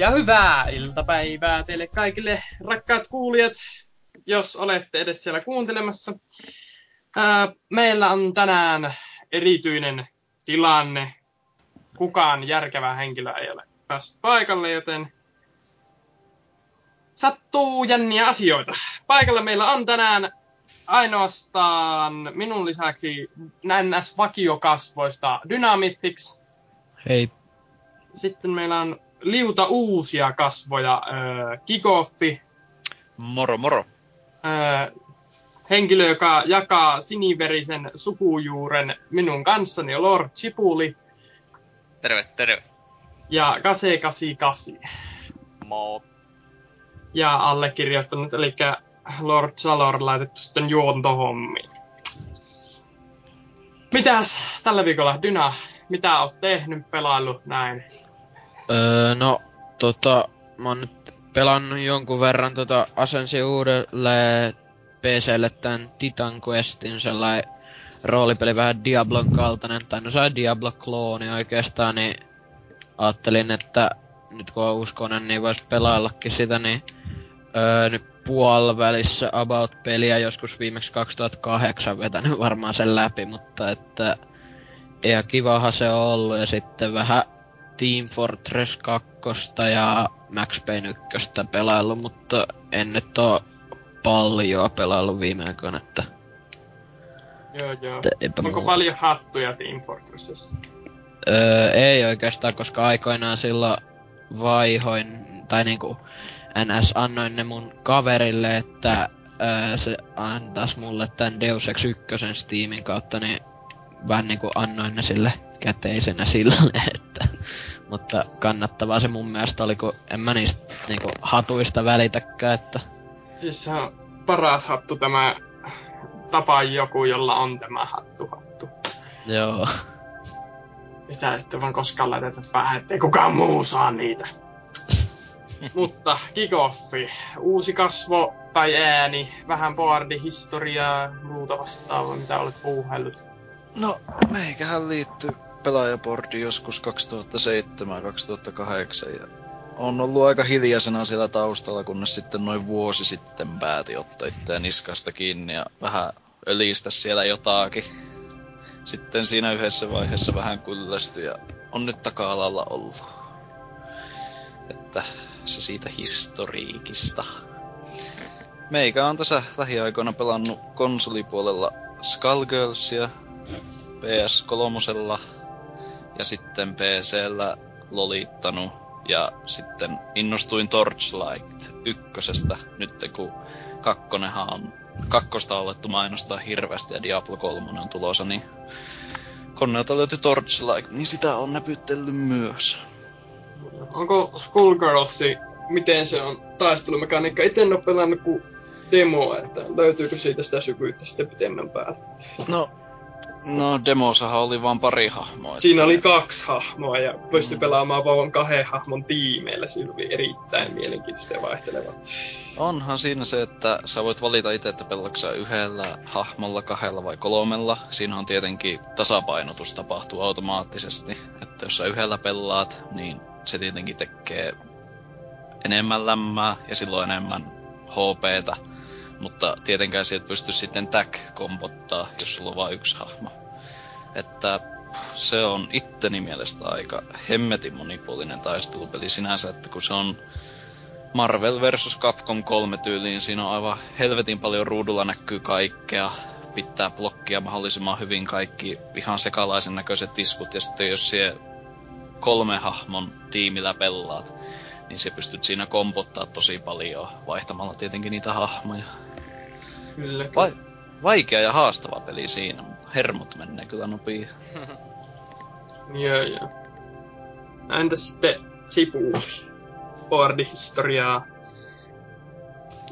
Ja hyvää iltapäivää teille kaikille rakkaat kuulijat, jos olette edes siellä kuuntelemassa. Meillä on tänään erityinen tilanne. Kukaan järkevä henkilö ei ole päässyt paikalle, joten sattuu jänniä asioita. Paikalla meillä on tänään ainoastaan minun lisäksi NS vakiokasvoista Dynamitix. Hei. Sitten meillä on liuta uusia kasvoja, äh, Kikoffi. Moro moro. Äh, henkilö, joka jakaa siniverisen sukujuuren minun kanssani, Lord Chipuli. Terve, terve. Ja Kase 88. Mo. Ja allekirjoittanut, eli Lord Salor laitettu sitten juontohommiin. Mitäs tällä viikolla, Dyna, mitä oot tehnyt, pelaillut näin? Öö, no, tota, mä oon nyt pelannut jonkun verran tota Asensi uudelle PClle tän Titan Questin sellainen roolipeli vähän Diablon kaltainen, tai no se on Diablo-klooni oikeastaan, niin ajattelin, että nyt kun on uskonen, niin vois pelaillakin sitä, niin öö, nyt puolivälissä About peliä joskus viimeksi 2008 vetänyt varmaan sen läpi, mutta että ihan kivahan se on ollut ja sitten vähän Team Fortress 2 ja Max Payne 1 pelaillut, mutta en nyt oo paljon pelaillut viime aikoina, että... Joo, joo. Onko muuta. paljon hattuja Team Fortressissa? Öö, ei oikeastaan, koska aikoinaan silloin vaihoin, tai niinku NS annoin ne mun kaverille, että öö, se antais mulle tän Deus Ex 1 Steamin kautta, niin vähän niinku annoin ne sille käteisenä sille, että... Mutta kannattavaa se mun mielestä oli, kun en mä niistä niinku hatuista välitäkään, että... Siis se on paras hattu tämä tapa joku, jolla on tämä hattu hattu. Joo. Sitä sitten vaan koskaan laiteta päähän, ettei kukaan muu saa niitä. Mutta kikoffi, uusi kasvo tai ääni, vähän boardi historiaa, muuta vastaavaa, mitä olet puuhaillut. No, meikähän liittyy pelaajapordi joskus 2007-2008 ja on ollut aika hiljaisena siellä taustalla, kunnes sitten noin vuosi sitten pääti ottaa itseään niskasta kiinni ja vähän öljistä siellä jotakin. Sitten siinä yhdessä vaiheessa vähän kyllästyi ja on nyt taka-alalla ollut. Että se siitä historiikista. Meikä on tässä lähiaikoina pelannut konsolipuolella Skullgirlsia, PS3 ja sitten PCllä lolittanut ja sitten innostuin Torchlight ykkösestä nyt kun kakkonenhan on, kakkosta on alettu mainostaa hirveästi ja Diablo 3 on tulossa, niin koneelta löytyi Torchlight, niin sitä on näpytellyt myös. Onko Skullgirlsi, miten se on taistelumekaniikka? Itse en ole pelannut kuin demo, että löytyykö siitä sitä syvyyttä sitten pitemmän päälle? No, No demosahan oli vain pari hahmoa. Siinä oli kaksi hahmoa ja pystyi mm. pelaamaan vain kahden hahmon tiimeillä. Siinä oli erittäin mielenkiintoista ja vaihtelevaa. Onhan siinä se, että sä voit valita itse, että pelaatko yhdellä hahmolla, kahdella vai kolmella. Siinä on tietenkin tasapainotus tapahtuu automaattisesti. Että jos sä yhdellä pelaat, niin se tietenkin tekee enemmän lämmää ja silloin enemmän HPtä mutta tietenkään sieltä pysty sitten tag-kompottaa, jos sulla on vain yksi hahmo. Että se on itteni mielestä aika hemmetin monipuolinen taistelupeli sinänsä, että kun se on Marvel versus Capcom 3 tyyliin, siinä on aivan helvetin paljon ruudulla näkyy kaikkea, pitää blokkia mahdollisimman hyvin kaikki ihan sekalaisen näköiset iskut, ja sitten jos sie kolme hahmon tiimillä pelaat, niin se pystyt siinä kompottaa tosi paljon, vaihtamalla tietenkin niitä hahmoja. Kyllä. Va- vaikea ja haastava peli siinä, mutta hermot menee kyllä nopii. joo, joo. Entä sitten Sipu? Boardihistoriaa.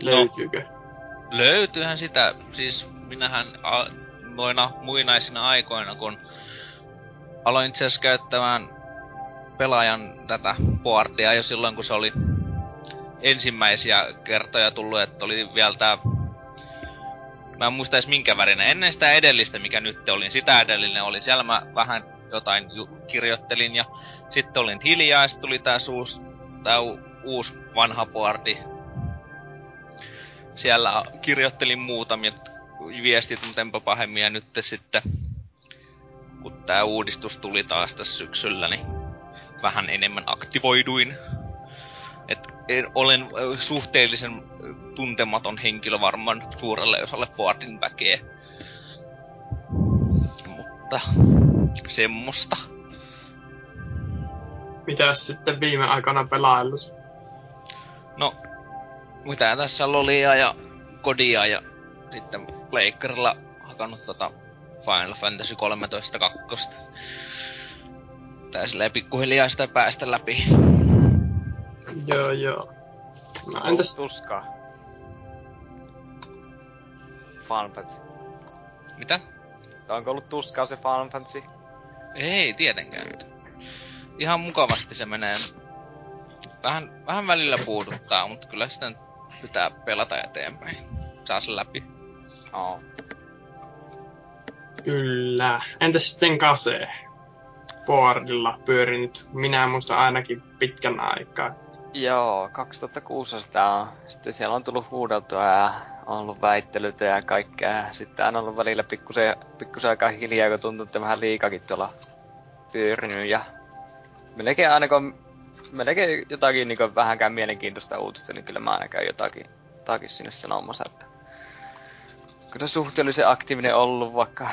Löytyykö? No, löytyyhän sitä. Siis minähän a, noina muinaisina aikoina, kun aloin itse asiassa käyttämään pelaajan tätä boardia jo silloin, kun se oli ensimmäisiä kertoja tullut, että oli vielä tää Mä en muista edes minkä värinen. Ennen sitä edellistä, mikä nyt oli, sitä edellinen oli. Siellä mä vähän jotain ju- kirjoittelin ja sitten olin hiljaa ja sitten tuli tää suus tää u- uusi vanha boardi. Siellä kirjoittelin muutamia viestit, mutta enpä pahemmin, ja nyt sitten, kun tää uudistus tuli taas tässä syksyllä, niin vähän enemmän aktivoiduin. Et en, olen suhteellisen tuntematon henkilö varmaan suurelle osalle boardin väkeä. Mutta semmoista. Mitäs sitten viime aikana pelaillut? No, mitä tässä lolia ja kodia ja sitten pleikkarilla hakannut tota Final Fantasy 13 kakkosta. Tää silleen pikkuhiljaa sitä päästä läpi. Joo, joo. No Entäs... entäs... Tuskaa. Final Fantasy. Mitä? Onko ollut tuskaa se Final Fantasy? Ei tietenkään. Ihan mukavasti se menee. Vähän, vähän välillä puuduttaa, mutta kyllä sitä pitää pelata eteenpäin. Saa sen läpi. Oo. Kyllä. Entäs sitten Kase? Boardilla pyörinyt. Minä muistan ainakin pitkän aikaa. Joo, 2006 sitä on. Sitten siellä on tullut huudeltua ja on ollut väittelytä ja kaikkea. Sitten on ollut välillä pikkusen, pikkusen aika hiljaa, kun tuntuu, että vähän liikakin tuolla pyörinyt. Ja melkein aina kun melkein jotakin niin vähänkään mielenkiintoista uutista, niin kyllä mä aina käyn jotakin, jotakin sinne sanomassa, että kyllä suhteellisen aktiivinen ollut, vaikka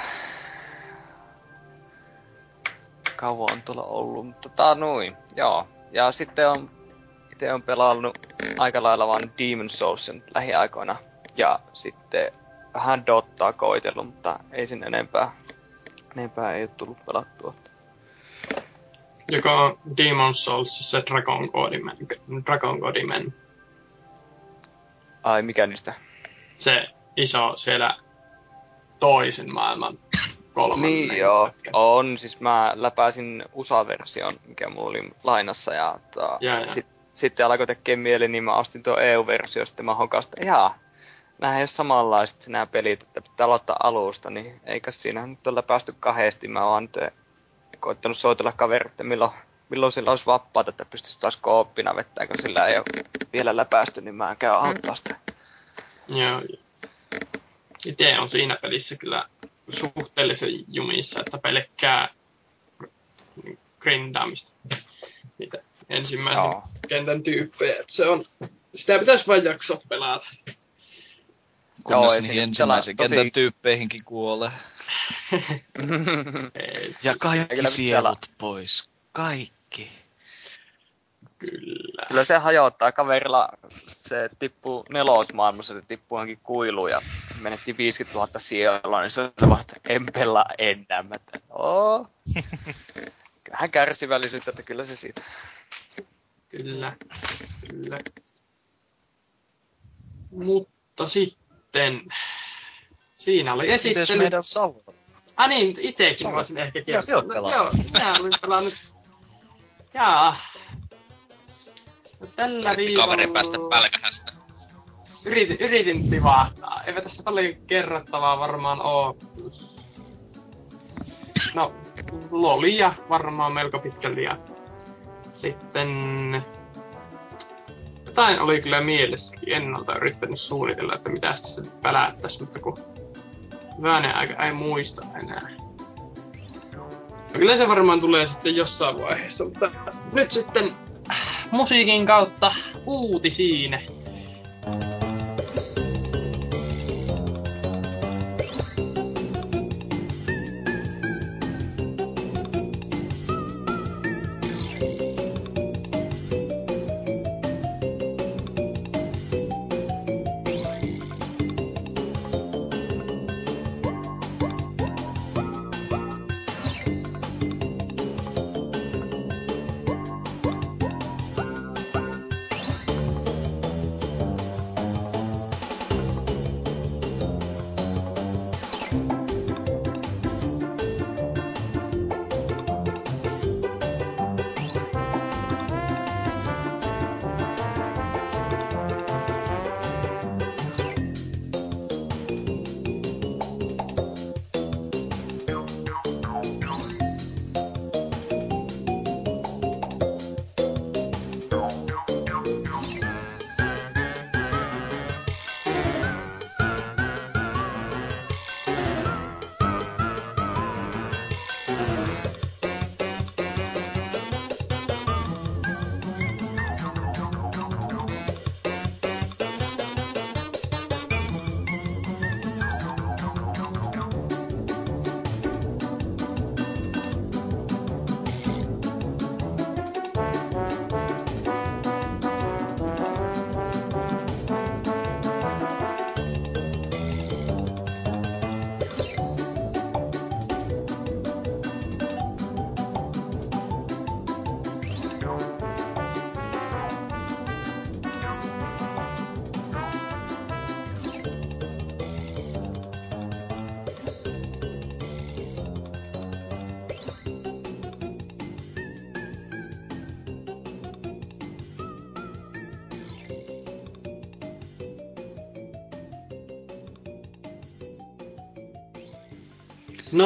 kauan on tuolla ollut, mutta tota noin, joo. Ja sitten on, itse on pelannut aika lailla vaan Demon Soulsin lähiaikoina. Ja sitten vähän Dottaa koitellut, mutta ei sen enempää, enempää ei ole tullut pelattua. Joka on Demon Souls se Dragon Godimen. Dragon Godimen. Ai, mikä niistä? Se iso siellä toisen maailman kolmannen. Niin joo, pätkä. on. Siis mä läpäisin USA-version, mikä mulla oli lainassa ja, ta, Jaa, jaa. sit, sitten alkoi tekee mieli, niin mä ostin tuo EU-versio, sitten mä hokasin, jaa, nämä ei ole samanlaiset nämä pelit, että pitää aloittaa alusta, niin eikä siinä nyt ole päästy kahdesti, mä oon nyt koittanut soitella kaverit, että milloin, milloin sillä olisi vapaata, että pystyisi taas kooppina vettämään, kun sillä ei ole vielä läpäisty, niin mä käyn auttaa sitä. Joo. Itse on siinä pelissä kyllä suhteellisen jumissa, että pelkkää grindaamista. Niitä ensimmäisen Joo. kentän tyyppejä. Että se on, sitä pitäisi vain jaksaa pelata. Joo, Kunnes ei niihin ensimmäisen tosi- kentän tyyppeihinkin kuolee. Ja kaikki sielut pois. Kaikki. Kyllä. Kyllä se hajottaa kaverilla, se tippuu nelosmaailmassa, se tippuu johonkin kuiluun ja menetti 50 000 sielua, niin se on sellaista, että en pelaa enää. Mä että, oo. Vähän kärsivällisyyttä, että kyllä se siitä. Kyllä. Kyllä. Mutta sitten... Siinä oli esittely. meidän Salo? Ah niin, itekin Sano. voisin ehkä kertoa. No, pelannut? joo, minä olin pelannut... Jaa. No, tällä Yritti kaveri päästä viikolla... pälkähästä. Yritin, yritin tivahtaa. Eipä tässä paljon kerrottavaa varmaan oo. No, lolia varmaan melko pitkälti ja sitten... Jotain oli kyllä mielessäkin ennalta yrittänyt suunnitella, että mitä se pelättäisi, mutta kun hyvänen aika ei muista enää. No kyllä se varmaan tulee sitten jossain vaiheessa, mutta nyt sitten musiikin kautta uutisiin.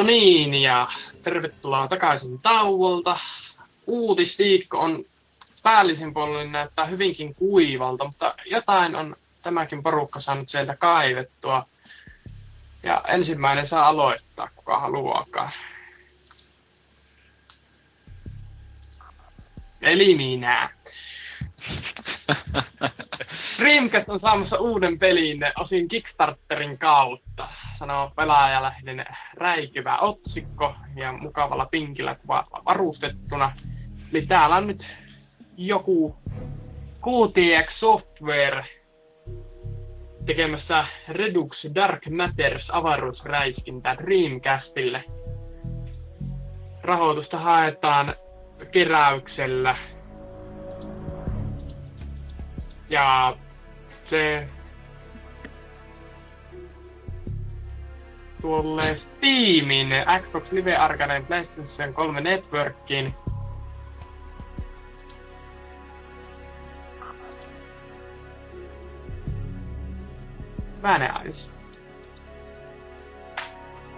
No niin, ja tervetuloa takaisin tauolta. Uutisviikko on päällisin puolin näyttää hyvinkin kuivalta, mutta jotain on tämäkin porukka saanut sieltä kaivettua. Ja ensimmäinen saa aloittaa, kuka haluaakaan. Eli minä. Dreamcast on saamassa uuden pelin osin Kickstarterin kautta, sanoo pelaajalehden räikyvä otsikko ja mukavalla pinkillä kuvalla varustettuna. Eli täällä on nyt joku QTX Software tekemässä Redux Dark Matters avaruusräiskintä Dreamcastille. Rahoitusta haetaan keräyksellä ja tuolle Steamin, Xbox Live Arcade PlayStation 3 Networkin Vääneais.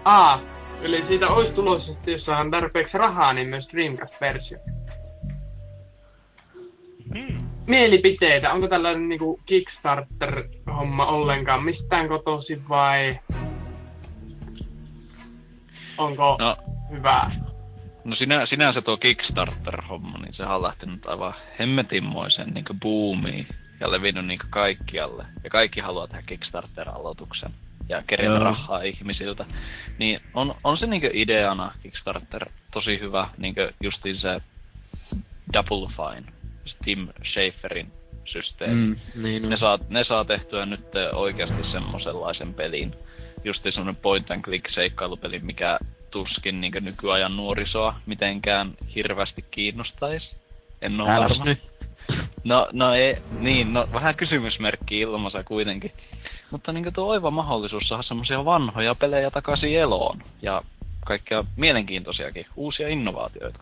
Aa, eli siitä olisi tulossa, jos saadaan tarpeeksi rahaa, niin myös Dreamcast-versio. Mielipiteitä, onko tällainen niinku Kickstarter-homma ollenkaan mistään kotoisin vai onko No, hyvää? no sinä, sinänsä tuo Kickstarter-homma, niin se on lähtenyt aivan hemmetinmoisen niin boomiin ja levinnyt niin kaikkialle. Ja kaikki haluaa tehdä Kickstarter-aloituksen ja kerätä Joo. rahaa ihmisiltä. Niin on, on se niin ideana Kickstarter tosi hyvä, niin justiin se Double Fine, Tim Schaferin systeemi. Mm, niin on. Ne saa, ne saa tehtyä nyt oikeasti semmoisenlaisen pelin. Justi semmonen point and click seikkailupeli, mikä tuskin niin nykyajan nuorisoa mitenkään hirveästi kiinnostaisi. En oo Äläs varma. nyt. No, no ei, niin, no vähän kysymysmerkki ilmassa kuitenkin. Mutta niin tuo oiva mahdollisuus saada semmosia vanhoja pelejä takaisin eloon. Ja kaikkea mielenkiintoisiakin, uusia innovaatioita.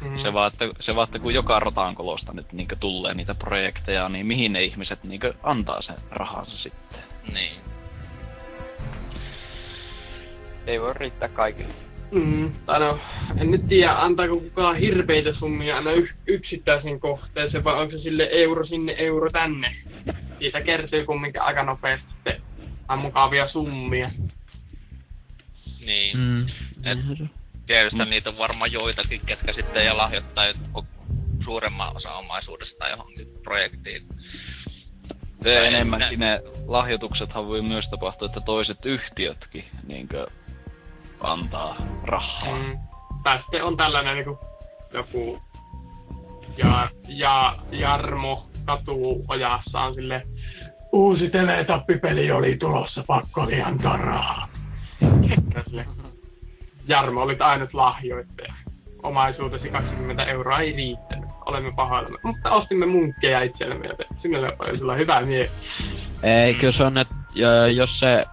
Mm. Se vaan, että, se vaan, että kun joka rotaankolosta nyt niin tulee niitä projekteja, niin mihin ne ihmiset niin antaa sen rahansa sitten. Niin. Ei voi riittää kaikille. Mm, tai no, en nyt tiedä, antaako kukaan hirveitä summia aina y- yksittäisen kohteeseen, vai onko se sille euro sinne, euro tänne. Siitä kertyy kumminkin aika nopeasti sitten mukavia summia. Niin. Mm. Et- on. Tietysti niitä on varmaan joitakin, ketkä sitten ja lahjoittaa suuremman osa omaisuudesta johonkin projektiin. Ja Tai enemmänkin minä- ne lahjoituksethan voi myös tapahtua, että toiset yhtiötkin niinkö antaa rahaa. Mm. Tai sitten on tällainen niinku joku ja, ja Jarmo Katu ojassa on sille uusi teletappipeli oli tulossa, pakko oli antaa rahaa. Jarmo olit ainut lahjoittaja. Omaisuutesi 20 euroa ei riittänyt. Olemme pahoillamme. Mutta ostimme munkkeja itsellemme, joten sinulle oli sulla hyvä mieli. Ei, kyllä se on, että jos se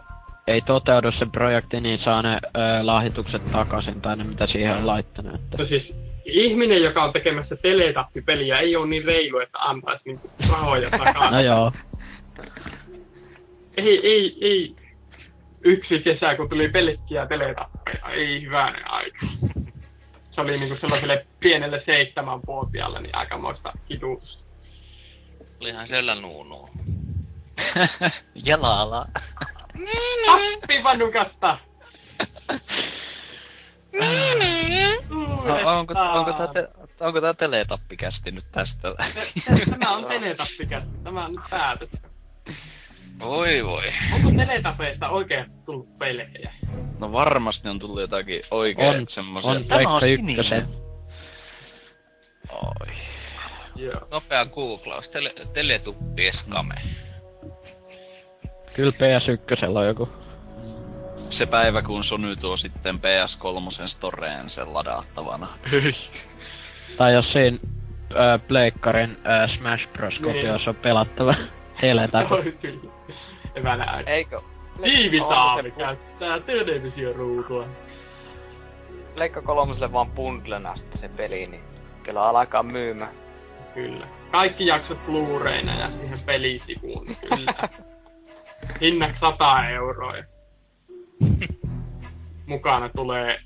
ei toteudu se projekti, niin saa ne ö, lahjoitukset takaisin, tai ne mitä siihen on laittanut. Että. No siis ihminen, joka on tekemässä teletappipeliä, ei ole niin reilu, että antaisi niinku rahoja takaisin. No joo. ei, ei, ei. Yksi kesä, kun tuli pelkkiä teletappeja, ei hyvänen aika. Se oli niinku sellaiselle pienelle seitsemänvuotiaalle niin aikamoista kituutusta. Olihan siellä nuunuu. Jalala. Tappi vanukasta! No, onko, onko, tää te, onko tää teletappikästi nyt tästä? Tämä on teletappikästi, tämä on nyt päätös. Voi voi. Onko teletapeista oikein tullut pelejä? No varmasti on tullut jotakin oikein On, semmosia. on Tämä sininen. ykkösen. Oi. Joo. Nopea googlaus. Tele, teletuppi eskame. Kyllä PS1 on joku. Se päivä, kun Sony tuo sitten PS3 storeen sen ladattavana. Tai jos siinä ö, Pleikkarin ö, Smash Bros. Niin. kopiossa on pelattava teletäpä. Joo, kyllä. Hyvänä aika. Eikö? Tiivitaavi Onko se käyttää televisioruutua. Leikka kolmoselle vaan bundlena sitten se peli, niin kyllä alkaa myymään. Kyllä. Kaikki jaksot Blu-rayna ja siihen pelisivuun, niin kyllä. Hinnaksi 100 euroa. mukana tulee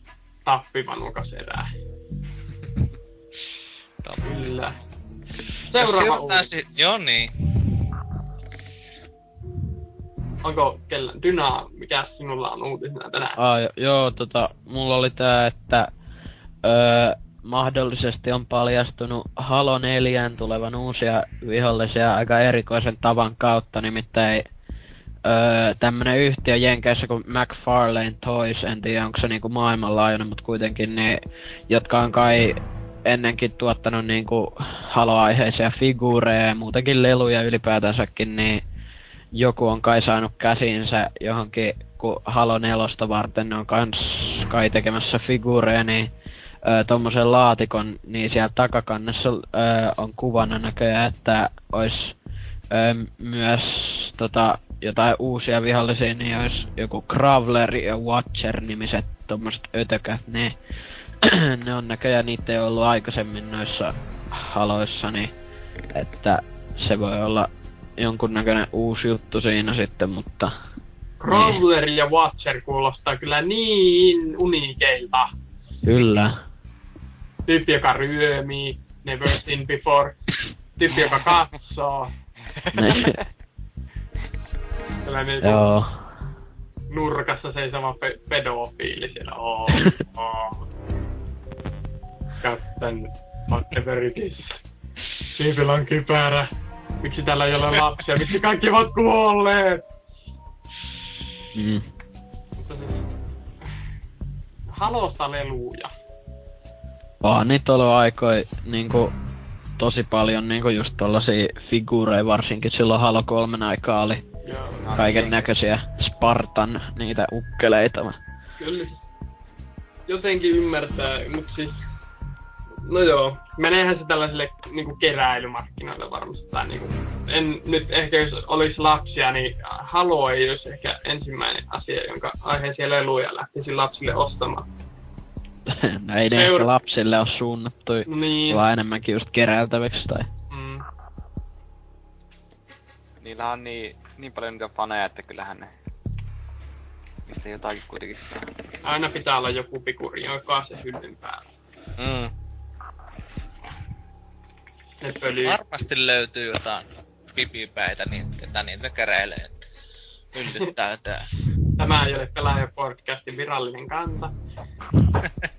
tappivanukas erää. Kyllä. Seuraava uutinen. Si- joo niin. Onko kellä, Dyna, mikä sinulla on uutisena tänään? Aa, jo, joo, tota, mulla oli tää, että öö, mahdollisesti on paljastunut Halo 4 tulevan uusia vihollisia aika erikoisen tavan kautta, nimittäin öö, tämmönen yhtiö Jenkeissä kuin McFarlane Toys, en tiedä onko se niinku maailmanlaajuinen, mutta kuitenkin niin, jotka on kai ennenkin tuottanut niinku Halo-aiheisia figuureja ja muutenkin leluja ylipäätänsäkin, niin joku on kai saanut käsinsä johonkin, kun Halo 4 varten ne on kans kai tekemässä figuureja, niin ö, tommosen laatikon, niin siellä takakannessa ö, on kuvana näköjään, että ois ö, myös tota, jotain uusia vihollisia, niin ois joku Kravler ja Watcher-nimiset tommoset ötökät, niin ne on näköjään niitä ei ollut aikaisemmin noissa haloissa, niin että se voi olla jonkunnäköinen uusi juttu siinä sitten, mutta... Crawler ja Watcher kuulostaa kyllä niin uniikeilta. Kyllä. Tyyppi, joka ryömii, never seen before. Tyyppi, joka katsoo. Kyllä niinku Joo. nurkassa seisova pe- pedofiili siellä. Oh, oh. Captain whatever it is. Siipillä on kypärä. Miksi täällä ei ole lapsia? Miksi kaikki ovat kuolleet? Mm. Mutta siis... Halosta leluja. Onhan niitä ollut aikoi niinku tosi paljon niinku just tollasia figuureja varsinkin silloin Halo 3 aikaa oli Joo. kaiken näköisiä Spartan niitä ukkeleita. Kyllä. Jotenkin ymmärtää, mutta siis... No joo, meneehän se tällaiselle niinku keräilymarkkinoille varmasti. Tai niinku, en nyt ehkä jos olisi lapsia, niin Halo ei olisi ehkä ensimmäinen asia, jonka aiheisia leluja lähtisi lapsille ostamaan. no ei ne Seura- ehkä lapsille ole suunnattu, niin. vaan enemmänkin just keräiltäväksi tai... Mm. Niillä on niin, niin paljon niitä faneja, että kyllähän ne... Mistä jotakin kuitenkin saa. Aina pitää olla joku pikuri, joka se hyllyn päällä. Mm. Ne pölyy. Varmasti löytyy jotain pipipäitä, niin ketä niitä keräilee. että Hyllyt täytää. Tämä ei ole pelaaja podcastin virallinen kanta.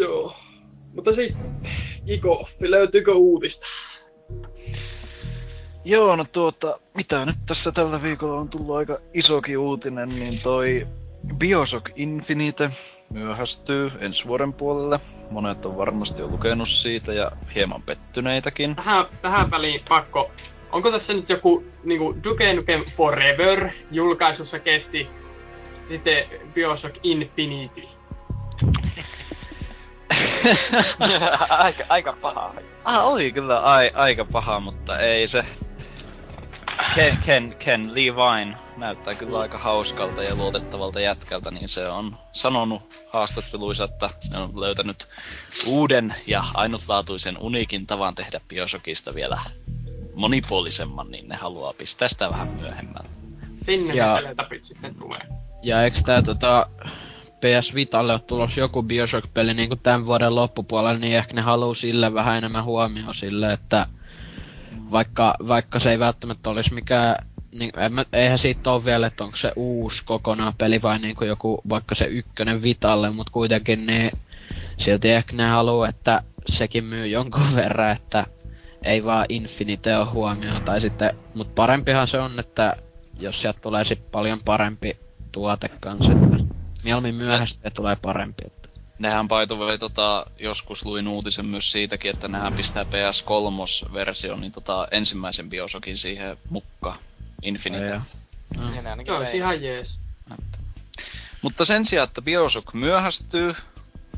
Joo. Mutta siis, Iko, löytyykö uutista? Joo, no tuota, mitä nyt tässä tällä viikolla on tullut aika isokin uutinen, niin toi Bioshock Infinite myöhästyy ensi vuoden puolelle. Monet on varmasti jo lukenut siitä ja hieman pettyneitäkin. Tähän, tähän väliin pakko. Onko tässä nyt joku niinku Duke Nukem Forever julkaisussa kesti sitten Bioshock Infinity? aika, aika paha. ah, oli kyllä ai, aika paha, mutta ei se... Ken, Ken, Ken Levine näyttää kyllä aika hauskalta ja luotettavalta jätkältä, niin se on sanonut haastatteluissa, että ne on löytänyt uuden ja ainutlaatuisen uniikin tavan tehdä Bioshockista vielä monipuolisemman, niin ne haluaa pistää sitä vähän myöhemmällä. Sinne Ja- se sitten tulee. Ja eiks tää tota PS Vitalle ole tulos joku Bioshock-peli niinku tämän vuoden loppupuolella, niin ehkä ne haluu sille vähän enemmän huomioon sille, että vaikka, vaikka se ei välttämättä olisi mikään, niin mä, eihän siitä ole vielä, että onko se uusi kokonaan peli vai niinku joku, vaikka se ykkönen Vitalle, mutta kuitenkin niin silti ehkä ne haluu, että sekin myy jonkun verran, että ei vaan Infinite ole huomioon, tai sitten, mut parempihan se on, että jos sieltä tulee sit paljon parempi tuote kanssa, että mieluummin myöhäistä tulee parempi, että Nehän paituvoi tota, joskus luin uutisen myös siitäkin, että nehän pistää PS3-version, niin tota, ensimmäisen Bioshockin siihen mukka Infinite. Ainakin Joo, olisi ihan jees. Mutta sen sijaan, että Bioshock myöhästyy,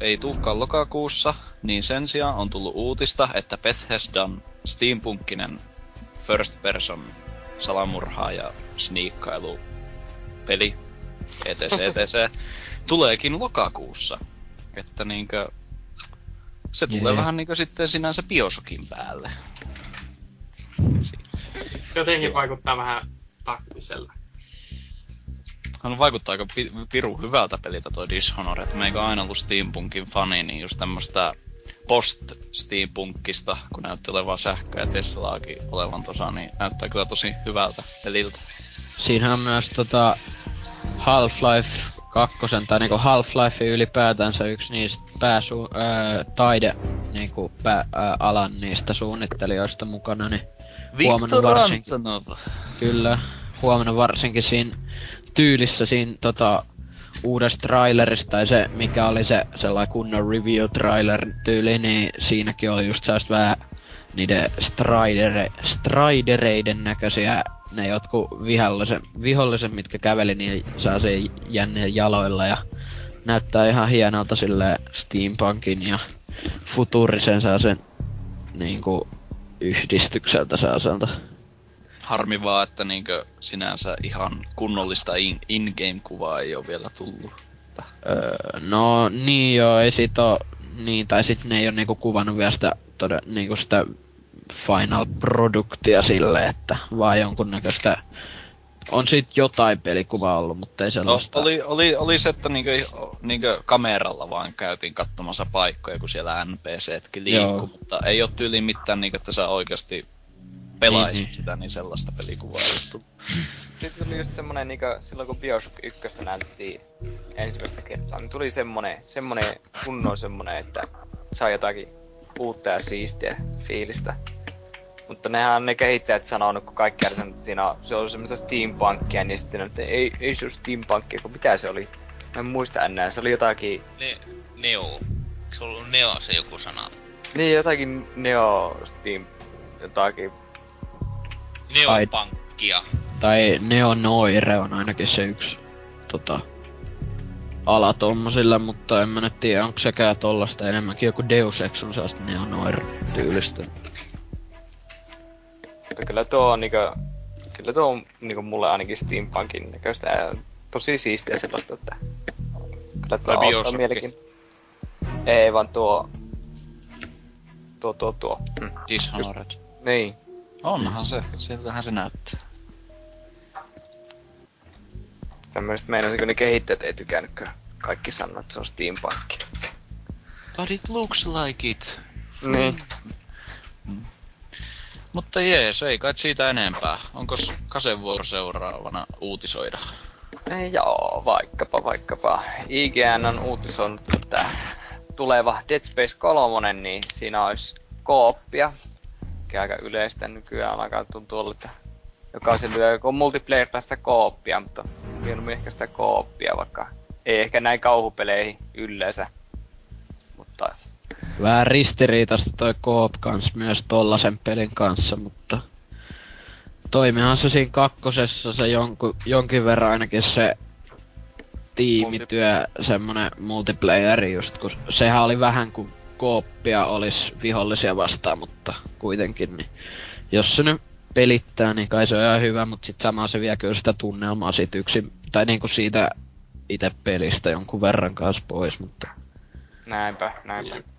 ei tulekaan lokakuussa, niin sen sijaan on tullut uutista, että Bethesdan steampunkkinen first person salamurhaa ja sniikkailu peli etc. etc. tuleekin lokakuussa. Että niinkö se tulee vähän niinkö sitten sinänsä Bioshockin päälle. Jotenkin vaikuttaa vähän taktiselta. Hän vaikuttaa aika pi- piru hyvältä peliltä toi Dishonored. Meikä aina ollut Steampunkin fani, niin just tämmöstä post-steampunkista, kun näytti olevan sähköä ja Teslaakin olevan tosa, niin näyttää kyllä tosi hyvältä peliltä. Siinähän on myös tota Half-Life 2, tai niinku Half-Life ylipäätänsä yksi niistä pääsu, ää, taide niinku pää, ää, alan niistä suunnittelijoista mukana, niin Huomenna varsin- Antonov. Kyllä, huomenna varsinkin siinä tyylissä siinä tota, uudessa trailerissa, tai se mikä oli se sellainen kunnon review trailer tyyli, niin siinäkin oli just sellaista vähän niiden stridere, stridereiden näköisiä ne jotkut viholliset, viholliset, mitkä käveli niin saa se jänneen jaloilla ja näyttää ihan hienolta sille steampunkin ja futurisen saa sen niinku yhdistykseltä saaselta. Harmi vaan, että niinkö sinänsä ihan kunnollista in- in-game-kuvaa ei ole vielä tullut. Öö, no niin joo, ei sit oo, niin, tai sit ne ei oo niinku kuvannut vielä sitä, toden, niinku sitä final produktia sille, että vaan jonkunnäköistä, on sit jotain pelikuvaa ollut, mutta ei No, sellaista. oli, oli, oli se, että niinkö, niinkö kameralla vaan käytiin katsomassa paikkoja, kun siellä NPCtkin liikkuu, Joo. mutta ei ole tyyliin mitään niinkö, että sä oikeasti pelaisit Niin, sitä, niin sellaista pelikuvaa ei ole tullut. Sitten tuli just semmonen niinku, silloin kun Bioshock 1 näytettiin ensimmäistä kertaa, niin tuli semmonen, semmonen kunnon semmonen, että saa jotakin uutta ja siistiä fiilistä. Mutta nehän ne kehittäjät sanonut, kun kaikki että siinä on, se on semmoista steampunkia, niin sitten että ei, ei se ole steampunkia, kun mitä se oli? Mä en muista enää, se oli jotakin, Ne, neo. Se ollut neo se joku sana? niin jotakin neo steam, jotakin, Neopankkia. Tai Neo Noire on ainakin se yksi tota, ala tommosilla, mutta en mä nyt tiedä, onko sekään tollasta enemmänkin joku Deus Ex on sellaista Neo Noire tyylistä. Mutta kyllä tuo on niinku, kyllä tuo on niinku mulle ainakin steampunkin näköistä ja tosi siistiä sellaista, että kyllä tuo Bioshock? mielikin. Ei vaan tuo, tuo, tuo, tuo. Mm. Dishonored. Niin. Onhan se, siltähän se näyttää. Tämmöiset meinasin, ne kehittäjät ei tykännytkään. Kaikki sanoo, että se on steampunkki. But it looks like it. Niin. Mutta jees, ei kai siitä enempää. Onko Kasen vuoro seuraavana uutisoida? Joo, vaikkapa, vaikkapa. IGN on uutisoinut, että tuleva Dead Space 3, niin siinä olisi kooppia. Mikä aika yleistä nykyään alkaa tuntua olla, että jokaisella joko multiplayer tai sitä kooppia, mutta mieluummin ehkä sitä kooppia, vaikka ei ehkä näin kauhupeleihin yleensä. Mutta Vähän ristiriitasta toi Coop kans myös tollasen pelin kanssa, mutta toimihan se siinä kakkosessa se jonku, jonkin verran ainakin se tiimityö, semmonen multiplayeri just, kun sehän oli vähän kuin kooppia olisi vihollisia vastaan, mutta kuitenkin, niin jos se nyt pelittää, niin kai se on ihan hyvä, mutta sit samalla se vie kyllä sitä tunnelmaa sit yksin, tai niinku siitä itse pelistä jonkun verran kanssa pois, mutta näinpä, näinpä.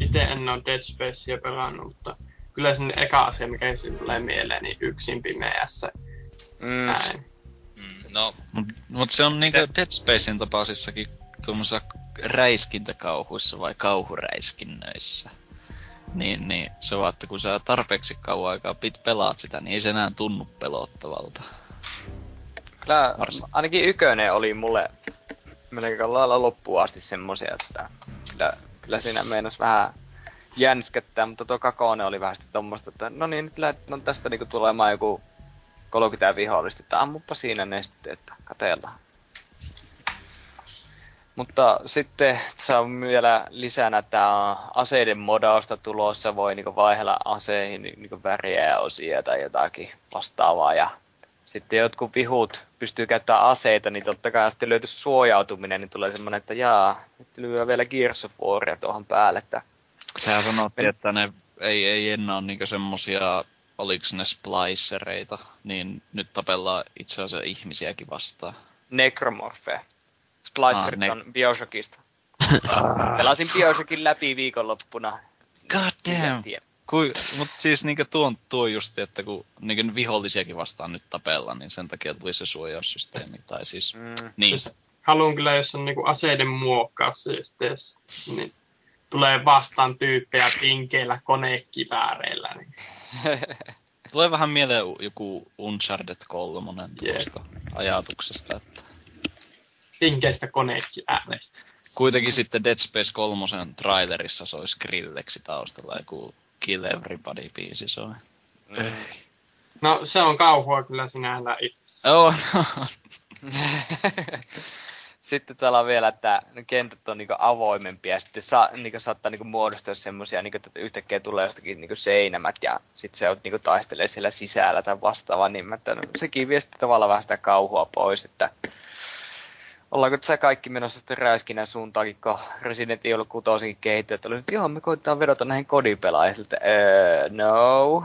Itse en ole Dead Spacea pelannut, mutta kyllä sen eka asia, mikä siitä tulee mieleen, niin yksin pimeässä. Mm, Näin. Mm, no, Mut, mut se on niinku Dead Spacein tapaisissakin tuommoisissa räiskintäkauhuissa vai kauhuräiskinnöissä. Niin, niin se on, että kun sä tarpeeksi kauan aikaa pit pelaat sitä, niin ei se enää tunnu pelottavalta. Kyllä Varsin. ainakin ykönen oli mulle melkein lailla loppuun asti semmosia, että kyllä, kyllä siinä meinas vähän jänskättää, mutta tuo kakone oli vähän sitten tommoista, että no niin, nyt no tästä niinku tulemaan joku 30 vihollista, että ammuppa siinä ne sitten, että katellaan. Mutta sitten on vielä lisänä tää aseiden modausta tulossa, voi niinku vaihella aseihin niinku väriä ja osia tai jotakin vastaavaa ja sitten jotkut vihut pystyy käyttämään aseita, niin totta kai sitten löytyy suojautuminen, niin tulee semmonen, että jaa, nyt lyö vielä Gears of Waria tuohon päälle, että Sehän sanottiin, että ne ei, ei enää ole niinku semmosia, oliks ne splicereita, niin nyt tapellaan itse asiassa ihmisiäkin vastaan. Necromorphe. Splicerit Ah, ne- on Bioshockista. Pelasin Bioshockin läpi viikonloppuna. God damn. Kui, mut siis niinkö tuon tuo just, että kun niinkö vihollisiakin vastaan nyt tapella, niin sen takia tuli se suojaussysteemi. Tai siis, Mm. niin. Siis haluan kyllä, jos on niinku aseiden muokkaus, siis tes, niin tulee vastaan tyyppejä pinkeillä konekivääreillä. Niin. Tulee vähän mieleen joku Uncharted 3 Jep. tuosta ajatuksesta, että Pinkeistä konekivääreistä. kuitenkin sitten Dead Space 3 trailerissa soi Skrilleksi taustalla joku Kill Everybody biisi soi. Mm. No se on kauhua kyllä sinällä itsessään. Oh, sitten täällä on vielä, että ne kentät on niinku avoimempia ja sitten saa, niinku saattaa niinku muodostua semmosia, niinku, että yhtäkkiä tulee jostakin niinku seinämät ja sitten se on niinku taistelee siellä sisällä tai vastaavaa, niin että no, sekin vie sitten tavallaan vähän sitä kauhua pois, että Ollaanko tässä kaikki menossa sitten räiskinän suuntaankin, kun Resident Evil 6 kehittäjät oli, että joo, me koitetaan vedota näihin kodipelaajille, että öö, no.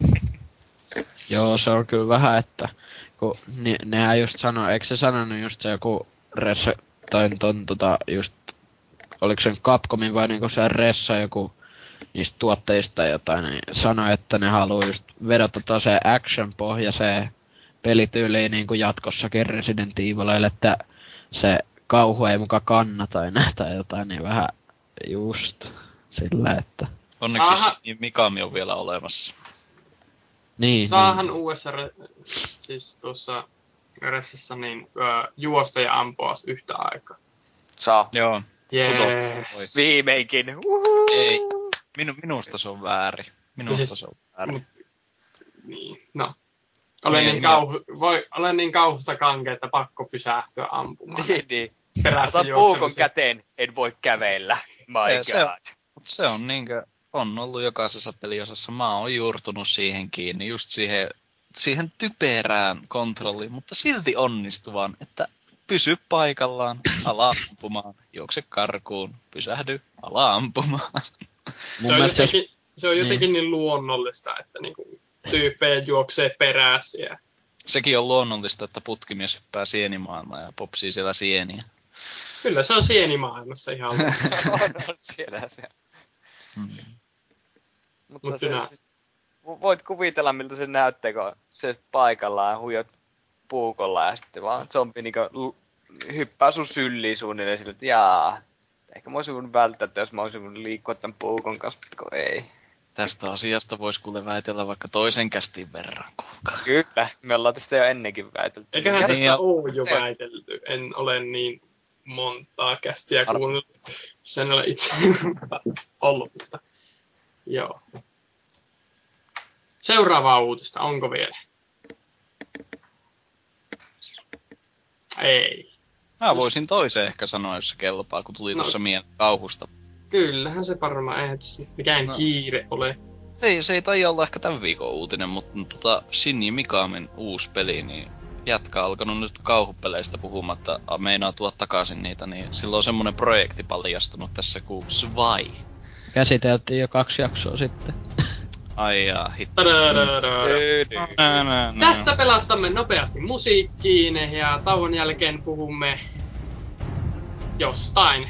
Joo, se on kyllä vähän, että kun ne, nehän just sanoi, eikö se sanonut just se joku Ressa, tai ton tota just, oliko se Capcomin vai niinku se Ressa joku niistä tuotteista tai jotain, niin sanoi, että ne haluaa just vedota tosiaan action-pohjaiseen pelityyliin niinku jatkossakin Resident Evilille, että se kauhu ei muka kannata enää tai jotain, niin vähän just sillä, että onneksi Aha. niin Mikami on vielä olemassa. niin, Saahan niin. uudessa, re- siis tuossa Ressassa niin öö, juosta ja ampua yhtä aikaa. Saa. Joo. Voi. Viimeinkin. Uhu. Ei. Minu, minusta se on väärin. Minusta Siis- se on väärin. Mut, niin, no. Olen Niin, niin, niin. kauhu, voi, olen niin kauhusta kanke, että pakko pysähtyä ampumaan. Niin, niin. Perässä puukon käteen, en voi kävellä. My se on- se on niinkö, on ollut jokaisessa peliosassa. Mä oon juurtunut siihen kiinni, just siihen, siihen typerään kontrolliin, mutta silti onnistuvan, että pysy paikallaan, ala ampumaan, juokse karkuun, pysähdy, ala ampumaan. Mun se, on jotenkin, se on jotenkin niin. luonnollista, että niinku tyyppejä juoksee perässä. Sekin on luonnollista, että putkimies hyppää sienimaailmaan ja popsii siellä sieniä. Kyllä se on sienimaailmassa ihan luonnollista. on, on siellä se. Mm. Mutta Mut se, siis, vo- voit kuvitella, miltä se näyttää, kun se paikallaan huijot puukolla ja sitten vaan zombi niinku l- hyppää sun sylliin suunnilleen sille, että jaa. Ehkä mä olisin voinut välttää, että jos mä olisin voinut liikkua tämän puukon kanssa, mutta kun ei. Tästä asiasta voisi kuule väitellä vaikka toisen kästin verran, kuulkaa. Kyllä, me ollaan tästä jo ennenkin väitelty. Eiköhän Ja- tästä ja- ole jo väitelty. En ole niin montaa kästiä Ar- kuunnellut. Sen ole itse ollut, mutta joo. Seuraavaa uutista, onko vielä? Ei. Mä voisin toisen ehkä sanoa, jos se kelpaa, kun tuli No. tuossa mieleen kauhusta. Kyllähän se varmaan eihän tässä mikään No. kiire ole. Se ei, se ei taida olla ehkä tämän viikon uutinen, mutta tota Shinji Mikamin uusi peli, niin jätkä on alkanut nyt kauhupeleistä puhumatta, a, meinaa tuoda takaisin niitä, niin silloin on semmonen projekti paljastunut tässä kuin Svai. käsiteltiin jo kaksi jaksoa sitten. Ai jaa, hitto. Tässä pelastamme nopeasti musiikkiin ja tauon jälkeen puhumme jostain.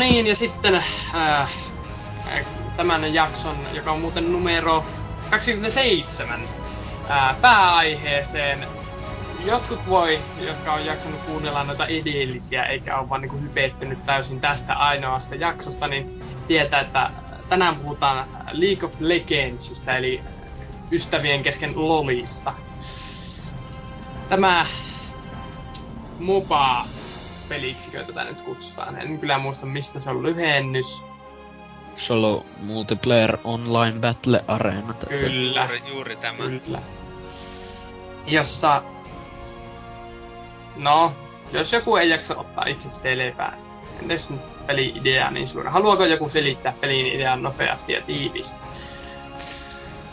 Niin, ja sitten äh, äh, tämän jakson, joka on muuten numero 27, äh, pääaiheeseen. Jotkut voi, jotka on jaksanut kuunnella noita edellisiä, eikä ole vaan niin hypettynyt täysin tästä ainoasta jaksosta, niin tietää, että tänään puhutaan League of Legendsista, eli ystävien kesken LOLista. Tämä MOBA peliksi, tätä nyt kutsutaan. En kyllä muista, mistä se on lyhennys. Se on ollut Multiplayer Online Battle Arena. Kyllä. Juuri, juuri tämä. Kyllä. Jossa... No, jos joku ei jaksa ottaa itse selvää, entäs nyt peli-idea niin suora. Haluaako joku selittää pelin idean nopeasti ja tiivisti?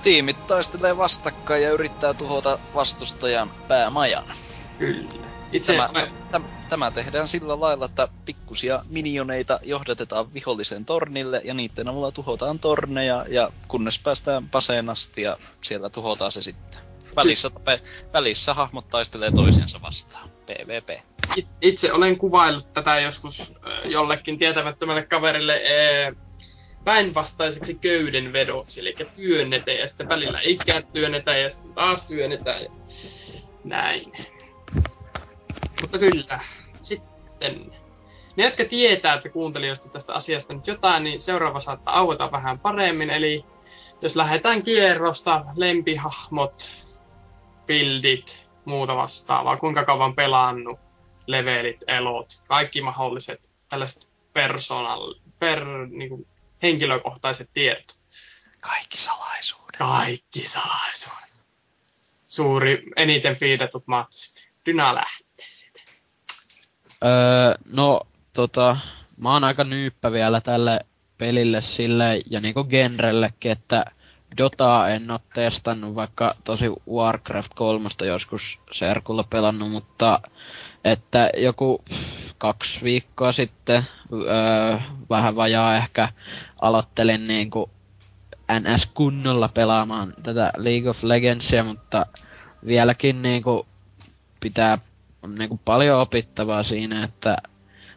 Tiimit taistelee vastakkain ja yrittää tuhota vastustajan päämajan. Kyllä. Itse Tämä, olen- täm, tämä tehdään sillä lailla, että pikkusia minioneita johdatetaan vihollisen tornille ja niiden avulla tuhotaan torneja ja kunnes päästään paseen asti ja siellä tuhotaan se sitten. Välissä, tape, välissä hahmot taistelee toisiansa vastaan. PvP. It- itse olen kuvaillut tätä joskus jollekin tietämättömälle kaverille ee, päinvastaiseksi köydenvedoksi, eli työnnetään ja sitten välillä ikään työnnetään ja sitten taas työnnetään ja näin. Mutta kyllä, sitten ne, jotka tietää, että kuuntelijoista tästä asiasta nyt jotain, niin seuraava saattaa aueta vähän paremmin, eli jos lähdetään kierrosta, lempihahmot, buildit, muuta vastaavaa, kuinka kauan pelannut, levelit, elot, kaikki mahdolliset tällaiset personal, per, niinku, henkilökohtaiset tiedot. Kaikki salaisuudet. Kaikki salaisuudet. Suuri, eniten fiidatut matsit. Dyna lähtee. Öö, no, tota, mä oon aika nyyppä vielä tälle pelille sille ja niinku genrellekin, että Dotaa en oo testannut, vaikka tosi Warcraft 3 joskus Serkulla pelannut, mutta että joku kaksi viikkoa sitten, öö, vähän vajaa ehkä, aloittelin niinku NS kunnolla pelaamaan tätä League of Legendsia, mutta vieläkin niinku pitää on niinku paljon opittavaa siinä, että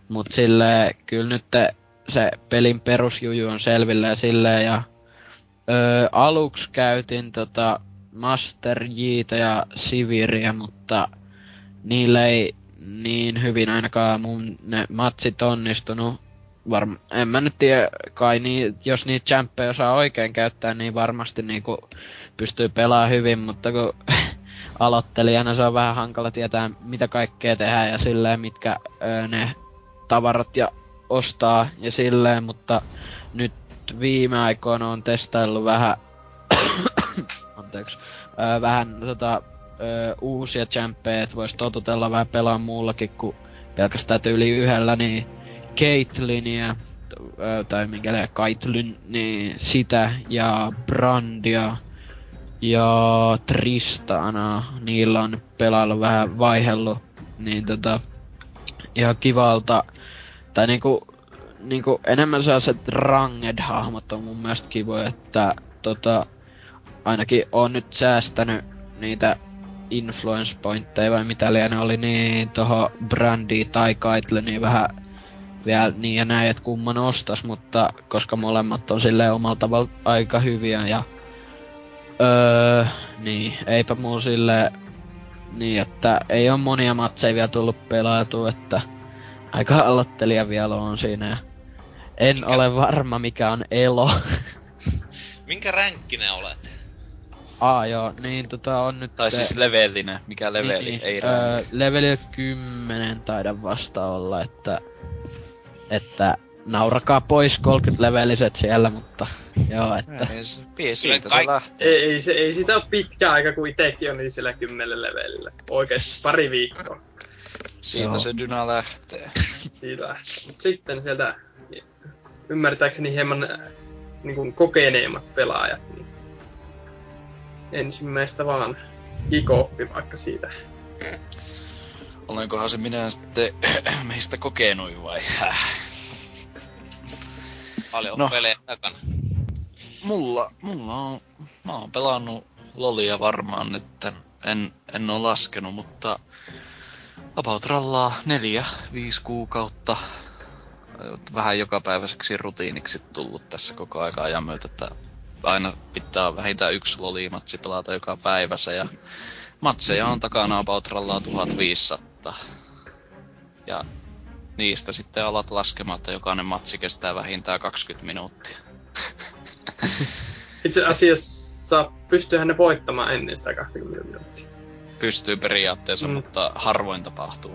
mut sille kyllä nyt se pelin perusjuju on selvillä ja silleen ja öö, aluksi käytin tota Master Jitä ja Siviria, mutta niillä ei niin hyvin ainakaan mun ne matsit onnistunut. Varm- en mä nyt tiedä, kai niin, jos niitä champeja osaa oikein käyttää, niin varmasti niinku pystyy pelaamaan hyvin, mutta kun aloittelijana. Se on vähän hankala tietää, mitä kaikkea tehdään ja silleen, mitkä ö, ne tavarat ja ostaa ja silleen, mutta nyt viime aikoina on testaillut vähän, anteeksi, ö, vähän tota, ö, uusia champeja, että vois totutella vähän pelaa muullakin kuin pelkästään tyyli yhdellä, niin Caitlyn ö, tai minkä liian Caitlyn, niin sitä ja Brandia ja Tristana, niillä on pelailu vähän vaihellut, niin tota, ihan kivalta, tai niinku, niinku enemmän sellaiset ranged-hahmot on mun mielestä kivoja, että tota, ainakin on nyt säästänyt niitä influence pointteja vai mitä liian oli, niin toho Brandi tai Kaitleniin vähän vielä niin ja näin, että kumman ostas, mutta koska molemmat on silleen omalla tavalla aika hyviä ja Öö, niin, eipä mulla sille niin, että ei on monia matseja vielä tullut pelaatu, että aika aloittelija vielä on siinä. ja En Minkä- ole varma mikä on elo. Minkä ränkkinen olet? Aa joo, niin tota on nyt... Tai se- siis levelinen. Mikä leveli? niin, Ei öö, leveli 10 taida vasta olla, että... Että naurakaa pois 30 leveliset siellä, mutta joo, että... Ei, se, pie- siitä kaik- se lähtee. Ei, ei, se, ei sitä ole pitkä aika, kun itsekin on niin siellä kymmenen levelillä. Oikeesti pari viikkoa Siitä Joo. se dyna lähtee. siitä lähtee. Mut sitten sieltä ymmärtääkseni hieman niin kuin kokeneemmat pelaajat, niin ensimmäistä vaan kick-offi vaikka siitä. Olenkohan se minä sitten meistä kokenut vai? Paljon no. pelejä takana. Mulla, mulla on, mä oon pelannut lolia varmaan nyt, en, en oo laskenut, mutta about rallaa neljä, viisi kuukautta. vähän jokapäiväiseksi rutiiniksi tullut tässä koko aika ajan myötä, että aina pitää vähintään yksi lolimatsi pelata joka päivässä ja matseja on takana about 1500. Ja niistä sitten alat laskemaan, että jokainen matsi kestää vähintään 20 minuuttia. Itse asiassa pystyyhän ne voittamaan ennen sitä 20 minuuttia. Pystyy periaatteessa, mm. mutta harvoin tapahtuu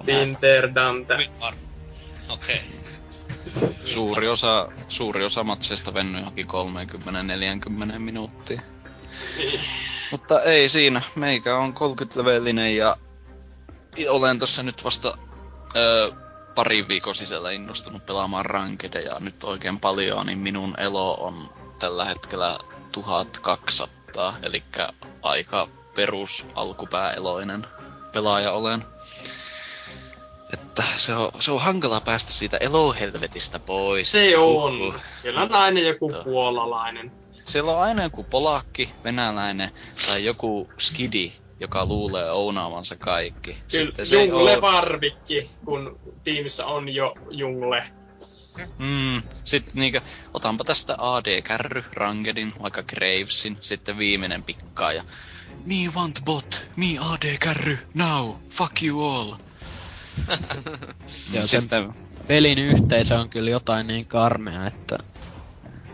Dante. Okei. Okay. Suuri osa, suuri osa matseista vennyt johonkin 30-40 minuuttia. Mutta ei siinä. Meikä on 30-levelinen ja olen tässä nyt vasta öö, parin viikon sisällä innostunut pelaamaan rankedeja nyt oikein paljon, niin minun elo on tällä hetkellä 1200, eli aika perus alkupääeloinen pelaaja olen. Että se on, se on hankala päästä siitä elohelvetistä pois. Se on. Siellä on aina joku puolalainen. Siellä on aina joku polakki, venäläinen tai joku skidi, joka luulee ounaavansa kaikki. Kyllä, jungle ole... varvikki, kun tiimissä on jo jungle. Mm, sitten niinkö, otanpa tästä AD-kärry, Rangedin, vaikka Gravesin, sitten viimeinen pikkaa ja Me want bot, me AD-kärry, now, fuck you all. ja sitten... pelin yhteisö on kyllä jotain niin karmea, että...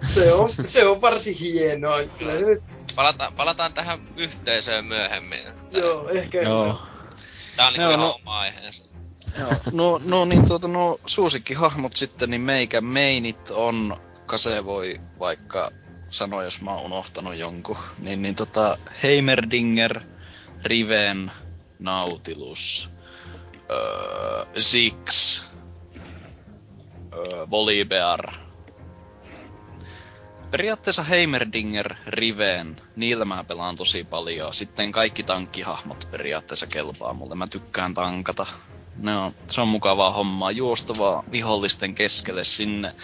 se, on, se on varsin hienoa. Kyllä se... Palataan, palataan tähän yhteisöön myöhemmin. Joo, ehkä. Joo. Tää on niinku no, oma aiheensa. Joo, no, no niin tuota, no suosikkihahmot sitten, niin meikä meinit on, Kase voi vaikka sanoa, jos mä oon unohtanut jonkun, niin, niin tota, Heimerdinger, Riven, Nautilus, öö, Zix, öö, Volibear. Periaatteessa Heimerdinger, Riven, niillä mä pelaan tosi paljon. Sitten kaikki tankkihahmot periaatteessa kelpaa mulle. Mä tykkään tankata. Ne on, se on mukavaa hommaa. Juostavaa vihollisten keskelle sinne.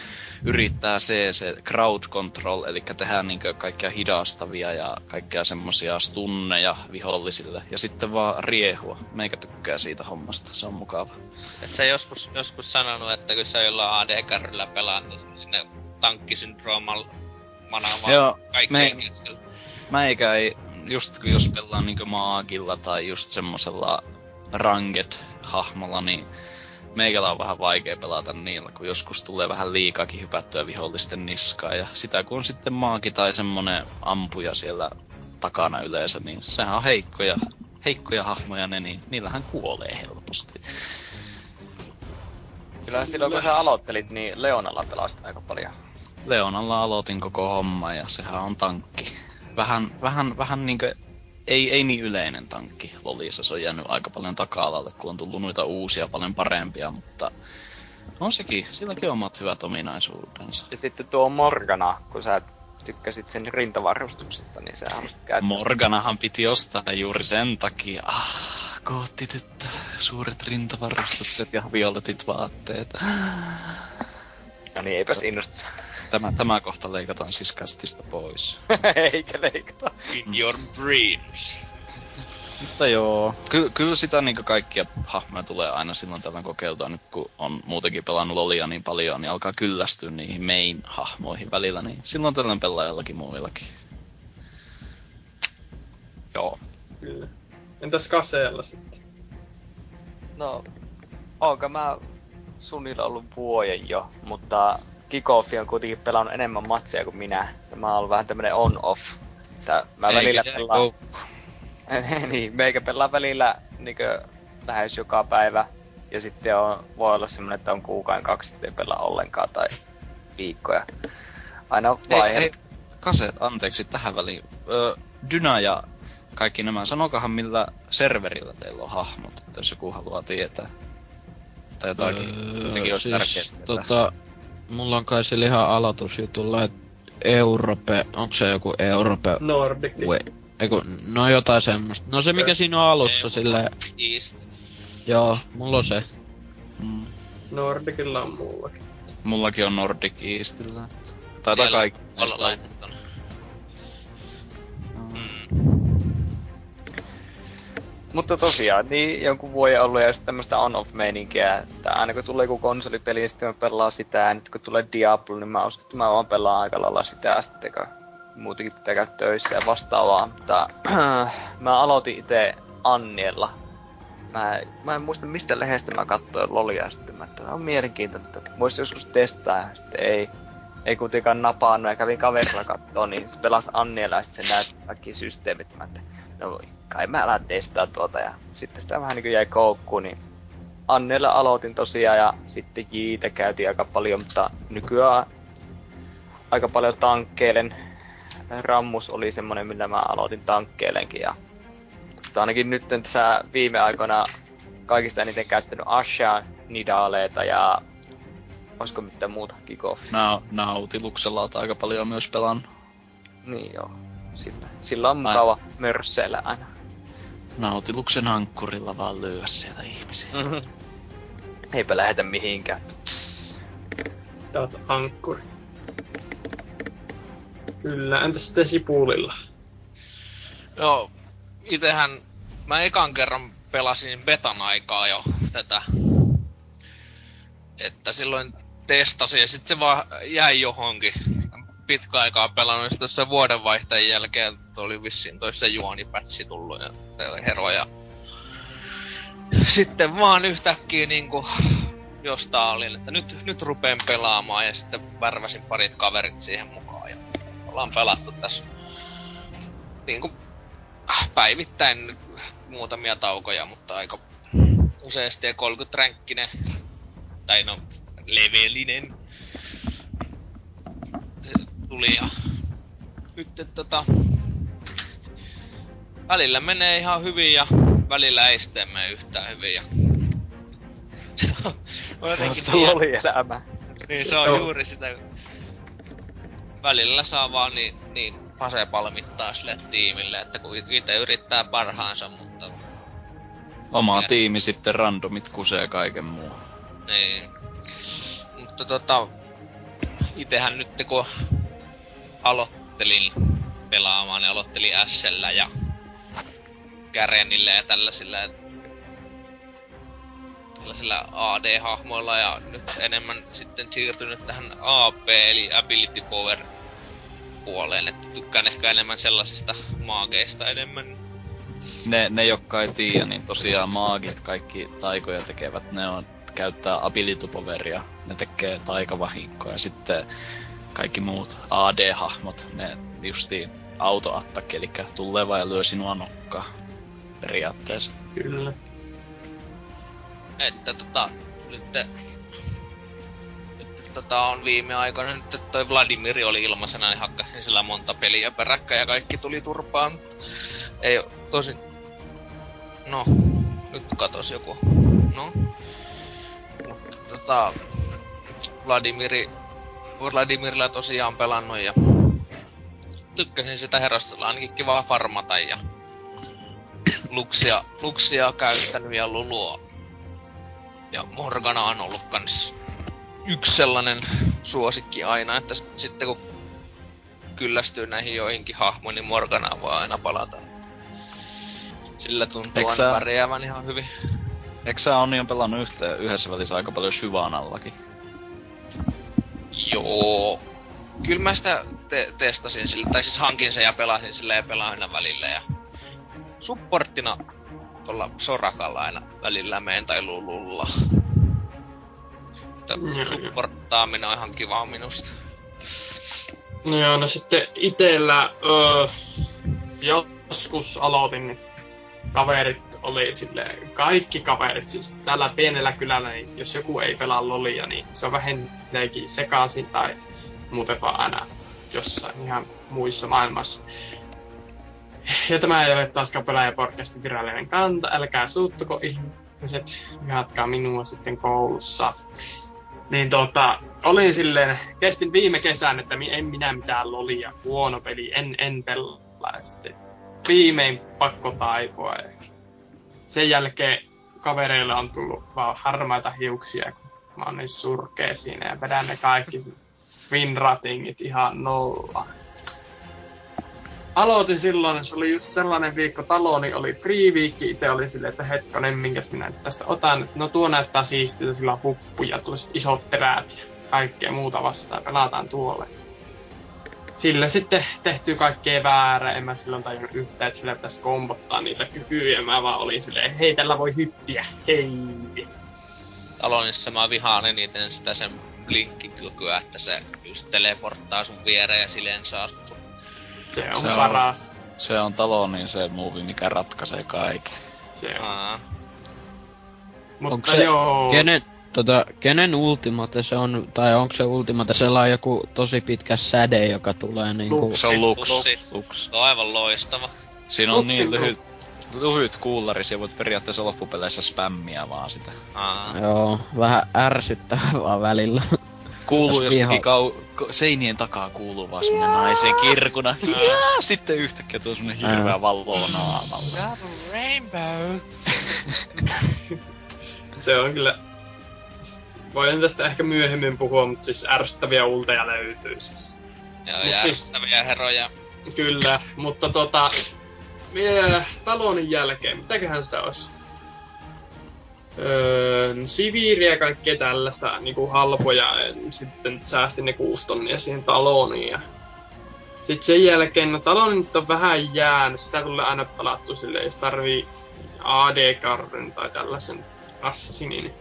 Yrittää se, se crowd control, eli tehdään niin kaikkia hidastavia ja kaikkia semmosia stunneja vihollisille. Ja sitten vaan riehua. Meikä tykkää siitä hommasta. Se on mukava. Et sä joskus, joskus sanonut, että kun sä jollain AD-kärryllä pelaat, niin sinne tankkisyndroomalla manaamaan Joo, kaikkien me- keskellä. Meikä ei, just kun jos pelaa niinku maagilla tai just semmosella ranked-hahmolla, niin meikällä on vähän vaikea pelata niillä, kun joskus tulee vähän liikakin hypättyä vihollisten niskaan. Ja sitä kun on sitten maagi tai semmonen ampuja siellä takana yleensä, niin sehän on heikkoja, heikkoja hahmoja ne, niin niillähän kuolee helposti. Kyllä silloin kun sä aloittelit, niin Leonalla pelasit aika paljon. Leonalla aloitin koko homma ja sehän on tankki. Vähän, vähän, vähän niinkö, ei, ei niin yleinen tankki Lolissa. Se on jäänyt aika paljon taka-alalle, kun on tullut noita uusia paljon parempia, mutta on sekin, silläkin on omat hyvät ominaisuudensa. Ja sitten tuo Morgana, kun sä tykkäsit sen rintavarustuksesta, niin sä halusit käyttää... Morganahan piti ostaa juuri sen takia. Ah, koottityttö, suuret rintavarustukset ja violetit vaatteet. No niin, eipäs innostus. Tämä, tämä kohta leikataan siis kastista pois. Eikä leikata. In your dreams. Mutta joo, ky- kyllä sitä niinku kaikkia hahmoja tulee aina silloin tällöin kokeiltua, nyt kun on muutenkin pelannut Lolia niin paljon, niin alkaa kyllästyä niihin main-hahmoihin välillä, niin silloin tällöin pelaa jollakin muillakin. Joo. Kyllä. Entäs kaseella sitten? No, onko mä suunnilla ollut vuoden jo, mutta Kikoffi on kuitenkin pelannut enemmän matseja kuin minä. Ja mä oon ollut vähän tämmönen on-off. Että mä Eikä välillä pelaan... niin, meikä pelaa välillä niinkö lähes joka päivä. Ja sitten on, voi olla semmonen, että on kuukauden kaksi, ettei pelaa ollenkaan tai viikkoja. Aina vaihe. ei, kaset, anteeksi tähän väliin. Ö, Dyna ja kaikki nämä, sanokahan millä serverillä teillä on hahmot, että jos joku haluaa tietää. Tai jotakin. Öö, Sekin olisi siis, tärkeää. tota, mulla on kai sillä ihan aloitusjutulla, että Europe, onko se joku Europe Nordic. We, eiku, no jotain semmoista. No se mikä siinä on alussa sille, East. joo, mulla on se. Mm. Nordicilla on mullakin. Mullakin on Nordic Eastillä. Tai Siellä kaikki. olla laitettuna. Mutta tosiaan, niin jonkun vuoden ollut ja sitten tämmöstä on-off-meininkiä, että aina kun tulee joku konsolipeli, niin sitten mä pelaan sitä, ja nyt kun tulee Diablo, niin mä uskon, että mä vaan pelaan aika lailla sitä, sitten kun muutenkin pitää käydä töissä ja vastaavaa. Mutta mä aloitin itse Anniella. Mä, mä en muista mistä lehdestä mä katsoin Lolia sitten mä, että on mielenkiintoista, että voisi joskus testaa sitten ei, ei kuitenkaan napannut ja kävin kaverilla katsoa, niin se pelasi Anniella ja sitten se näytti kaikki systeemit. Mä, että no kai mä alan testaa tuota ja sitten sitä vähän niin jäi koukkuun, niin Annella aloitin tosiaan ja sitten Jiitä käytiin aika paljon, mutta nykyään aika paljon tankkeilen. Rammus oli semmonen, millä mä aloitin tankkeilenkin ja mutta ainakin nyt tässä viime aikoina kaikista eniten käyttänyt Asha, Nidaleeta ja olisiko mitään muuta kickoff. Nau, nautiluksella oot aika paljon myös pelannut. Niin joo. Sillä, sillä on mukava mörsseillä aina. Nautiluksen ankkurilla vaan lyö siellä ihmisiä. Mm-hmm. Eipä lähetä mihinkään. Taat ankkuri. Kyllä, entä sitten Sipulilla? Joo, itehän mä ekan kerran pelasin betan aikaa jo tätä. Että silloin testasin ja sitten se vaan jäi johonkin. Pitkä aikaa pelannut ja sitten vuodenvaihteen jälkeen oli vissiin toissa juonipätsi tullut ja hero ja sitten vaan yhtäkkiä niinku jostain olin, että nyt, nyt rupeen pelaamaan ja sitten värväsin parit kaverit siihen mukaan ja ollaan pelattu tässä niinku päivittäin muutamia taukoja, mutta aika useasti ja 30 ränkkinen, tai no levelinen tuli ja nyt tota välillä menee ihan hyvin ja välillä ei sitten mene yhtään hyvin ja se on lolielämä. Niin se on juuri sitä. Välillä saa vaan niin, niin pasepalmittaa sille tiimille, että kun itse yrittää parhaansa, mutta... Oma ja... tiimi sitten randomit kusee kaiken muun. Niin. Mutta tota... Itehän nyt kun aloittelin pelaamaan, niin aloittelin Sllä ja Garenille ja tällaisilla, tällaisilla AD-hahmoilla ja nyt enemmän sitten siirtynyt tähän AP eli Ability Power puoleen, että tykkään ehkä enemmän sellaisista maageista enemmän. Ne, ne jotka ei tiedä, niin tosiaan maagit, kaikki taikoja tekevät, ne on käyttää ability poweria, ne tekee taikavahinkoa ja sitten kaikki muut AD-hahmot, ne justiin autoattakki, eli tulee vaan ja lyö sinua nokkaa periaatteessa. Kyllä. Että tota, nyt tota on viime aikoina nyt toi Vladimir oli ilmaisena, niin hakkasin sillä monta peliä peräkkä ja kaikki tuli turpaan. Ei tosi... No, nyt katos joku. No. Mutta tota... Vladimiri... Vladimirilla tosiaan pelannut ja... Tykkäsin sitä herrasta, ainakin kiva farmata ja... Luksia, Luksia käyttänyt ja Lulua. Ja Morgana on ollut kans yksi sellainen suosikki aina, että sitten kun kyllästyy näihin joihinkin hahmoihin, niin Morgana voi aina palata. Sillä tuntuu aina pärjäävän ihan hyvin. Eikö sä Onni on pelannut yhteen, yhdessä välissä aika paljon Syvanallakin? Joo. Kyllä mä sitä te- testasin sillä, tai siis hankin sen ja pelasin sillä ja pelaan aina välillä ja... Supporttina tuolla Sorakalla aina välillä meen tai Lululla mm. supporttaaminen on ihan kivaa minusta. No joo, no sitten itellä öö, joskus aloitin, niin kaverit oli sille kaikki kaverit, siis tällä pienellä kylällä, niin jos joku ei pelaa lolia, niin se on vähintäänkin sekaisin tai muuten vaan aina jossain ihan muissa maailmassa. Ja tämä ei ole taaskaan pelaaja-podcastin virallinen kanta, älkää suuttuko ihmiset, jatkaa minua sitten koulussa. Niin tota, olin silleen, kestin viime kesän, että en minä mitään lolia, huono peli, en, en pelaa. Sitten viimein pakko taipua. Sen jälkeen kavereilla on tullut vaan harmaita hiuksia, kun mä oon niin surkea siinä ja vedän ne kaikki winratingit ihan nolla. Aloitin silloin, se oli just sellainen viikko, taloni oli free viikki, itse oli silleen, että hetkonen, minkäs minä nyt tästä otan. No tuo näyttää siistiltä, sillä on huppuja, tuollaiset isot terät ja kaikkea muuta vastaan, pelataan tuolle. Sillä sitten tehtyy kaikkea väärää, en mä silloin tajunnut yhtään, että sillä pitäisi kombottaa niitä kykyjä, mä vaan olin silleen, hei tällä voi hyppiä, hei. Talonissa mä vihaan eniten sitä sen blinkkikykyä, että se just teleporttaa sun viereen ja silleen saa. Se on Se on- paras. Se on talo, niin se movi, mikä ratkaisee kaiken. Se on. Aa. Mutta Onko se- joo. Kenen, tota, kenen ultimate se on, tai onko se ultimate sellainen joku tosi pitkä säde, joka tulee niinku... Lux. Se on Lux. Lux. Se on aivan loistava. Siinä on Luxin niin lyhyt, lyhyt kuulari, siellä voit periaatteessa loppupeleissä spämmiä vaan sitä. Aa. Joo, vähän ärsyttävää vaan välillä. Kuuluu Se jostakin viha- kau, seinien takaa kuuluu vaan semmonen naisen kirkuna. Ja sitten yhtäkkiä tuo semmonen hirveä Ää. valo naamalla. Rainbow. Se on kyllä... Voin tästä ehkä myöhemmin puhua, mutta siis ärsyttäviä ulteja löytyy siis. Joo, Mut siis- järjestäviä heroja. Kyllä, mutta tota... Vielä talonin jälkeen, mitäköhän sitä olisi? Öö, no siviiriä ja kaikkea tällaista niinku halpoja. En Sitten säästin ne kuusi tonnia siihen taloniin. Ja... Sitten sen jälkeen, no taloni nyt on vähän jäänyt. Sitä tulee aina pelattu sille, jos tarvii AD-karrin tai tällaisen assassinin.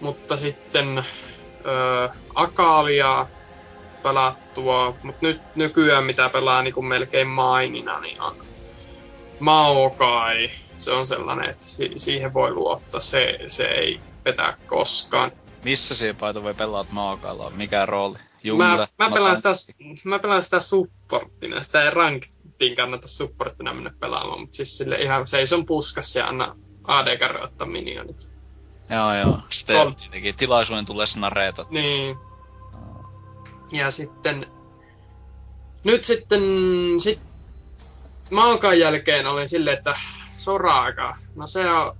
Mutta sitten öö, Akalia pelattua, mutta nyt nykyään mitä pelaa niin melkein mainina, niin on Maokai. Se on sellainen, että si- siihen voi luottaa, se, se ei petä koskaan. Missä siellä paito voi pelaat maakalla? Mikä rooli? Jungle? Mä, mä, pelaan sitä, mä pelaan sitä supporttina, sitä ei ranktiin kannata supporttina mennä pelaamaan, mutta siis sille ihan seison puskassa ja anna AD-karre ottaa minionit. Joo joo. Sitten Kol- tietenkin tilaisuuden tulee snareetat. Niin. Ja sitten... Nyt sitten... Sit, Maokan jälkeen olin silleen, että Soraka, no se on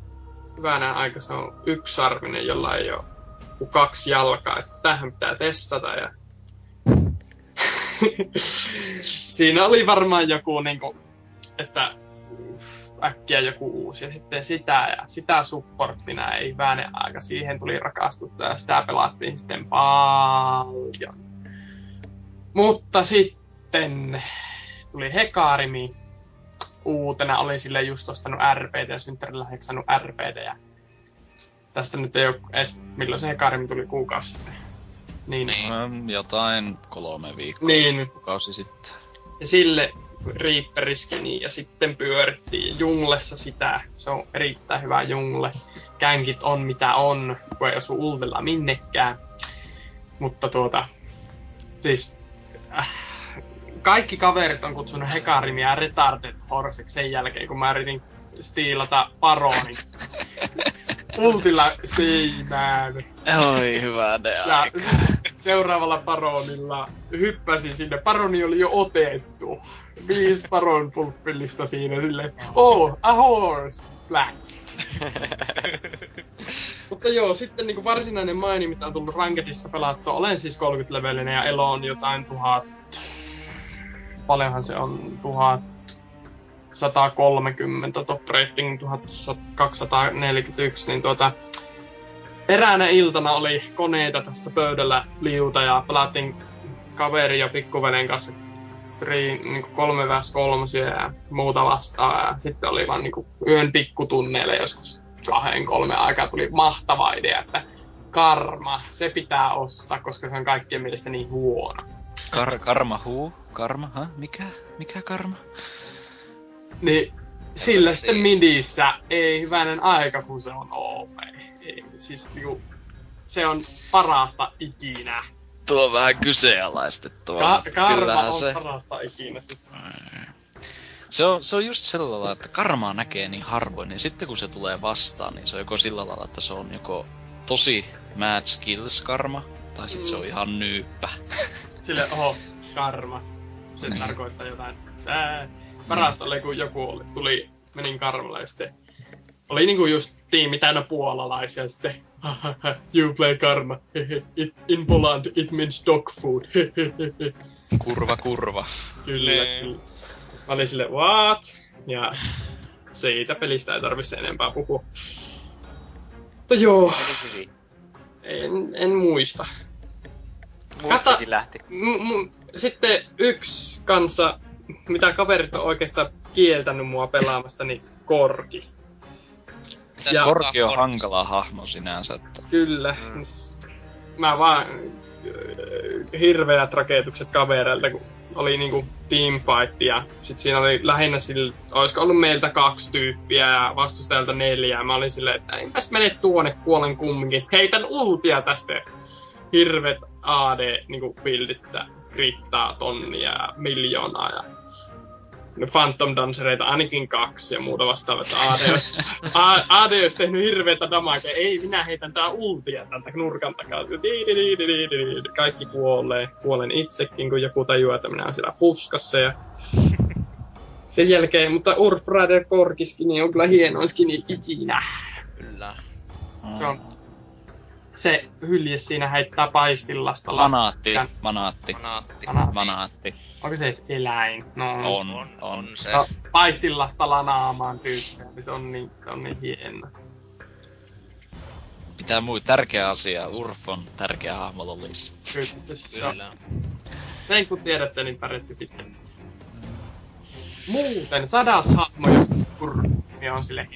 hyvänä aika, se on yksarvinen, jolla ei ole kuin kaksi jalkaa, että tähän pitää testata ja... Siinä oli varmaan joku niinku, että äkkiä joku uusi ja sitten sitä ja sitä supporttina ei väänä aika. Siihen tuli rakastuttua ja sitä pelattiin sitten paljon. Mutta sitten tuli Hekarimi uutena, oli sille just ostanut RPT ja synttärillä heksannut RPT ja tästä nyt ei ole edes milloin se Hekarimi tuli kuukausi sitten. Niin, Niin. Mm, jotain kolme viikkoa. Niin. Kuukausi sitten. Ja sille Reaperiskini ja sitten pyörittiin junglessa sitä. Se on erittäin hyvä jungle. Känkit on mitä on, kun ei osu ultilla minnekään. Mutta tuota, siis äh, kaikki kaverit on kutsunut Hekarimia Retarded Horseksi sen jälkeen, kun mä yritin stiilata paronin ultilla seinään. Oi hyvä ne Ja seuraavalla paronilla hyppäsin sinne. Paroni oli jo otettu. Viisi paron pulppillista siinä silleen. Oh, a horse! Black. Mutta joo, sitten niinku varsinainen maini, mitä on tullut Rankedissa pelattua. Olen siis 30 levelinen ja elo on jotain tuhat... Paljonhan se on? Tuhat... 130, top rating 1241, niin tuota... Eräänä iltana oli koneita tässä pöydällä liuta ja pelattiin kaveri ja pikkuvelen kanssa tri, niin kolme vs kolmosia ja muuta vastaan. Ja sitten oli vaan niin yön pikkutunneille joskus kahden kolme aikaa tuli mahtava idea, että karma, se pitää ostaa, koska se on kaikkien mielestä niin huono. Kar- karma huu? Karma? Ha? Mikä? Mikä karma? Niin sillä sitten midissä ei hyvänen aika, kun se on OP. Ei, siis niinku, se on parasta ikinä. Tuo on vähän kyseenalaistettua. Ka- karma kyllähän on se, parasta ikinä. Siis. se, on, se on just sillä lailla, että karmaa näkee niin harvoin, niin sitten kun se tulee vastaan, niin se on joko sillä lailla, että se on joko tosi mad skills karma, tai sitten se on Mm. ihan nyyppä. Sille, oho, karma. Se Niin. tarkoittaa jotain. Tää. Parasta oli, kun joku oli, tuli, menin karmalle ja sitten oli niinku just tiimi täynnä puolalaisia ja sitten you play karma. It, in Poland it means dog food. Kurva kurva. kyllä, Niin. kyllä. Mä olin sille, what? Ja siitä pelistä ei tarvitse enempää puhua. Mutta joo, en, en muista. Muistakin lähti. M- m- sitten yksi kanssa, mitä kaverit on oikeastaan kieltänyt mua pelaamasta, niin Korki. Pitäis Ja- Korki on hankala hahmo sinänsä, että Kyllä. Mm. Siis Mä vaan äh, hirveät raketukset kavereilta, kun oli niinku teamfight ja sit siinä oli lähinnä sillä, olisiko ollut meiltä kaksi tyyppiä ja vastustajalta neljä. Mä olin silleen, että enpäs mene tuonne kuolen kumminkin. Heitän ultia tästä. Hirvet AD niinku bildittä krittaa tonnia ja miljoonaa ja no Phantom Dancereita ainakin kaksi ja muuta vastaavaa. että AD, olisi- A- AD olisi tehnyt hirveätä damakea. Ei, minä heitän tää ultia tältä nurkan takaa. Kaikki kuolee. Kuolen itsekin, kun joku tajuaa, että minä olen siellä puskassa. Ja sen jälkeen, mutta Urf Rider Korkiskin niin on kyllä hienoin skini ikinä. Kyllä. Se on se hylje siinä heittää paistillasta. Manaatti, Ja- manaatti, Manaatti. Manaatti. Onko se edes eläin? No, On, On, on. on se. No, paistillasta lanaamaan tyyppiä, niin se on niin, se on niin hieno. Pitää muu tärkeä asia, Urf on tärkeä hahmo Lolis. Kyllä, se, se on, Kyllä. sen kun tiedätte, niin pärjätte pitkään. Muuten, sadas hahmo, jos kurf, niin on sille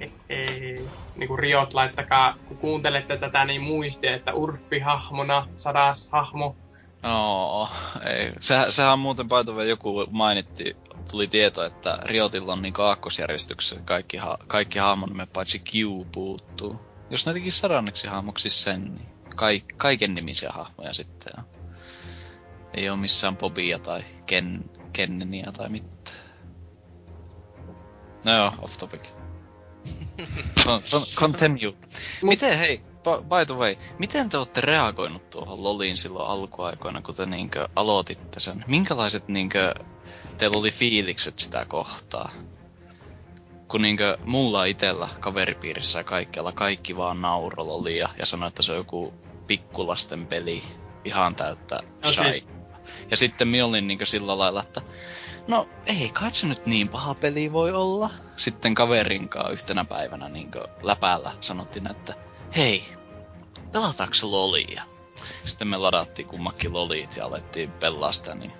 hehehehe. Niin kuin Riot, laittakaa, kun kuuntelette tätä, niin muistia, että Urfi-hahmona, sadas hahmo. Oo, ei. Sehän, sehän on muuten paitava joku mainitti, tuli tieto, että Riotilla on niin aakkosjärjestyksessä kaikki, ha, kaikki hahmonimet paitsi Q puuttuu. Jos ne teki sadanneksi hahmoksi sen, niin kai, kaiken nimisiä hahmoja sitten on. Ei oo missään Bobia tai Ken, Kenneniä tai mitään. No joo, off topic. Con, con, continue. Miten, hei, by, the way, miten te olette reagoinut tuohon Loliin silloin alkuaikoina, kun te niinkö aloititte sen? Minkälaiset niinkö teillä oli fiilikset sitä kohtaa? Kun niinkö mulla itellä kaveripiirissä ja kaikkialla kaikki vaan nauro Lolia ja sanoi, että se on joku pikkulasten peli ihan täyttä No shai. siis, Ja sitten minä olin niinkö sillä lailla, että no ei kai se nyt niin paha peli voi olla. Sitten kaverinkaan yhtenä päivänä niinkö läpäällä sanottiin, että hei, pelataanko lolia? Sitten me ladattiin kummakin lolit ja alettiin pelaa sitä, niin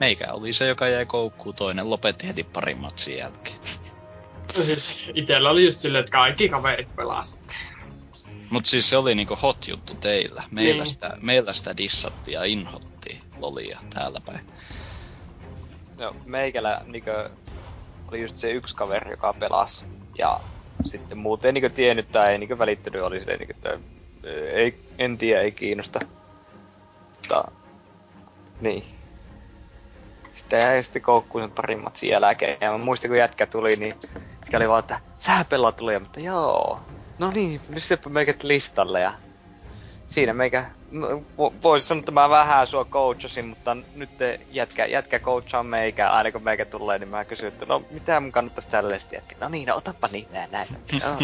meikä oli se, joka jäi koukkuun, toinen lopetti heti parin matsin jälkeen. no siis itellä oli just silleen, että kaikki kaverit pelasivat. Mut siis se oli niinku hot juttu teillä. Meillä, Niin. sitä, meillä sitä dissattiin ja inhottiin lolia täällä päin. No, meikällä niinkö oli just se yksi kaveri, joka pelasi. Ja sitten muut ei niinkö tiennyt tai ei niinkö välittänyt, oli silleen niinkö, että ei, en tiedä, ei kiinnosta. Mutta, niin. Sitten jäi sitten koukkuun sen parin matsin jälkeen. Ja mä muistin, kun jätkä tuli, niin jätkä oli vaan, että sä pelaat tuli, mutta joo. No niin, nyt meikät listalle ja siinä meikä, no, vo- voisi sanoa, että mä vähän sua coachasin, mutta nyt te jätkä, jätkä coachaa meikä, aina kun meikä tulee, niin mä kysyn, että no mitä mun kannattaisi tällaista jätkä. No niin, no otapa nimeä näin. Joo.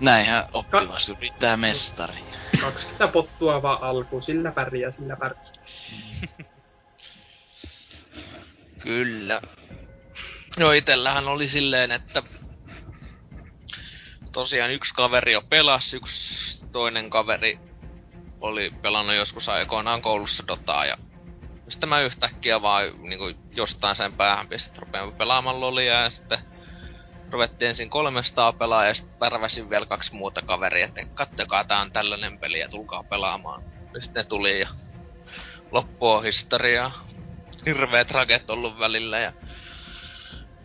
Näinhän oppilas yrittää mestarin. 20 pottua vaan alkuun, sillä pärjää, sillä pärjää. Kyllä. Joo, itellähän oli silleen, että tosiaan yksi kaveri jo pelasi, yksi toinen kaveri oli pelannut joskus aikoinaan koulussa Dotaa ja sitten mä yhtäkkiä vaan niin jostain sen päähän pistin rupeamaan pelaamaan lolia ja sitten ruvettiin ensin 300 pelaa ja sitten värväsin vielä kaksi muuta kaveria, että kattokaa tää on tällainen peli ja tulkaa pelaamaan. Ja sitten ne tuli ja loppu on historiaa. Hirveet raket ollut välillä ja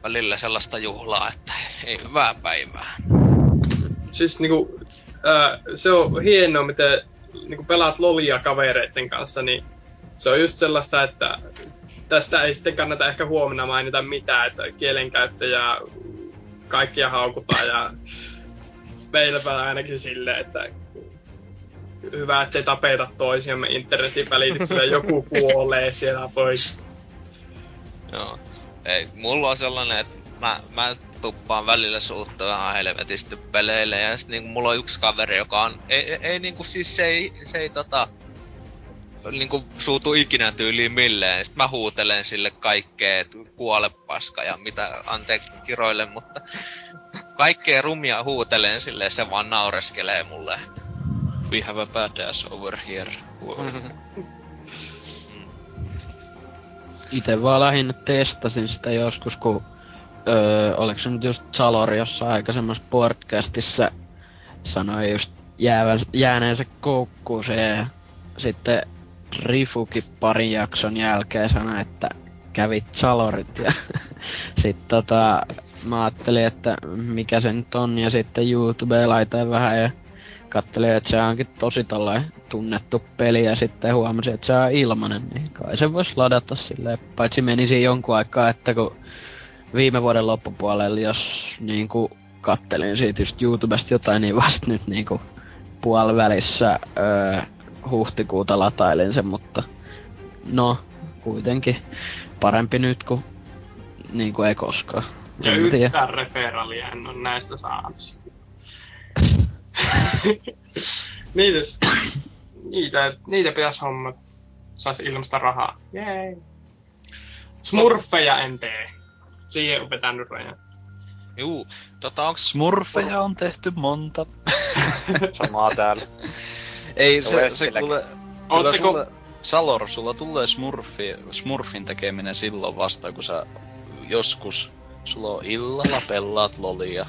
välillä sellaista juhlaa, että ei hyvää päivää. Siis niinku, se on hienoa, miten niinku pelaat lolia kavereiden kanssa, niin se on just sellaista, että tästä ei sitten kannata ehkä huomenna mainita mitään, että kielenkäyttö ja kaikkia haukutaan ja meillä ainakin silleen, että hyvä, ettei tapeta toisiamme internetin välityksellä, joku kuolee siellä pois. Joo. Ei, mulla on sellainen, että mä, mä tuppaan välillä suuttua ihan helvetisti peleille ja sit niinku mulla on yksi kaveri, joka on, ei, ei, ei niinku siis se ei, se ei tota, niinku suutu ikinä tyyliin milleen. Sitten mä huutelen sille kaikkea, että kuole paska ja mitä anteeksi kiroille, mutta kaikkea rumia huutelen sille se vaan naureskelee mulle. We have a badass over here. Ite vaan lähinnä testasin sitä joskus, kun öö, oliko se nyt just Salori jossain aikaisemmassa podcastissa sanoi just jäävän, jääneensä koukkuuseen ja sitten Rifuki parin jakson jälkeen sanoi, että kävit Salorit ja sit tota mä ajattelin, että mikä se nyt on ja sitten YouTubeen laitoin vähän ja kattelin, että se onkin tosi tollain tunnettu peli ja sitten huomasin, että se on ilmanen, niin kai se vois ladata silleen, paitsi menisi jonkun aikaa, että kun viime vuoden loppupuolella, jos niinku kattelin siitä just YouTubesta jotain, niin vasta nyt niinku puolivälissä öö, huhtikuuta latailin sen, mutta no, kuitenkin parempi nyt kuin niinku ei koskaan. Ja En mä tiedä. yhtään referalia en ole näistä saanut. Niitäs, niitä, niitä pitäis hommat. Sais ilmasta rahaa. Jee. Smurfeja en tee. Siihen opetan nyt rajan. Juu, tota onks... Smurfeja on tehty monta. Samaa täällä. Ei, se, se Westilläkin. kuule... Kyllä Ootteko- sulle, Salor, sulla tulee smurfi, smurfin tekeminen silloin vasta, kun sä joskus, sulla on illalla pelaat lolia,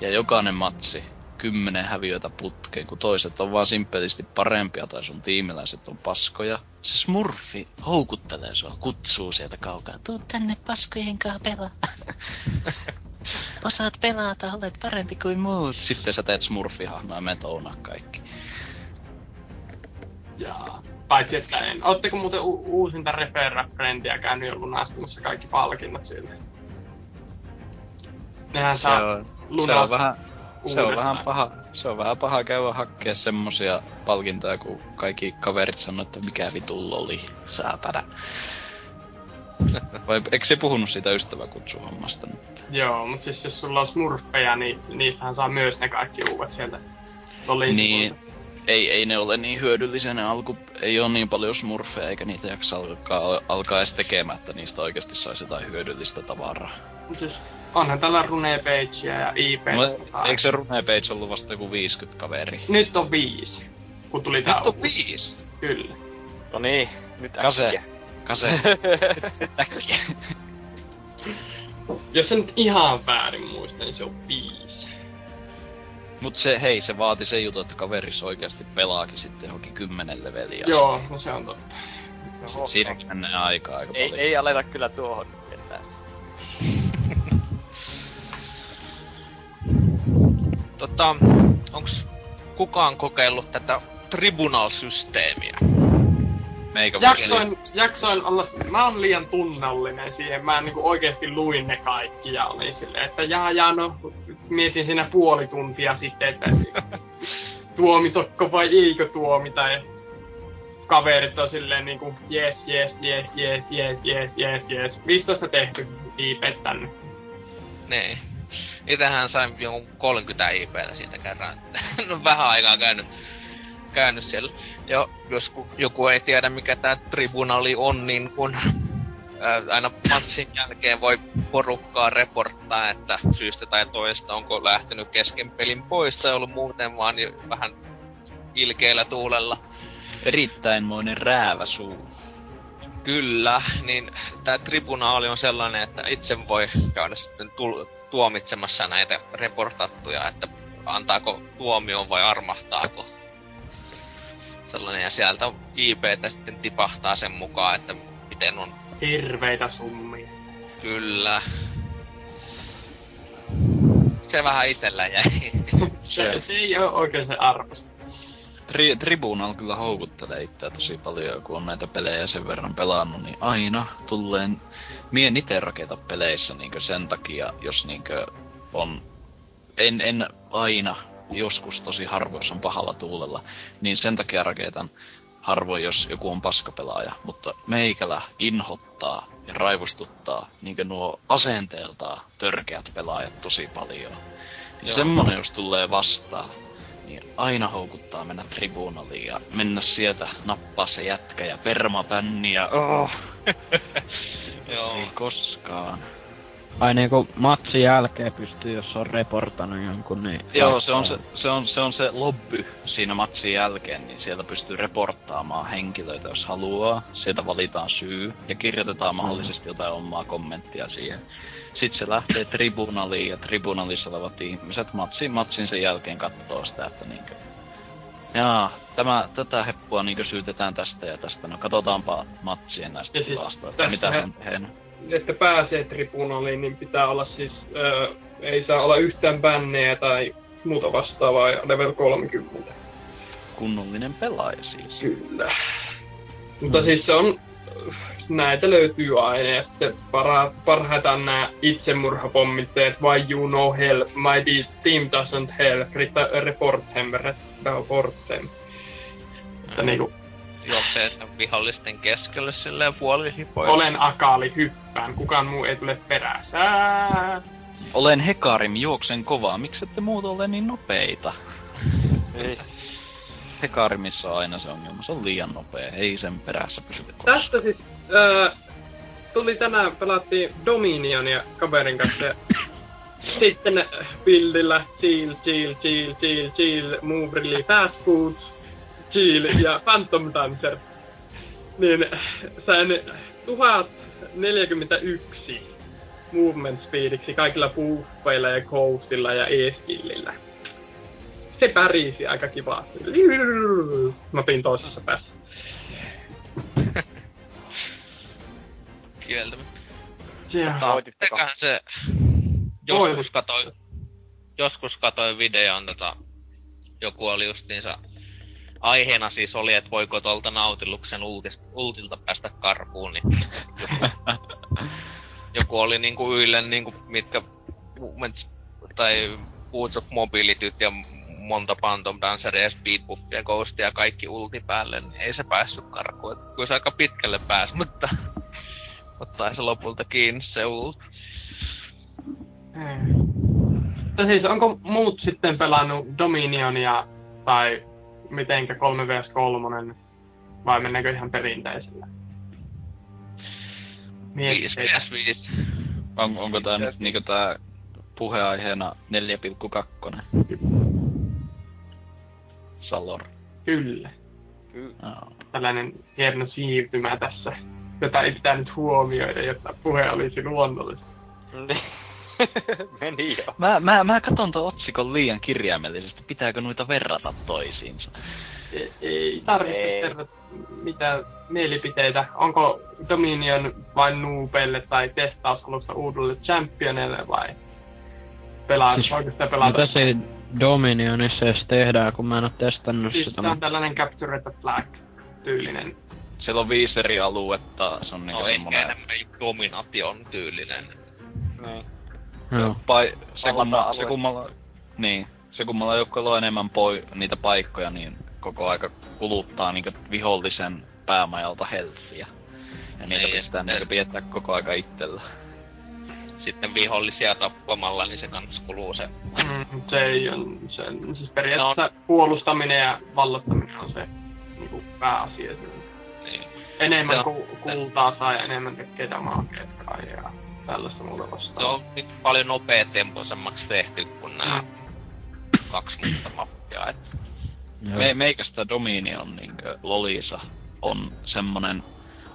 ja jokainen matsi, kymmenen häviötä putkeen, kun toiset on vaan simppelisti parempia tai sun tiimiläiset on paskoja. Se smurfi houkuttelee sua, kutsuu sieltä kaukaa. Tuu tänne paskojen kanssa pelaa. Osaat pelata, olet parempi kuin muut. Sitten sä teet smurfihahmoa ja menet kaikki. Jaa. Paitsi että en. Ootteko muuten u- uusinta Refera Friendia käynyt jo lunastamassa kaikki palkinnot sille? Nehän Se saa on, se on lunastaa vähän, se on vähän paha, se on vähän paha käydä hakkea semmosia palkintoja, kun kaikki kaverit sanoo, että mikä vitu loli, saatana. Vai eikö se puhunut siitä ystäväkutsuhommasta nyt? Joo, mutta siis jos sulla on smurfeja, niin niistähän saa myös ne kaikki uudet sieltä lolin Niin, ei, ei ne ole niin hyödyllisiä ne alku, ei ole niin paljon smurfeja eikä niitä jaksa alkaa, alkaa edes tekemään, että niistä oikeasti saisi jotain hyödyllistä tavaraa. Mut Siis onhan tällä Runepagea ja IP. No, eikö se Rune Page ollut vasta joku 50 kaveri? Nyt on viisi, kun tuli tää Nyt on uusi. viisi! Kyllä. No niin, nyt Kase. äkkiä. Kase. Äkkiä. Jos se nyt ihan väärin muista, niin se on viisi. Mut se, hei, se vaati sen jutun, että kaveris oikeasti pelaakin sitten johonkin kymmenen leveliä. asti. Joo, no se on totta. Siinäkin menee aikaa aika Ei, paljon. ei aleta kyllä tuohon nyt ketään. Tota, onks kukaan kokeillut tätä tribunal-systeemiä? Meikä Jaksoin, jaksoin olla, mä oon liian tunnallinen siihen, mä niinku oikeesti luin ne kaikki ja olin silleen, että jaa jaa no, mietin siinä puoli tuntia sitten, että tuomitokko vai eikö tuomita ja kaverit on silleen niinku yes, yes, yes, yes, yes, yes, yes, yes, 15 tehty, IP tänne. Niin. Itähän sain jonkun 30 IPtä siitä kerran. no vähän aikaa käynyt, käynyt siellä. Ja jos ku- joku ei tiedä mikä tää tribunali on, niin kun ää, aina matsin jälkeen voi porukkaa reporttaa, että syystä tai toista onko lähtenyt kesken pelin pois tai ollut muuten vaan vähän ilkeillä tuulella. Erittäinmoinen räävä suu. Kyllä, niin tämä tribunaali on sellainen, että itse voi käydä sitten tul- tuomitsemassa näitä reportattuja, että antaako tuomion vai armahtaako. Sellainen, ja sieltä IPtä sitten tipahtaa sen mukaan, että miten on Hirveitä summia. kyllä. Se vähän itellä jäi. Se, se ei oo oikein se arvosta. Tri- Tribunal kyllä houkuttelee itseä tosi paljon, kun on näitä pelejä sen verran pelannut, niin aina tulleen... Mie en ite raketa peleissä niinkö sen takia, jos niinkö on... En, en aina, joskus tosi harvoin, jos on pahalla tuulella, niin sen takia raketan harvoin, jos joku on paskapelaaja, mutta meikälä inhottaa ja raivostuttaa niinkö nuo asenteeltaan törkeät pelaajat tosi paljon. Niin Joo. semmonen jos tulee vastaan, niin aina houkuttaa mennä tribunaliin ja mennä sieltä nappaa se jätkä ja permapänni ja oh, Joo. ei koskaan. Ai niinku matsin jälkeen pystyy, jos on reportannut jonkun, niin... Joo, se on se, se, on, se on se lobby siinä matsin jälkeen, niin sieltä pystyy reporttaamaan henkilöitä, jos haluaa. Sieltä valitaan syy ja kirjoitetaan mahdollisesti jotain omaa kommenttia siihen. Sitten se lähtee tribunaliin ja tribunalissa olevat ihmiset matsin matsin sen jälkeen katsoo sitä, että niinkö... Jaa, tämä, tätä heppua niinkö syytetään tästä ja tästä. No katsotaanpa matsien näistä Ja siis että mitä hän tehnyt. että pääsee tribunaliin, niin pitää olla siis, ö, ei saa olla yhtään bännejä tai muuta vastaavaa ja level 30. Kunnollinen pelaaja siis. Kyllä. Mutta Mm. siis se on, näitä löytyy aina ja sitten para, parhaita on nämä itsemurhapommitteet, why you no help, my team doesn't help, Rita- report re- report him. Että niinku, Juoksee sen vihollisten keskelle silleen puolihipoin. olen akaali, hyppään, kukaan muu ei tule perässä. Olen Hekarim, juoksen kovaa. Miksi ette muut ole niin nopeita? Ei. Hekarimissa on aina se ongelma. Se on liian nopea. Ei sen perässä pysytä Tästä siis öö, tuli tänään, pelattiin Dominionia kaverin kanssa. ja Sitten bildillä chill, chill, chill, chill, chill, move really fast food, chill ja Phantom Dancer. Niin sain 1041 movement speediksi kaikilla buffeilla ja coastilla ja e-skillillä. Se pärisi aika kivasti. Mä pin toisessa päässä. Kieltämättä. Eiköhän se... Joskus katoi... Joskus katoi videon tota... Joku oli justiinsa... Aiheena siis oli, että voiko tuolta Nautiluksen ultis, ultilta päästä karkuun, niin joku, oli niinku ylle niinku mitkä movements tai Boots of Mobilityt ja monta Phantom Danceria ja Speed Buffia, Ghostia ja kaikki ulti päälle, niin ei se päässyt karkuun. Kyllä se aika pitkälle pääsi, mutta ottaa se lopulta kiinni se ult. Mutta siis onko muut sitten pelannut Dominionia tai mitenkä 3 vs 3 vai mennäänkö ihan perinteisellä? 5 Mietteitä. vs 5. On, onko tää nyt niinku tää puheaiheena 4,2? Salor. Kyllä. Ky- Joo. Tällainen hieno siirtymä tässä. Jota ei pitänyt huomioida, jotta puhe olisi luonnollista. Meni jo. Mä, mä, mä katon tuon otsikon liian kirjaimellisesti. Pitääkö noita verrata toisiinsa? Ei, ei tarvitse Ei. tehdä mitään mielipiteitä. Onko Dominion vain nuupeille tai testausalusta uudelle championille vai pelaa, Siis- voiko sitä pelata? Mitä siinä Dominionissa edes tehdään, kun mä en oo testannut Siis sitä? se on tällainen Capture the Flag tyylinen. Siellä on viisi eri aluetta. Se on niinku No ehkä semmonen... enemmän domination tyylinen. Niin. Joo. Pai, se, Vallata kumma, alue. se kummalla... Niin. Se kummalla joukkueella on enemmän poi, niitä paikkoja, niin koko aika kuluttaa niinku vihollisen päämajalta helsiä. Ja niitä Niin, pistää niinku piettää koko aika itsellä. Sitten vihollisia tappamalla, niin se kans kuluu se. Mm, se ei on, se, siis periaatteessa puolustaminen ja vallottaminen on se niinku pääasia. siinä. Niin. Enemmän Se on- ku, kultaa saa ja enemmän tekee damagea kai ja tällaista muuta Se vastaavaa. on nyt paljon nopeatempoisemmaksi tehty kuin nämä Mm. kaksi muuta mappia. Et. Me, meikästä Dominion niinkö Lolisa on semmonen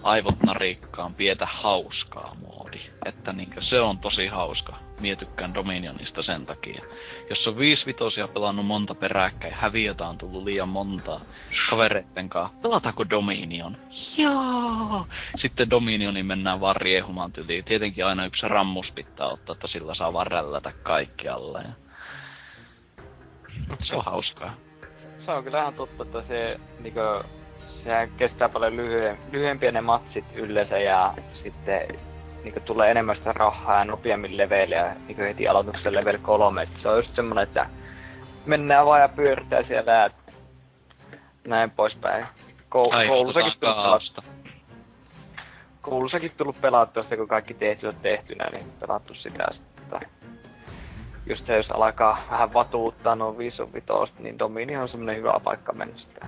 aivot narikkaan pietä hauskaa moodi. Että niinkö se on tosi hauska. Mie tykkään Dominionista sen takia. Jos on viisi vitosia pelannut monta peräkkäin, häviötä on tullut liian montaa kavereitten kanssa. Pelataanko Dominion? Joo! Sitten Dominionin mennään vaan riehumaan tyliin. Tietenkin aina yksi rammus pitää ottaa, että sillä saa vaan kaikkialle. Ja... Se on hauskaa. Se on kyllä ihan totta, että se niinku, sehän kestää paljon lyhyen, lyhyempiä ne matsit yleensä ja sitten niinku tulee enemmän sitä rahaa ja nopeammin leveliä niinku heti aloituksessa level 3. Et se on just semmonen, että mennään vaan ja pyöritään siellä ja näin poispäin. Kou- koulussakin tullut koulussakin tullut pelattua sitä, kun kaikki tehty on tehtynä, niin pelattu sitä sitten. just se, jos alkaa vähän vatuuttaa viisun vitosta, niin Dominion on semmonen hyvä paikka mennä sitä.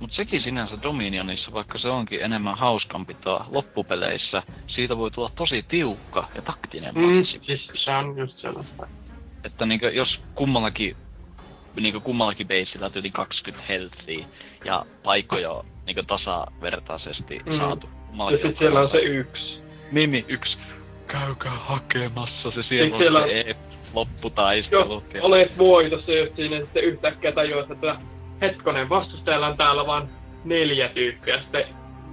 Mut sekin sinänsä Dominionissa, vaikka se onkin enemmän hauskanpitoa loppupeleissä, siitä voi tulla tosi tiukka ja taktinen Mm, siis se on just sellaista. Että niinkö, jos kummallakin, niinkö kummallakin baseillä on yli 20 healthia ja paikkoja on niinkö tasavertaisesti Mm. saatu. Ja Kummallakin sit siellä on se yksi. Niin, niin, yksi. Käykää hakemassa se siellä, siellä on on- se e- lopputaistelu. Jos olet voitossa, jos siinä sitten yhtäkkiä tajuat, että hetkonen, vastustajalla on täällä vaan neljä tyyppiä, sitten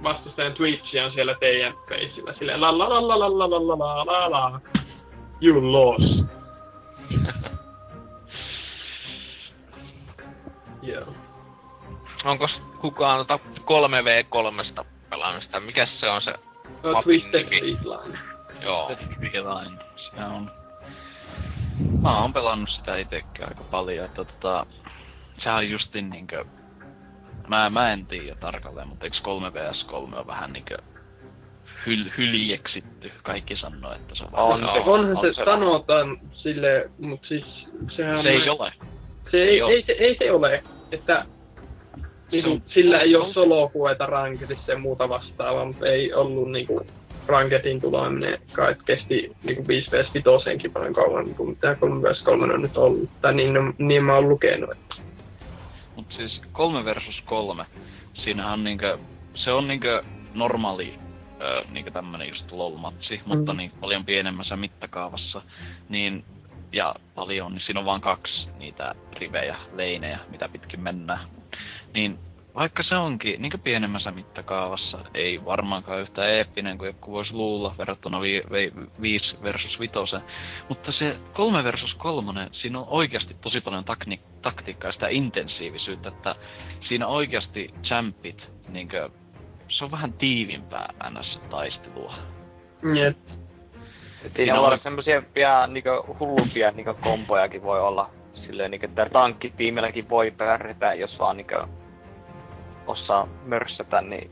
vastustajan Twitch on siellä teidän faceillä, silleen la la la la la la la la la la la You lost. Joo. Onko kukaan tota 3v3 pelannut sitä? Mikäs se on se? No, Twisted. Fleetline. Joo. Line. Se on... Mä oon pelannut sitä itekin aika paljon, että tota... Sehän on justin niinkö... Mä, mä en tiedä tarkalleen, mutta eikö 3 vs 3 on vähän niinkö... Hyl, hyljeksitty. Kaikki sanoo, että se on vähän... On Joo, se. Onhan on se, se sanotaan sille, mut siis sehän Se ei ole. Se ei, ei, se, ei se ole, että niinku, on- sillä ei on- ole solokueta ranketissa ja muuta vastaavaa, mutta ei ollut niinku ranketin tuleminen kai kesti niinku 5 vs 5 paljon kauan, niinku, mitä 3 vs 3 on nyt ollut. Tai niin, on- niin mä oon lukenut. Mut siis 3 versus 3, siinähän on niinkö, se on niinkö normaali ö, niinkö tämmönen just LOL-matsi, mutta niin paljon pienemmässä mittakaavassa, niin ja paljon, niin siinä on vaan kaksi niitä rivejä, leinejä, mitä pitkin mennään. Niin vaikka se onkin niinkö pienemmässä mittakaavassa, ei varmaankaan yhtä eeppinen kuin joku voisi luulla verrattuna 5 versus 5, mutta se 3 versus 3, siinä on oikeasti tosi paljon takni, taktiikkaa ja sitä intensiivisyyttä, että siinä oikeasti champit, niinkö, se on vähän tiivimpää ns. taistelua. Jep. Siinä voi on- olla semmosia pian niinku hullumpia niinku kompojakin voi olla. Silleen niinku, että tankkitiimilläkin voi pärjätä, jos vaan niinku osaa mörssätä, niin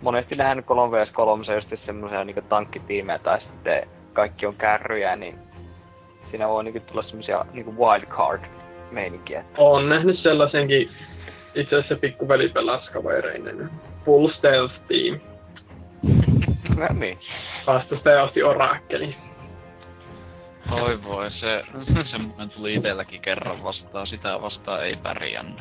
monesti nähnyt 3 vs 3 just semmoisia niinku tankkitiimejä tai sitten kaikki on kärryjä, niin siinä voi niinku tulla semmosia niinku wildcard meininkiä. Oon nähnyt sellaisenkin, itse asiassa pikkuveli pelasi kavereinen. Full Stealth Team. No niin. Vastustaja osti Orakkeli. Oi voi, se, semmoinen tuli itelläkin kerran vastaan, sitä vastaan ei pärjännyt.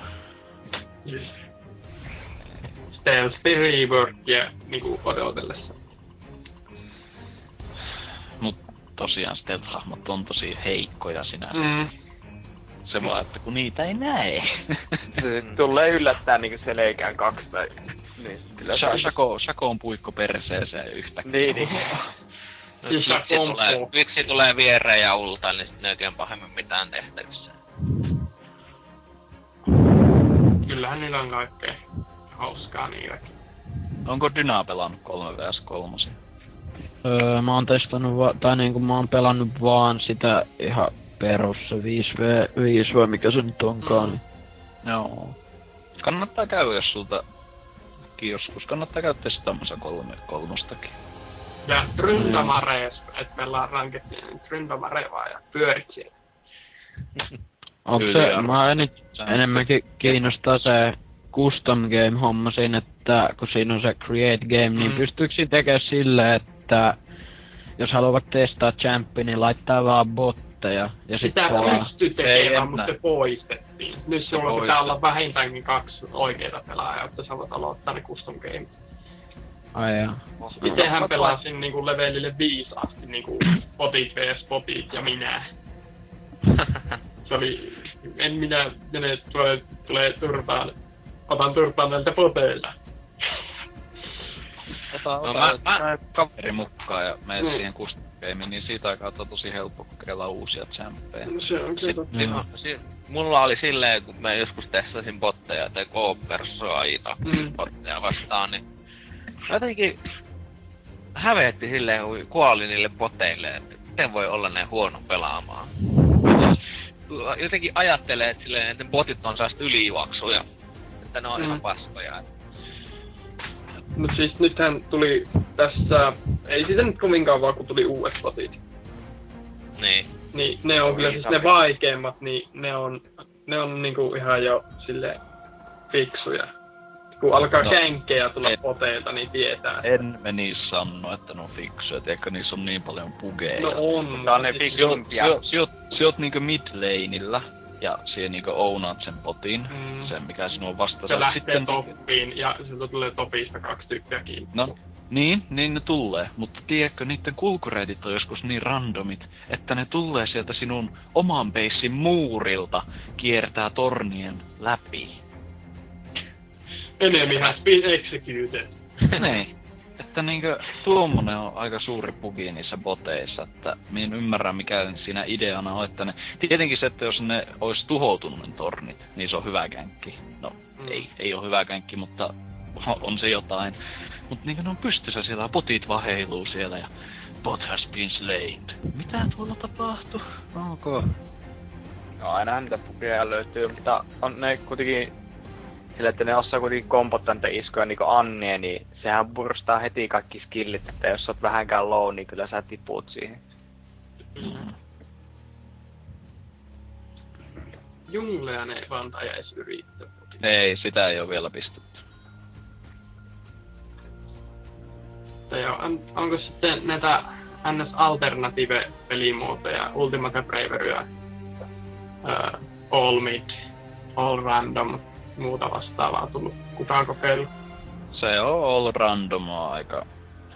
Stealth reworkia niinku odotellessa. Mut tosiaan stealth-hahmot on tosi heikkoja sinä. Mm. Se vaan, että kun niitä ei näe. Se tulee yllättäen niinku selkään kaksi tai... Niin, kyllä Sha- Shako, Shako on puikko perseeseen yhtäkkiä. Niin, niin. Nyt Siis tulee, se. vitsi tulee viereen ja ulta, niin sitten ei ole pahemmin mitään tehtävissä. Kyllähän niillä on kaikkea hauskaa niilläkin. Onko Dyna pelannut 3 vs 3? Öö, mä oon testannut, va- tai niinku mä oon pelannut vaan sitä ihan perus se 5v5 vai mikä se nyt onkaan. Niin. Joo. Kannattaa käydä, jos sulta joskus. Kannattaa käydä testaamassa kolme, kolmostakin. Ja Tryndamare, jos et pelaa rankettia, niin Tryndamare vaan ja pyörit siellä. Onko se, mä nyt enemmänkin kiinnostaa se custom game homma siinä, että kun siinä on se create game, niin Mm. pystyykö siinä tekemään silleen, että jos haluavat testaa champi, niin laittaa vaan botteja ja Sitä sitten vaan... pystyi Ei tekemään, mutta se poistettiin. Nyt sulla pitää olla vähintäänkin kaksi oikeita pelaajaa, jotta sä voit aloittaa ne custom game. Ai. Itsehän pelasin niinku levelille 5 asti niinku botit vs botit ja minä. Se oli, en minä mene tulee, tulee turpaan, otan turpaan boteilta. Ota, No mä- mä, mä- kaveri mukaan ja menet Mm. siihen custom niin siitä aikaa on tosi helppo kokeilla uusia champeja. No Se on kyllä totta. No, si- mulla oli silleen, kun mä joskus testasin botteja tai K-persoaita Mm. botteja vastaan, niin jotenkin hävetti silleen, kun kuoli niille boteille, että miten voi olla näin huono pelaamaan. Jotenkin ajattelee, että silleen, että botit on sellaista ylijuoksuja, että ne on Mm. ihan paskoja. Mut siis nythän tuli tässä, ei siitä nyt kovin kauan kun tuli uudet botit. Niin. Niin ne on kyllä siis ne vaikeimmat, niin ne on, ne on niinku ihan jo sille fiksuja. Kun alkaa No. känkkejä tulla En- poteilta, niin tietää. En menisi sanoa, että ne on fiksuja, tiedätkö, niissä on niin paljon bugeja. No on. Tää on ne Siis-. Sijoit, sijoit, sijoit niinku mid-laneillä ja siihen niinku ownaat sen potin, Mm. sen mikä sinun vastassa. Se lähtee Sitten, toppiin ja siltä tulee topista kaksi tyyppiä kiinni. No, niin, niin ne tulee. Mutta tiedätkö, niiden kulkureitit on joskus niin randomit, että ne tulee sieltä sinun oman beissin muurilta, kiertää tornien läpi. Enemy has been executed. niin. Että niinkö tuommoinen on aika suuri bugi niissä boteissa, että minä en ymmärrä mikä siinä ideana on, että ne... Tietenkin se, että jos ne olisi tuhoutunut ne tornit, niin se on hyvä känkki. No, Mm. ei, ei ole hyvä känkki, mutta on se jotain. Mutta niinkö ne on pystyssä siellä, ja botit vaan heiluu siellä ja bot has been slain. Mitä tuolla tapahtuu? Ok. No aina niitä pukeja löytyy, mutta on ne kuitenkin sillä, että ne osaa kuitenkin kompottaa niitä iskoja niinku Annie, niin sehän burstaa heti kaikki skillit, että jos sä oot vähänkään low, niin kyllä sä tiput siihen. Mm. Junglea ne vaan edes yrittää. Ei, sitä ei ole vielä pistetty. Joo, on, onko sitten näitä NS Alternative-pelimuotoja, Ultimate Braveryä, uh, All Mid, All Random, muuta vastaavaa tullut kukaan kokeillut? Se on all randomaa aika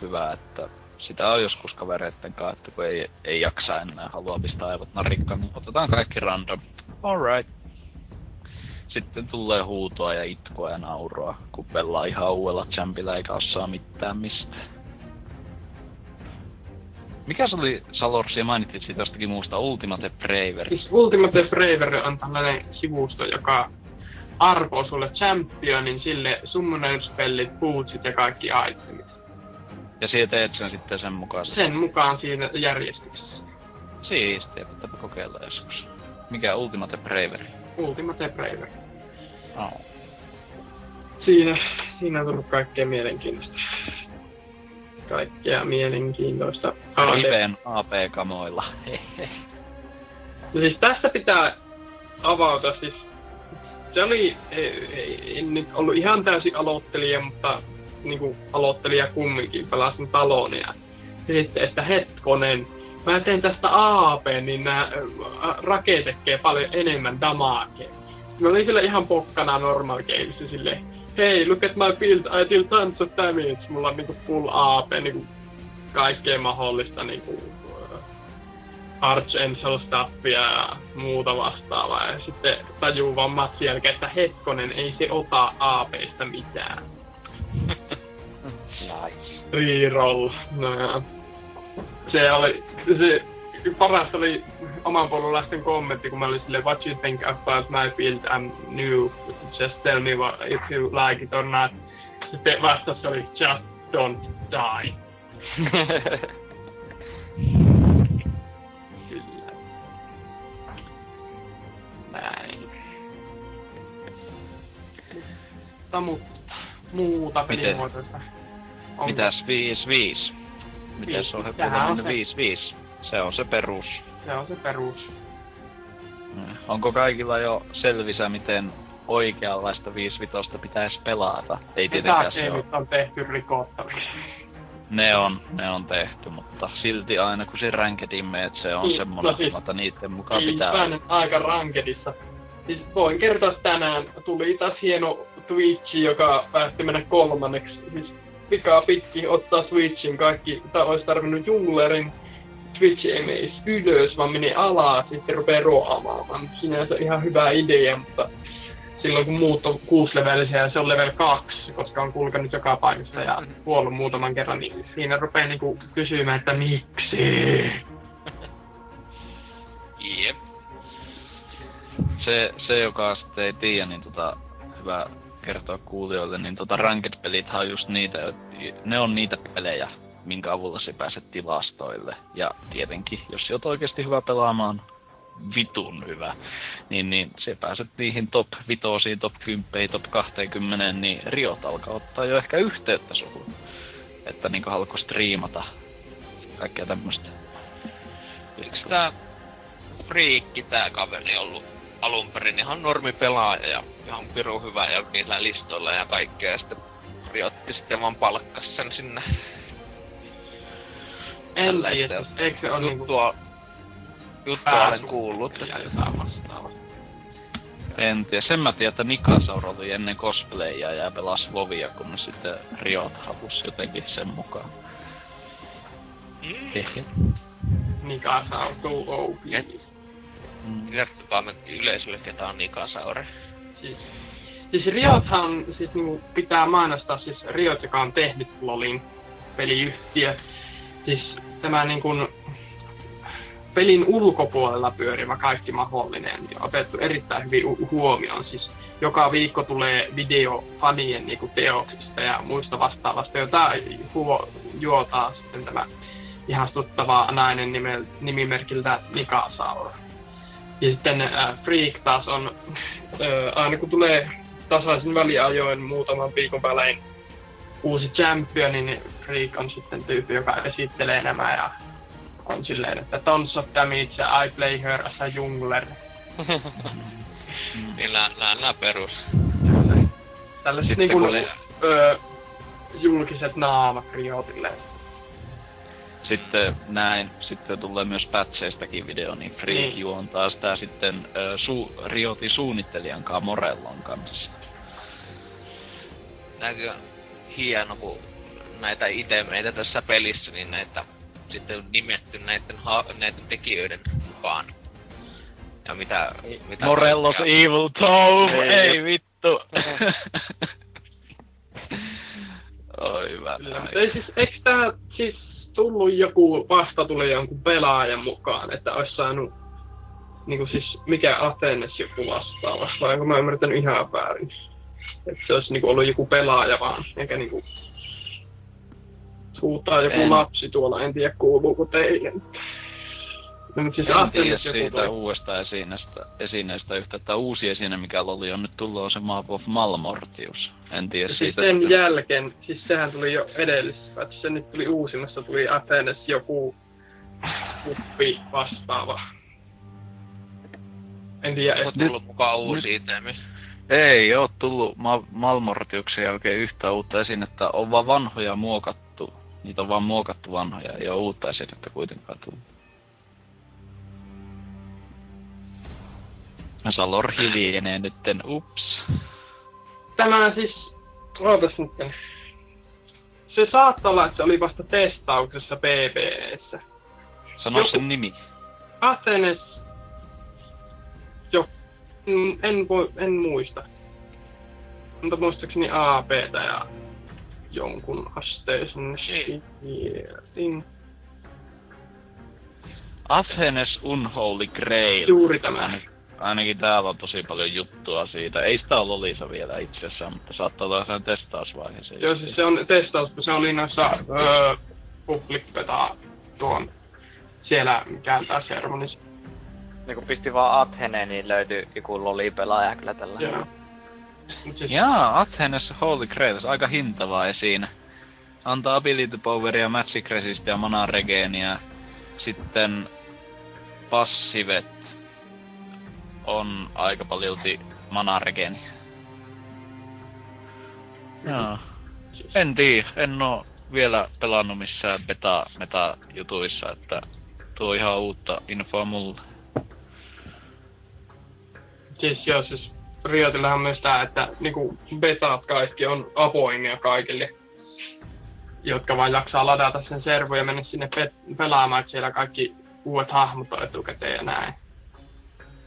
hyvä, että sitä on joskus kavereitten kanssa, että kun ei, ei jaksa enää halua pistää aivot narikkaan, niin otetaan kaikki random. Alright. Sitten tulee huutoa ja itkua ja nauroa, kun pelaa ihan uudella champilla eikä osaa mitään mistä. Mikä se oli, Salorsi, mainitsit siitä jostakin muusta, Ultimate Bravery? Siis Ultimate Bravery on tällainen sivusto, joka arpoo sulle championin, sille summoner-spellit, bootsit ja kaikki itemit. Ja siitä teet sen sitten sen mukaan. Sen mukaan siinä järjestyksessä. Siistiä, pitääpä kokeilla joskus. Mikä Ultimate Bravery? Ultimate Bravery. Oh. Siinä, siinä on tullut kaikkea mielenkiintoista. Kaikkea mielenkiintoista. Riven AP-kamoilla. No siis tässä pitää avauta siis. Se oli, en nyt ollut ihan täysin aloittelija, mutta niinku aloittelija kumminkin, pelasin talonia. Ja sitten, että hetkonen, mä teen tästä AAP, niin nämä rake tekee paljon enemmän damakea. Mä olin sillä ihan pokkana normal gameissa silleen, hei, look at my build, I deal tons of damage. Mulla on niinku full AP, niinku kaikkea mahdollista niinku Archangel Staffia ja muuta vastaavaa. Ja sitten tajuu vaan matsin jälkeen, että hetkonen, ei se ota APstä mitään. Nice. Reroll. No, ja se oli, se paras oli oman puolulaisten kommentti, kun mä olin silleen, what you think about my build, I'm new, just tell me what, if you like it or not. Sitten vastaus oli, just don't die. Mutta mu- muuta pelimuotoista. Onko- Mitäs 5-5? Mitäs Viisi. on on se- 5-5? Se on se perus. Se on se perus. Mm. Onko kaikilla jo selvisä, miten oikeanlaista 5-5 pitäisi pelata? Ei tietenkään se ole. On tehty rikottaviksi. Ne on, ne on tehty, mutta silti aina kun se rankedin meet, se on Niin, semmonen, no siis- että niiden mukaan Ei pitää päänyt aika rankedissa. Siis voin kertoa että tänään, tuli taas hieno Twitchi, joka päätti mennä kolmanneksi. Siis pikaa pitki ottaa Switchin kaikki, tai olisi tarvinnut junglerin. Twitch ei mene ylös, vaan menee alas, sitten rupeaa roamaamaan. Sinänsä ihan hyvä idea, mutta silloin kun muut on kuusilevelisiä ja se on level 2, koska on kulkenut joka paikassa ja kuollut muutaman kerran, niin siinä rupeaa niinku kysymään, että miksi? Jep. se, se, joka sitten ei tiedä, niin tota, hyvä kertoa kuulijoille, niin tota ranked-pelithän on just niitä, ne on niitä pelejä, minkä avulla se pääset tilastoille. Ja tietenkin, jos sä oot oikeasti hyvä pelaamaan, vitun hyvä, niin, niin se pääset niihin top vitosiin, top 10, top 20, niin Riot alkaa ottaa jo ehkä yhteyttä suhun. Että niinku haluatko striimata kaikkea tämmöstä. Eikö tää friikki tää kaveri ollut alun perin ihan normi pelaaja ja ihan piru hyvä ja niillä listoilla ja kaikkea. Ja sitten Riotti sitten vaan palkkas sen sinne. En Tällä tiedä, itse- eikö se ole niinku Juttua, juttua Pääsu- olen kuullut. ja jotain vastaavaa. En tiedä. Sen mä tiedän, että Nikasaur oli ennen cosplayia ja pelasi Vovia, kun sitten Riot halusi jotenkin sen mukaan. Mm. Saa go OP. Mm. Kertokaa me yleisölle, ketä on Nikasaure. Siis, siis Riothan siis niinku pitää mainostaa siis Riot, joka on tehnyt LOLin peliyhtiö. Siis tämä niinku pelin ulkopuolella pyörivä kaikki mahdollinen ja otettu erittäin hyvin hu- huomioon. Siis joka viikko tulee video fanien niinku teoksista ja muista vastaavasta, jota huo, juotaa sitten tämä ihastuttava nainen nimel, nimimerkiltä Nikasaur. Ja sitten äh, Freak taas on, äh, aina kun tulee tasaisin väliajoin muutaman viikon välein uusi championi, niin Freak on sitten tyyppi, joka esittelee nämä ja on silleen, että tons of damage, I play her as a jungler. Niin nää, nää, nää perus. Tällaiset Sitten niinku, kun oli- ö, julkiset naamat Riotille. Sitten näin, sitten tulee myös pätseistäkin video, niin Freak Niin. juontaa sitä sitten ö, su- Riotin suunnittelijan kanssa Morellon kanssa. On hieno, kun näitä itemeitä tässä pelissä, niin näitä sitten on nimetty näiden, ha- näiden tekijöiden mukaan. Ja mitä... mitä Morellos kaikkea- Evil Toe! Ei, Ei vittu! Oi hyvä. Ei siis, eikö tää siis tullut joku, vasta tuli jonkun pelaajan mukaan, että olisi saanut niinku siis mikä Atenes joku vastaava, vai onko mä ymmärtänyt ihan väärin? Että se olisi niinku ollut joku pelaaja vaan, eikä niinku huutaa joku En. lapsi tuolla, en tiedä kuuluuko teille. No, mutta siis siitä toi. uudesta esineestä, esineestä yhtä, että uusi esine, mikä oli on nyt tullut, on se Map of Malmortius. En tiedä siis siitä. sen että- jälkeen, siis sehän tuli jo edellisessä, että se nyt tuli uusimmassa, tuli Atenes joku kuppi vastaava. En tiedä, On et, tullut mukaan uusi itemi. Ei oo tullut Ma- Malmortiuksen jälkeen yhtä uutta esinettä, on vaan vanhoja muokattu. Niitä on vaan muokattu vanhoja, ei oo uutta esinettä kuitenkaan tullut. Salor hiljenee nytten, ups. tämä siis, ootas nyt. Se saattaa olla, että se oli vasta testauksessa BBEssä. Sano Joku- sen nimi. Atenes, jo, mm, en, voi, en muista. Mutta muistaakseni APtä ja jonkun asteisen shieldin. Athenes Unholy Grail. Juuri tämä. Ainakin, ainakin täällä on tosi paljon juttua siitä. Ei sitä ole Lolisa vielä itse asiassa, mutta saattaa olla sen testausvaiheeseen. Joo, siis se on testaus, kun se oli noissa öö, public beta tuon siellä mikään tää sermonissa. Niin kun pisti vaan Atheneen, niin löytyi joku loli-pelaaja kyllä tällä. Joo. Siis, Jaa, Athenes Holy Grail, se on aika hintavaa esiin. Antaa ability poweria, magic resistia, mana regeeniä. Sitten passivet on aika paljolti mana regeeniä. Joo. En tiedä, en oo vielä pelannut missään beta meta jutuissa, että tuo on ihan uutta infoa mulle. siis joo, siis Riotillahan on myös tää, että niinku betat kaikki on avoimia kaikille, jotka vaan jaksaa ladata sen servun ja mennä sinne pe- pelaamaan, että siellä kaikki uudet hahmot on etukäteen ja näin.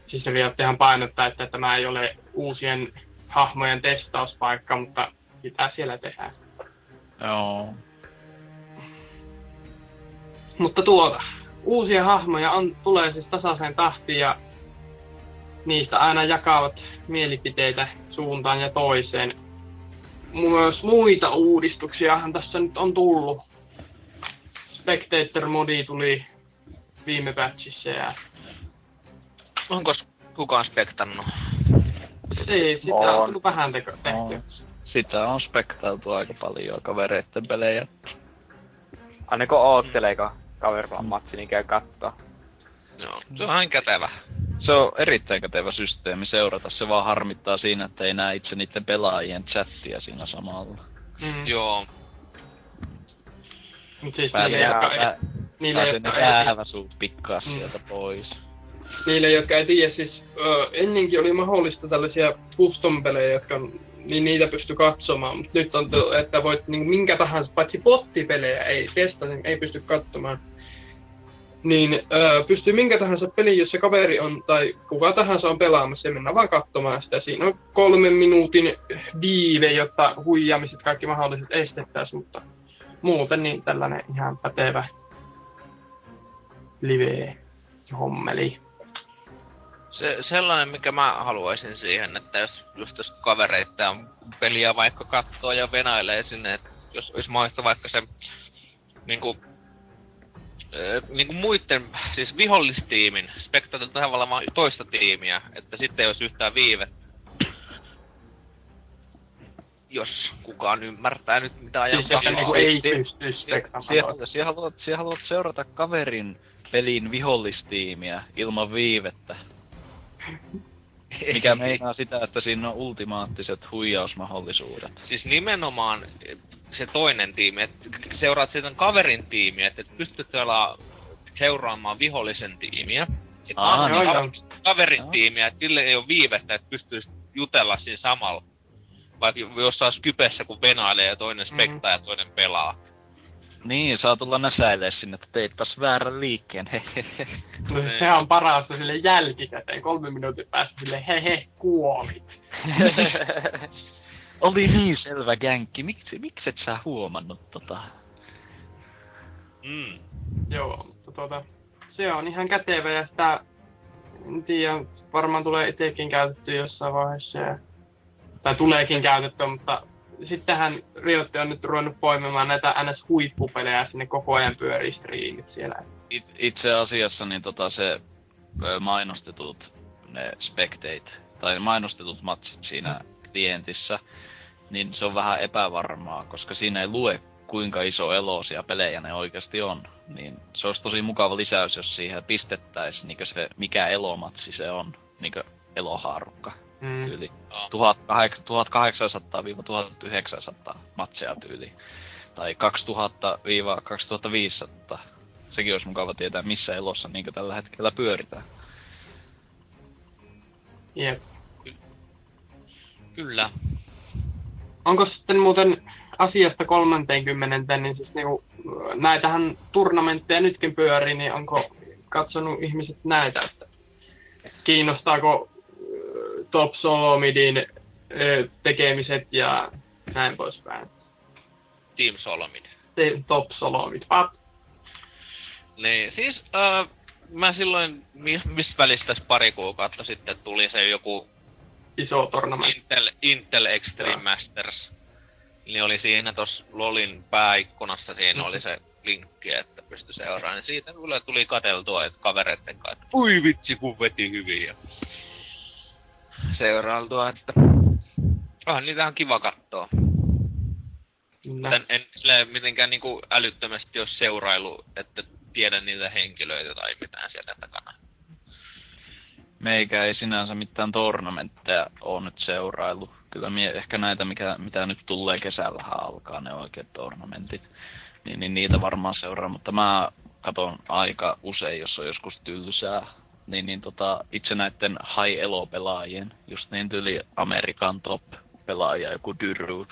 Siis Riottihan painottaa, että tämä ei ole uusien hahmojen testauspaikka, mutta mitä siellä tehdään. Joo. Mutta tuota, uusia hahmoja on, tulee siis tasaiseen tahtiin ja niistä aina jakavat mielipiteitä suuntaan ja toiseen. Myös muita uudistuksiahan tässä nyt on tullut. Spectator-modi tuli viime patchissa ja Onko kukaan spektannut? ei, sitä on, On. tullut vähän teko tehty. On. Sitä on spektailtu aika paljon kavereitten pelejä. Aina kun oottelee, kun kaverilla on matsi, niin käy kattoo. Joo, se on aina kätevä. Se on erittäin kätevä systeemi seurata. Se vaan harmittaa siinä, että ei näe itse niiden pelaajien chattia siinä samalla. Mm. Joo. Mut siis Pääsee niille, jotka, ei, niille, pääsee ne jotka ei, pikkaa Mm. sieltä pois. Niille, jotka ei tiedä, siis ö, ennenkin oli mahdollista tällaisia custom-pelejä, jotka niin niitä pysty katsomaan, mutta nyt on, että voit niin minkä tahansa, paitsi bottipelejä ei testasin, ei pysty katsomaan. Niin ö, pystyy minkä tahansa peli, jos se kaveri on, tai kuka tahansa on pelaamassa, ja mennään vaan katsomaan sitä. Siinä on kolmen minuutin viive, jotta huijaamiset kaikki mahdolliset estettäisiin, mutta muuten niin tällainen ihan pätevä live-hommeli. Se, sellainen, mikä mä haluaisin siihen, että jos just jos kavereita on peliä vaikka kattoo ja venailee sinne, että jos olisi mahdollista vaikka se niinku, ö, niinku muiden, siis vihollistiimin, spektaatiolla tavallaan vaan toista tiimiä, että sitten ei olisi yhtään viive. Jos kukaan ymmärtää nyt mitä ajan Siis että takaa. niinku ei Siis- pysty Siellä haluat, siellä haluat seurata kaverin pelin vihollistiimiä ilman viivettä. Mikä meinaa sitä, että siinä on ultimaattiset huijausmahdollisuudet. Siis nimenomaan se toinen tiimi, että seuraat sitä kaverin tiimiä, että et pystyt pelaa seuraamaan vihollisen tiimiä. Et Aa, joo, ka- joo. kaverin Joo. tiimiä, että sille ei ole viivettä, että pystyisi jutella siinä samalla. Vaikka jossain kypessä, kun venailee ja toinen spektaa ja toinen pelaa. Niin, saa tulla näsäilee sinne, että teitpäs väärän liikkeen, hehehe. Sehän on parasta sille jälkikäteen, kolme minuutin päästä sille hehe, kuolit. Oli niin selvä gänkki, miksi, miksi et sä huomannut tota? Mm. Joo, mutta tuota, se on ihan kätevä ja sitä, en tiedä, varmaan tulee itsekin käytetty jossain vaiheessa. Ja, tai tuleekin käytetty, mutta sittenhän Riotti on nyt ruvennut poimimaan näitä NS-huippupelejä, sinne koko ajan pyörii striimit siellä. It, itse asiassa niin tota se mainostetut ne spectate, tai mainostetut matsit siinä klientissä, niin se on vähän epävarmaa, koska siinä ei lue kuinka iso elosia pelejä ne oikeasti on. Niin se olisi tosi mukava lisäys, jos siihen pistettäisiin niin se, mikä elomatsi se on, niin elohaarukka Mm. tyyli. Joo. 1800-1900 matseja tyyli. Tai 2000-2500. Sekin olisi mukava tietää, missä elossa niin tällä hetkellä pyöritään. Jep. Kyllä. Onko sitten muuten asiasta 30, niin siis niinku, näitähän turnamentteja nytkin pyörii, niin onko katsonut ihmiset näitä, että kiinnostaako Top Solomidin tekemiset ja näin poispäin. Team Solomid. Te- Top Solomid. Pat. Niin, siis äh, mä silloin, mi- missä välissä tässä pari kuukautta sitten tuli se joku Iso tornamentti. Intel, Intel Extreme Joo. Masters. Niin oli siinä tossa LOLin pääikkunassa, siinä Mhm. oli se linkki, että pystyi seuraamaan. Niin siitä kyllä tuli kateltua että kavereitten kanssa, että ui vitsi kun veti hyvin ja seurailtua, että ah, niitä on kiva katsoa. Kyllä. Tän en silleen mitenkään niinku älyttömästi ole seurailu, että tiedän niitä henkilöitä tai mitään sieltä takana. Meikä ei sinänsä mitään tornamentteja oo nyt seurailu. Kyllä mie ehkä näitä, mikä, mitä nyt tulee kesällä alkaa, ne oikeat tornamentit. Niin, niin niitä varmaan seuraa, mutta mä katon aika usein, jos on joskus tylsää. Niin, niin tota, itse näiden high elo pelaajien, just niin tyli Amerikan top pelaaja, joku Dyrux,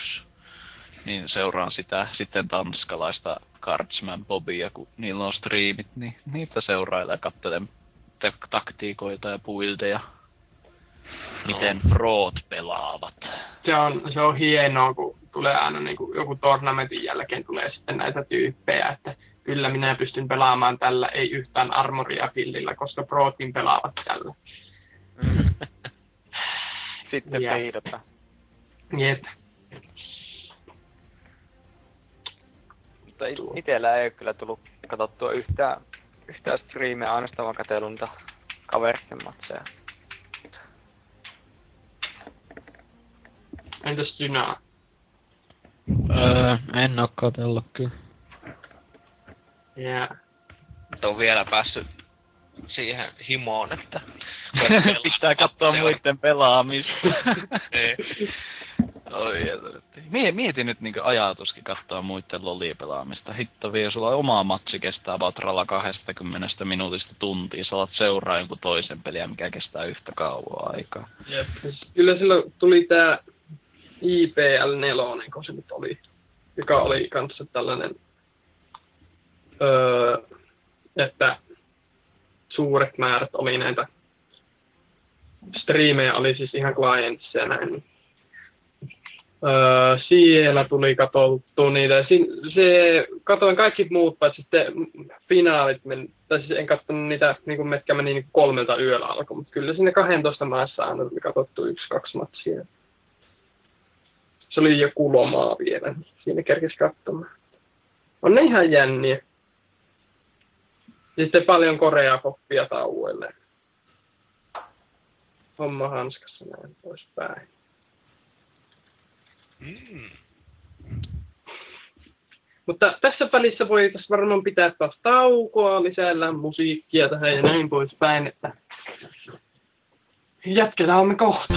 niin seuraan sitä. Sitten tanskalaista Cardsman Bobia, kun niillä on striimit, niin niitä seurailee ja katselen tak- taktiikoita ja buildeja. Miten proot pelaavat. se on, se on hienoa, kun tulee aina niin kuin joku tornamentin jälkeen tulee sitten näitä tyyppejä, että kyllä minä pystyn pelaamaan tällä, ei yhtään armoria pillillä, koska prootin pelaavat tällä. Sitten Jep. peidota. Jep. Mutta it- itellä ei ole kyllä tullut katsottua yhtään, yhtään striimeä, ainoastaan vaan katsellut niitä kaveritten matseja. Entäs Dynaa? Öö, en oo katsellut kyllä. Yeah. Mutta on vielä päässyt siihen himoon, että... Pitää katsoa muiden pelaamista. Niin. Oi. Mie, mieti nyt niinku ajatuskin katsoa muiden lolia pelaamista. Hitto vie, sulla oma matsi kestää Batralla 20 minuutista tuntia. Sä alat seuraa jonkun toisen peliä, mikä kestää yhtä kauan aikaa. Jep. Kyllä silloin tuli tää IPL 4, kun se nyt oli, joka oli kanssa tällainen, öö, että suuret määrät oli näitä striimejä, oli siis ihan clientissa ja näin. Öö, siellä tuli katsottu niitä. Siin, se, katoin kaikki muut, paitsi sitten finaalit, men, tai siis en katsonut niitä, niin kuin metkä meni niin kolmelta yöllä alkoi, mutta kyllä sinne 12 maassa aina tuli katsottu yksi, kaksi matsia. Se oli joku lomaa vielä, niin siinä kerkesi katsomaan. On ne ihan jänniä. Sitten paljon koreapoppia tauoille. Homma hanskassa näin poispäin. Mm. Mutta tässä välissä voitaisiin varmaan pitää taas taukoa, lisäällä musiikkia tähän ja näin poispäin, että jatketaan me kohta.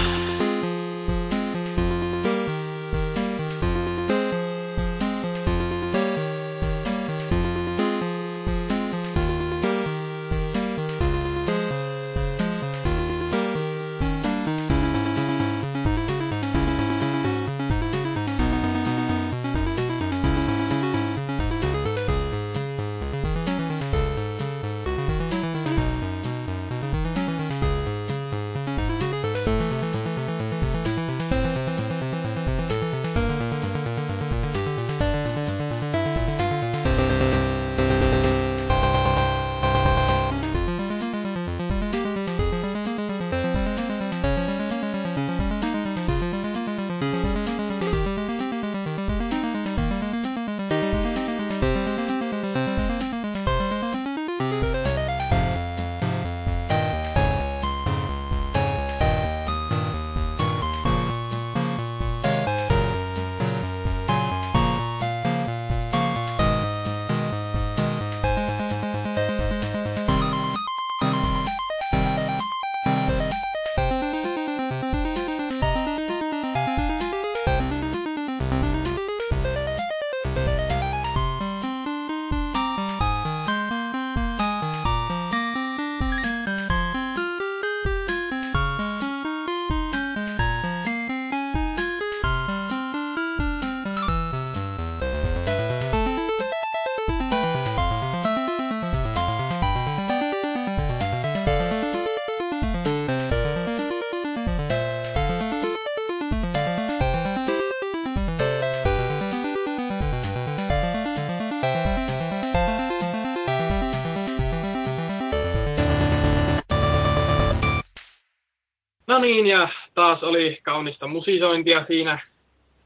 No niin, ja taas oli kaunista musisointia siinä.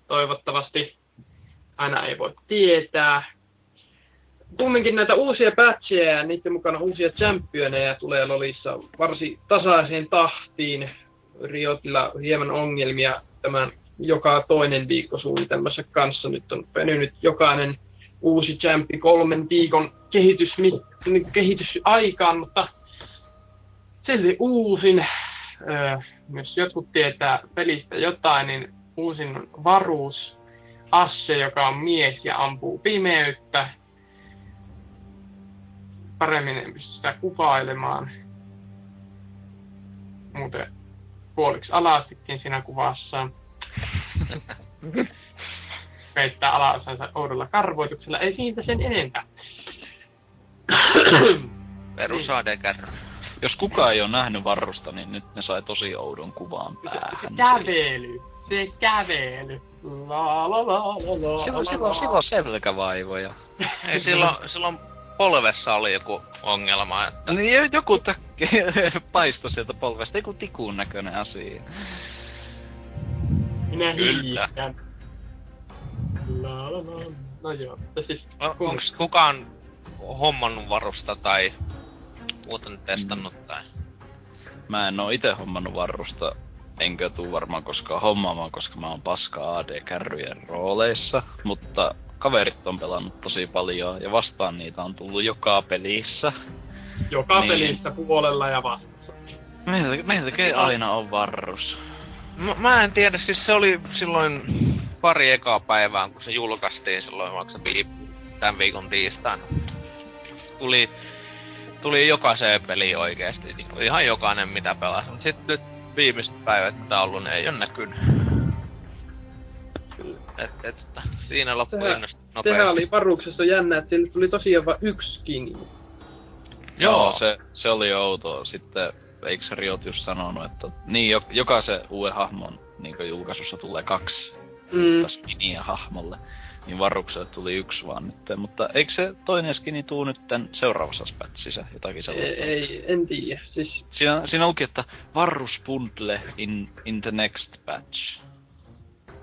Toivottavasti aina ei voi tietää. Kumminkin näitä uusia patcheja ja niiden mukana uusia championeja tulee Lolissa varsin tasaiseen tahtiin. Riotilla hieman ongelmia tämän joka toinen viikko suunnitelmassa kanssa. Nyt on venynyt jokainen uusi champi kolmen viikon kehitys, kehitysaikaan, mutta silti uusin jos jotkut tietää pelistä jotain, niin uusin on varuus Asse, joka on mies ja ampuu pimeyttä. Paremmin en pysty sitä kuvailemaan. Muuten puoliksi alastikin siinä kuvassa. Peittää alaosansa oudolla karvoituksella. Ei siitä sen enempää. Perus AD-kärry. Jos kukaan ei ole nähnyt varrusta, niin nyt ne sai tosi oudon kuvan päähän. Kävely. Se kävely. La la la la la. Silloin, la, silloin, la. silloin selkävaivoja. Ei silloin, silloin polvessa oli joku ongelma, että... Niin jo- joku takki paistoi sieltä polvesta, joku tikun näköinen asia. Minä Kyllä. La la la. No joo, mutta siis... On, onks kukaan hommannut varusta tai muuten testannut tai... Mä en oo ite hommannut varrusta, enkä tuu varmaan koskaan hommaamaan, koska mä oon paska AD-kärryjen rooleissa, mutta kaverit on pelannut tosi paljon ja vastaan niitä on tullut joka pelissä. Joka Niin. pelissä puolella ja vastassa. Meillä tekee aina on varrus. Mä, mä en tiedä, siis se oli silloin pari ekaa päivää, kun se julkaistiin silloin vaikka se tämän viikon tiistaina. Tuli, tuli jokaiseen peliin oikeesti, niin kuin ihan jokainen mitä pelasi. Mut Sitten nyt viimeiset päivät mitä on ollut, niin ei oo näkynyt. Et, et, että siinä loppu Sehän- innostus Sehän nopeasti. oli varuksessa jännä, että sille tuli tosiaan vain yksi skini. Joo, se, se oli outoa. Sitten eikö se Riot just sanonut, että niin jo, jokaisen uuden hahmon niin julkaisussa tulee kaksi Mm. skiniä hahmolle. Niin varrukselle tuli yksi vaan nyt. Mutta eikö se toinen skini tuu nyt tän seuraavassa patchissa jotakin sellaista? Ei, ei, en tiedä. Siis, Siinä, siinä luki, että varrus bundle in, in the next patch.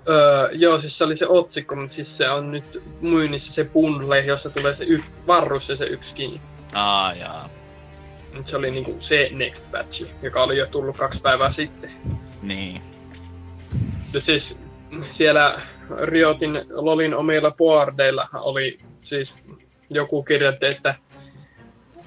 öö, joo, siis se oli se otsikko, mutta siis se on nyt myynnissä se bundle, jossa tulee se yksi varrus ja se yksi skini. Aa, jaa. Nyt se oli niinku se next patch, joka oli jo tullut kaksi päivää sitten. Niin. Ja siis siellä Riotin Lolin omilla boardeilla oli siis joku kirjoitti, että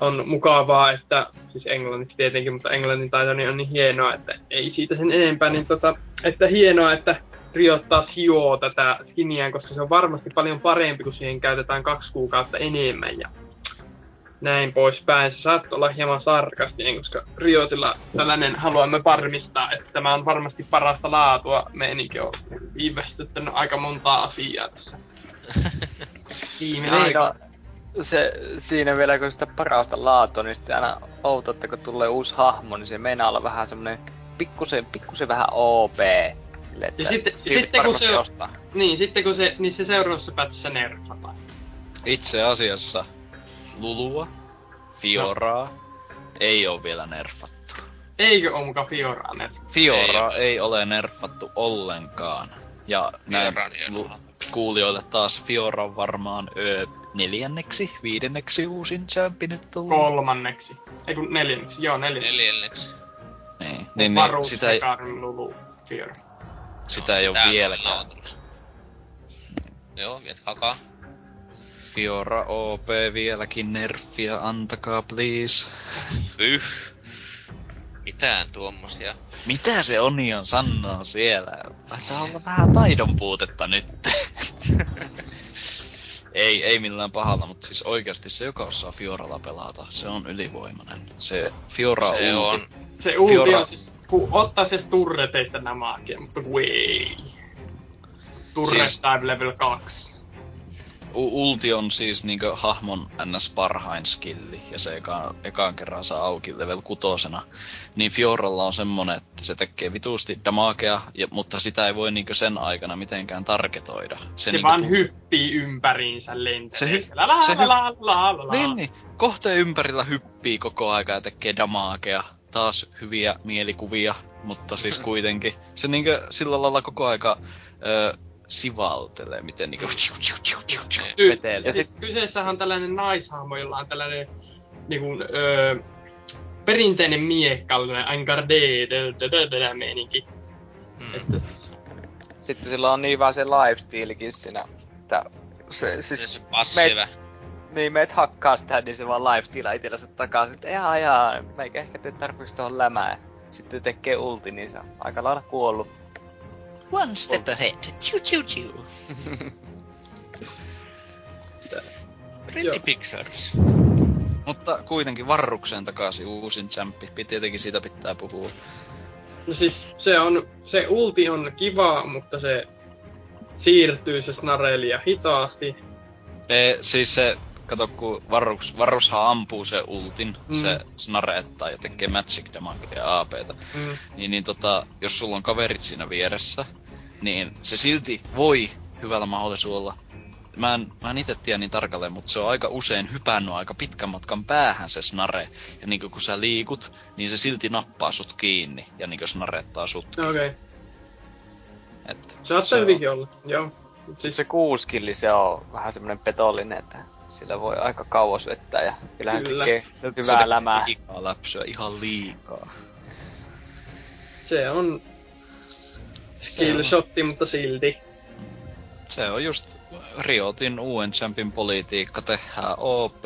on mukavaa, että, siis englanniksi tietenkin, mutta englannin taitoni on niin hienoa, että ei siitä sen enempää, niin tota, että hienoa, että Riot taas hioo tätä skiniään, koska se on varmasti paljon parempi, kun siihen käytetään kaksi kuukautta enemmän ja näin poispäin. Se saattaa olla hieman sarkastinen, koska Riotilla tällainen haluamme varmistaa, että tämä on varmasti parasta laatua. Meininki on viivästyttänyt aika montaa asiaa tässä. Viime Niin, aika. no, se, siinä vielä kun sitä parasta laatua, niin sitten aina outo, että kun tulee uusi hahmo, niin se meinaa olla vähän semmonen pikkusen, pikkusen vähän OP. Sille, että Ja sitten- sitten kun se ostaa. Niin, sitten kun se, niin se seuraavassa pätsissä nerfataan. Itse asiassa Lulua, Fioraa, ei ole vielä nerfattu. Eikö ole muka Fioraa nerfattu? Fioraa ei, ole nerfattu ollenkaan. Ja näin ei lu- kuulijoille taas Fiora on varmaan öö, neljänneksi, viidenneksi uusin champi nyt tullut. Kolmanneksi. Ei kun neljänneksi, joo neljänneksi. Neljänneksi. Niin, niin, niin sitä, ei, Lulu, Fiora. sitä ei ole vieläkään. Joo, jatkakaa. Fiora OP vieläkin nerfia, antakaa please. Fyh. Mitään tuommoisia. Mitä se Onion sanoo siellä? Taitaa olla vähän taidon puutetta nyt. ei, ei millään pahalla, mutta siis oikeasti se, joka osaa Fioralla pelata, se on ylivoimainen. Se Fiora Se ulti, on. Se ulti Fiora- on siis, kun ottaa se turreteista nämä mutta kun ei. Turret Siis- level 2. U- ulti on siis niinkö hahmon ns parhain skilli, ja se eka, ekaan kerran saa auki level kutosena. Niin Fioralla on semmonen, että se tekee vituusti damagea, ja, mutta sitä ei voi niinkö sen aikana mitenkään targetoida. Se, niinkö vaan hyppii ympäriinsä lentelee Se hy-. La, se hy- la, la, la, la. Niin, niin. Kohteen ympärillä hyppii koko aika ja tekee damagea. Taas hyviä mielikuvia, mutta siis kuitenkin. Se niinkö sillä lailla koko aika ö, sivaltelee, miten niinkö... Ty- vetelee. ja siis kyseessähän on tällainen naishahmo, jolla on tällainen niinku, öö, perinteinen miekkallinen Angardé, meininki. Mm. Että siis, Sitten sillä on niin vaan se lifesteilikin siinä, että se, siis se passive. niin meet hakkaa sitä, niin se vaan lifesteilaa itsellensä takaisin, että jaa jaa, meikä ehkä tee tarpeeksi tohon lämään. Sitten tekee ulti, niin se on aika lailla kuollut. One step ahead. Choo choo choo. Pretty. Pictures. Mutta kuitenkin varrukseen takaisin uusin champi. Tietenkin siitä pitää puhua. no siis se on, se ulti on kiva, mutta se siirtyy se snarelia hitaasti. E, siis se, kato kun varrus, varrushan ampuu se ultin, Mm. se snarettaa ja tekee magic damagea ja APtä. Mm. Niin, niin tota, jos sulla on kaverit siinä vieressä, niin se silti voi hyvällä mahdollisuudella Mä en, mä en itse tiedä niin tarkalleen, mutta se on aika usein hypännyt aika pitkän matkan päähän se snare. Ja niin kun sä liikut, niin se silti nappaa sut kiinni ja niin snarettaa sut. Okei. Okay. Et Saattaa se on- hyvinkin olla, joo. Mut Siis, Se kuuskilli, se on vähän semmonen petollinen, että sillä voi aika kauas vettää ja kyllähän Kyllä. tekee se hyvää lämää. Liikaa läpsyä, ihan liikaa. se on skillshotti, mutta silti. Se on just Riotin uuden champin politiikka. Tehdään OP,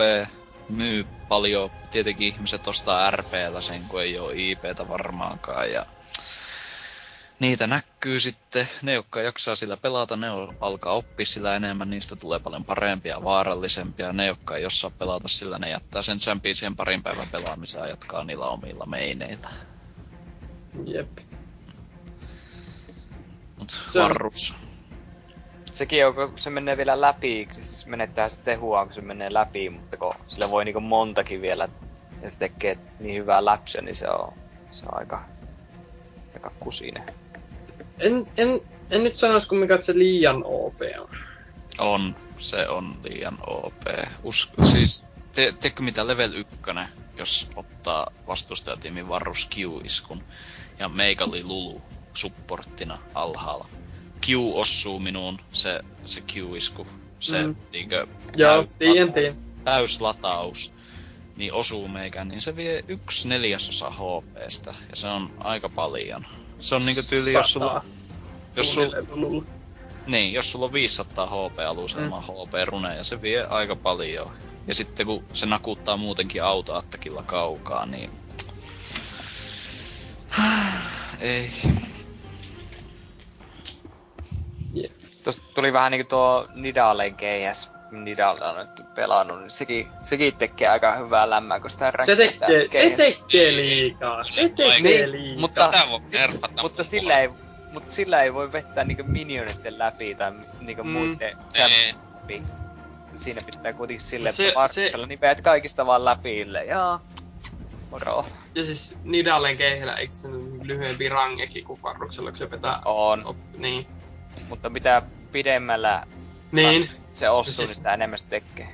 myy paljon. Tietenkin ihmiset ostaa RPllä sen, kun ei ole IPtä varmaankaan. Ja niitä näkyy sitten. Ne, jotka jaksaa sillä pelata, ne on, alkaa oppia sillä enemmän. Niistä tulee paljon parempia ja vaarallisempia. Ne, jotka ei osaa pelata sillä, ne jättää sen champion siihen parin päivän pelaamiseen ja jatkaa niillä omilla meineillä. Jep. Mut Se on- varrus. Sekin on, kun se menee vielä läpi, siis menettää se tehua, kun se menee läpi, mutta kun sillä voi niinku montakin vielä, ja se tekee niin hyvää läpsyä, niin se on, se on aika, aika kusinen. En, en, en nyt sanoisi kumminkaan, että se liian OP on. On, se on liian OP. Us, siis, te, teekö mitä level 1, jos ottaa vastustajatiimin varrus Q-iskun, ja meikä oli Lulu supporttina alhaalla. Q osuu minuun, se, se Q-isku, se Mm. niinkö Joo, täys- täyslataus, niin osuu meikään, niin se vie yksi neljäsosa HPstä, ja se on aika paljon. Se on niinkö tyyli, jos sulla, jos sul, Suunnilleen Lulu. niin, jos sulla on 500 HP aluselma mm. HP rune ja se vie aika paljon. Ja sitten kun se nakuttaa muutenkin autoattakilla kaukaa, niin... Ei. Tuosta tuli vähän niinku tuo Nidalen keihäs, Nidale on nyt pelannut, niin sekin, sekin tekee aika hyvää lämmää, kun sitä Se tekee, se tekee liikaa. Se tekee Niin, liikaa. mutta- nerfata. Mutta sillä ei, mutta sillä ei voi vettää niinku minionitten läpi tai niinku Mm. muiden läpi. Siinä pitää kuitenkin silleen, Se- varttisella niin veet kaikista vaan läpi ille. Jaa. Moro. Ja siis Nidalen keihellä, eikö se lyhyempi rangekin kuin varruksella, kun se vetää... On. Op, niin. Mutta mitä pidemmällä Niin. se osuu, Siis- niin sitä enemmän se tekee.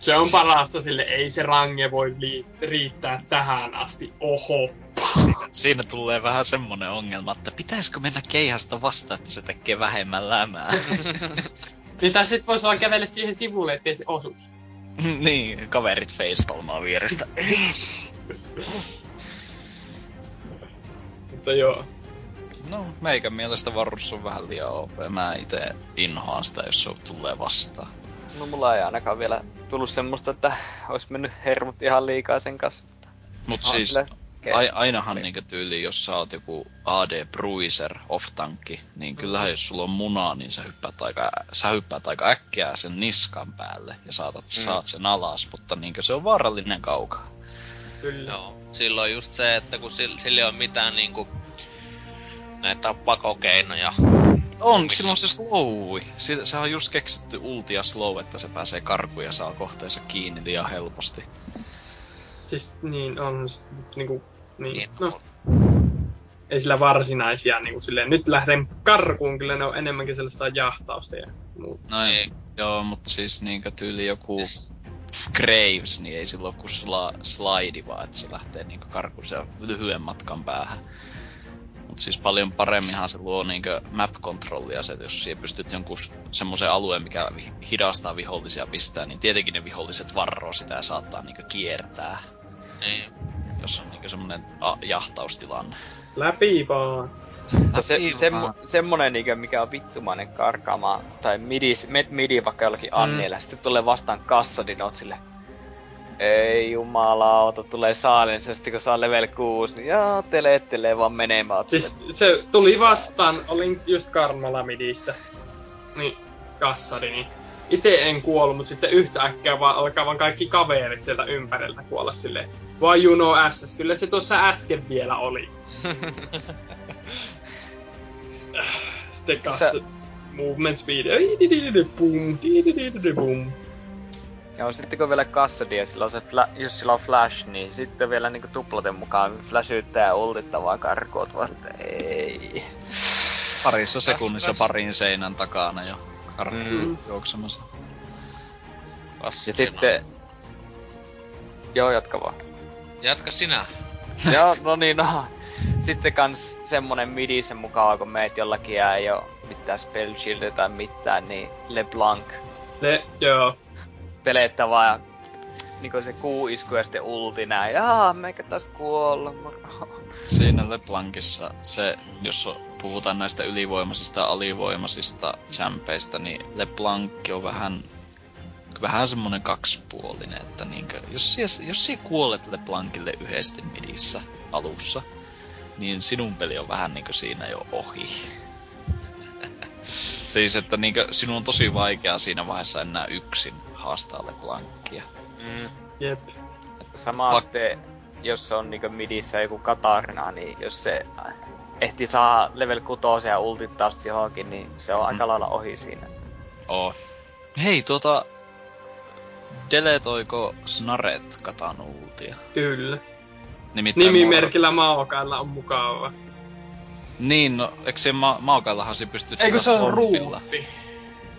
Se on parasta sille, ei se range voi li- riittää tähän asti. Oho. Siinä tulee vähän semmonen ongelma, että pitäisikö mennä keihästä vasta, että se tekee vähemmän lämää. Niin tai sit vois vaan kävellä siihen sivulle, ettei se osuus. niin, kaverit facepalmaa vierestä. Mutta joo. No, meikän mielestä varrus on vähän liian OP. Mä ite inhoan sitä, jos se tulee vastaan. No mulla ei ainakaan vielä tullut semmoista, että olisi mennyt hermot ihan liikaa sen kanssa. Mut On siis, Ai, ainahan niinkö tyyli, jos sä oot joku AD Bruiser off-tankki, niin kyllähän jos sulla on munaa, niin sä hyppäät aika, sä hyppäät aika äkkiä sen niskan päälle ja saatat, mm. saat sen alas, mutta niinkö se on vaarallinen kaukaa. Kyllä. Joo. Silloin just se, että kun sillä, ei ole mitään niinku näitä pakokeinoja. On, silloin se slowi. Se, se on just keksitty ulti ja slow, että se pääsee karkuun ja saa kohteensa kiinni liian helposti. Siis niin on niinku, niin, Niin, no, ei sillä varsinaisia niinku silleen, nyt lähden karkuun, kyllä ne on enemmänkin sellaista jahtausta ja muuta. Noin, Ei. joo, mutta siis niinkö tyyli joku Graves, niin ei silloin kun sla, slide vaan, että se lähtee niinku karkuun sen lyhyen matkan päähän. Mut siis paljon paremminhan se luo niinkö map-kontrollia se, että jos siihen pystyt jonkun semmoisen alueen, mikä vi- hidastaa vihollisia pistää, niin tietenkin ne viholliset varroo sitä ja saattaa niinkö kiertää, Niin. jos on niinkö semmonen a- jahtaustilanne. Läpi vaan. Mutta se, Läpi semmo, semmonen niinkö, mikä on vittumainen karkaamaan, tai midi, met midi vaikka jollakin mm. sitten tulee vastaan kassa, niin oot sille, ei jumalauta, tulee saalin, sitten kun saa level 6, niin jaa, telettelee vaan menemään. Siis se tuli vastaan, olin just Karmalamidissä. Niin, kassari, niin itse en kuollut, mutta sitten yhtäkkiä vaan alkaa vaan kaikki kaverit sieltä ympäriltä kuolla silleen. Vai you know SS, kyllä se tuossa äsken vielä oli. Sitten kassa, movement speed, di, boom, boom. Joo, sitten kun vielä kassadi ja sillä on se fla- jos sillä on flash, niin sitten vielä niinku tuplaten mukaan flashyttää ja ultittaa vaan karkuut vaan, että ei. Parissa sekunnissa parin seinän takana jo karkuun Mm. juoksemassa. Ja sitten... Joo, jatka vaan. Jatka sinä. Joo, no niin, no. Sitten kans semmonen midisen mukaan, kun meet jollakin ja ei oo mitään spell shieldia tai mitään, niin LeBlanc Ne, joo. Peleettä vaan niinku se kuu isku ja sitten ulti näin. Jaa, meikä taas kuolla. Siinä LeBlancissa se, jos puhutaan näistä ylivoimaisista ja alivoimaisista champeista, niin LeBlanc on vähän vähän semmonen kaksipuolinen, että niinkö, jos sie, jos sie kuolet LeBlancille yhdesti midissä alussa, niin sinun peli on vähän niinkö siinä jo ohi. Siis, että niinkö, sinun on tosi vaikea siinä vaiheessa enää yksin haastaa LeBlancia. Mm. Jep. Sama Pak- sitten, jos se on niinku midissä joku Katarina, niin jos se ehti saa level 6 ja ultit taas johonkin, niin se on Mm. aika lailla ohi siinä. Oo. Hei, tuota... Deletoiko Snaret Katan ultia? Kyllä. Nimittäin Nimimerkillä Maokailla on mukava. Niin, no, eikö se ma- Maokaillahan se pystyy Eikö se on ruutti?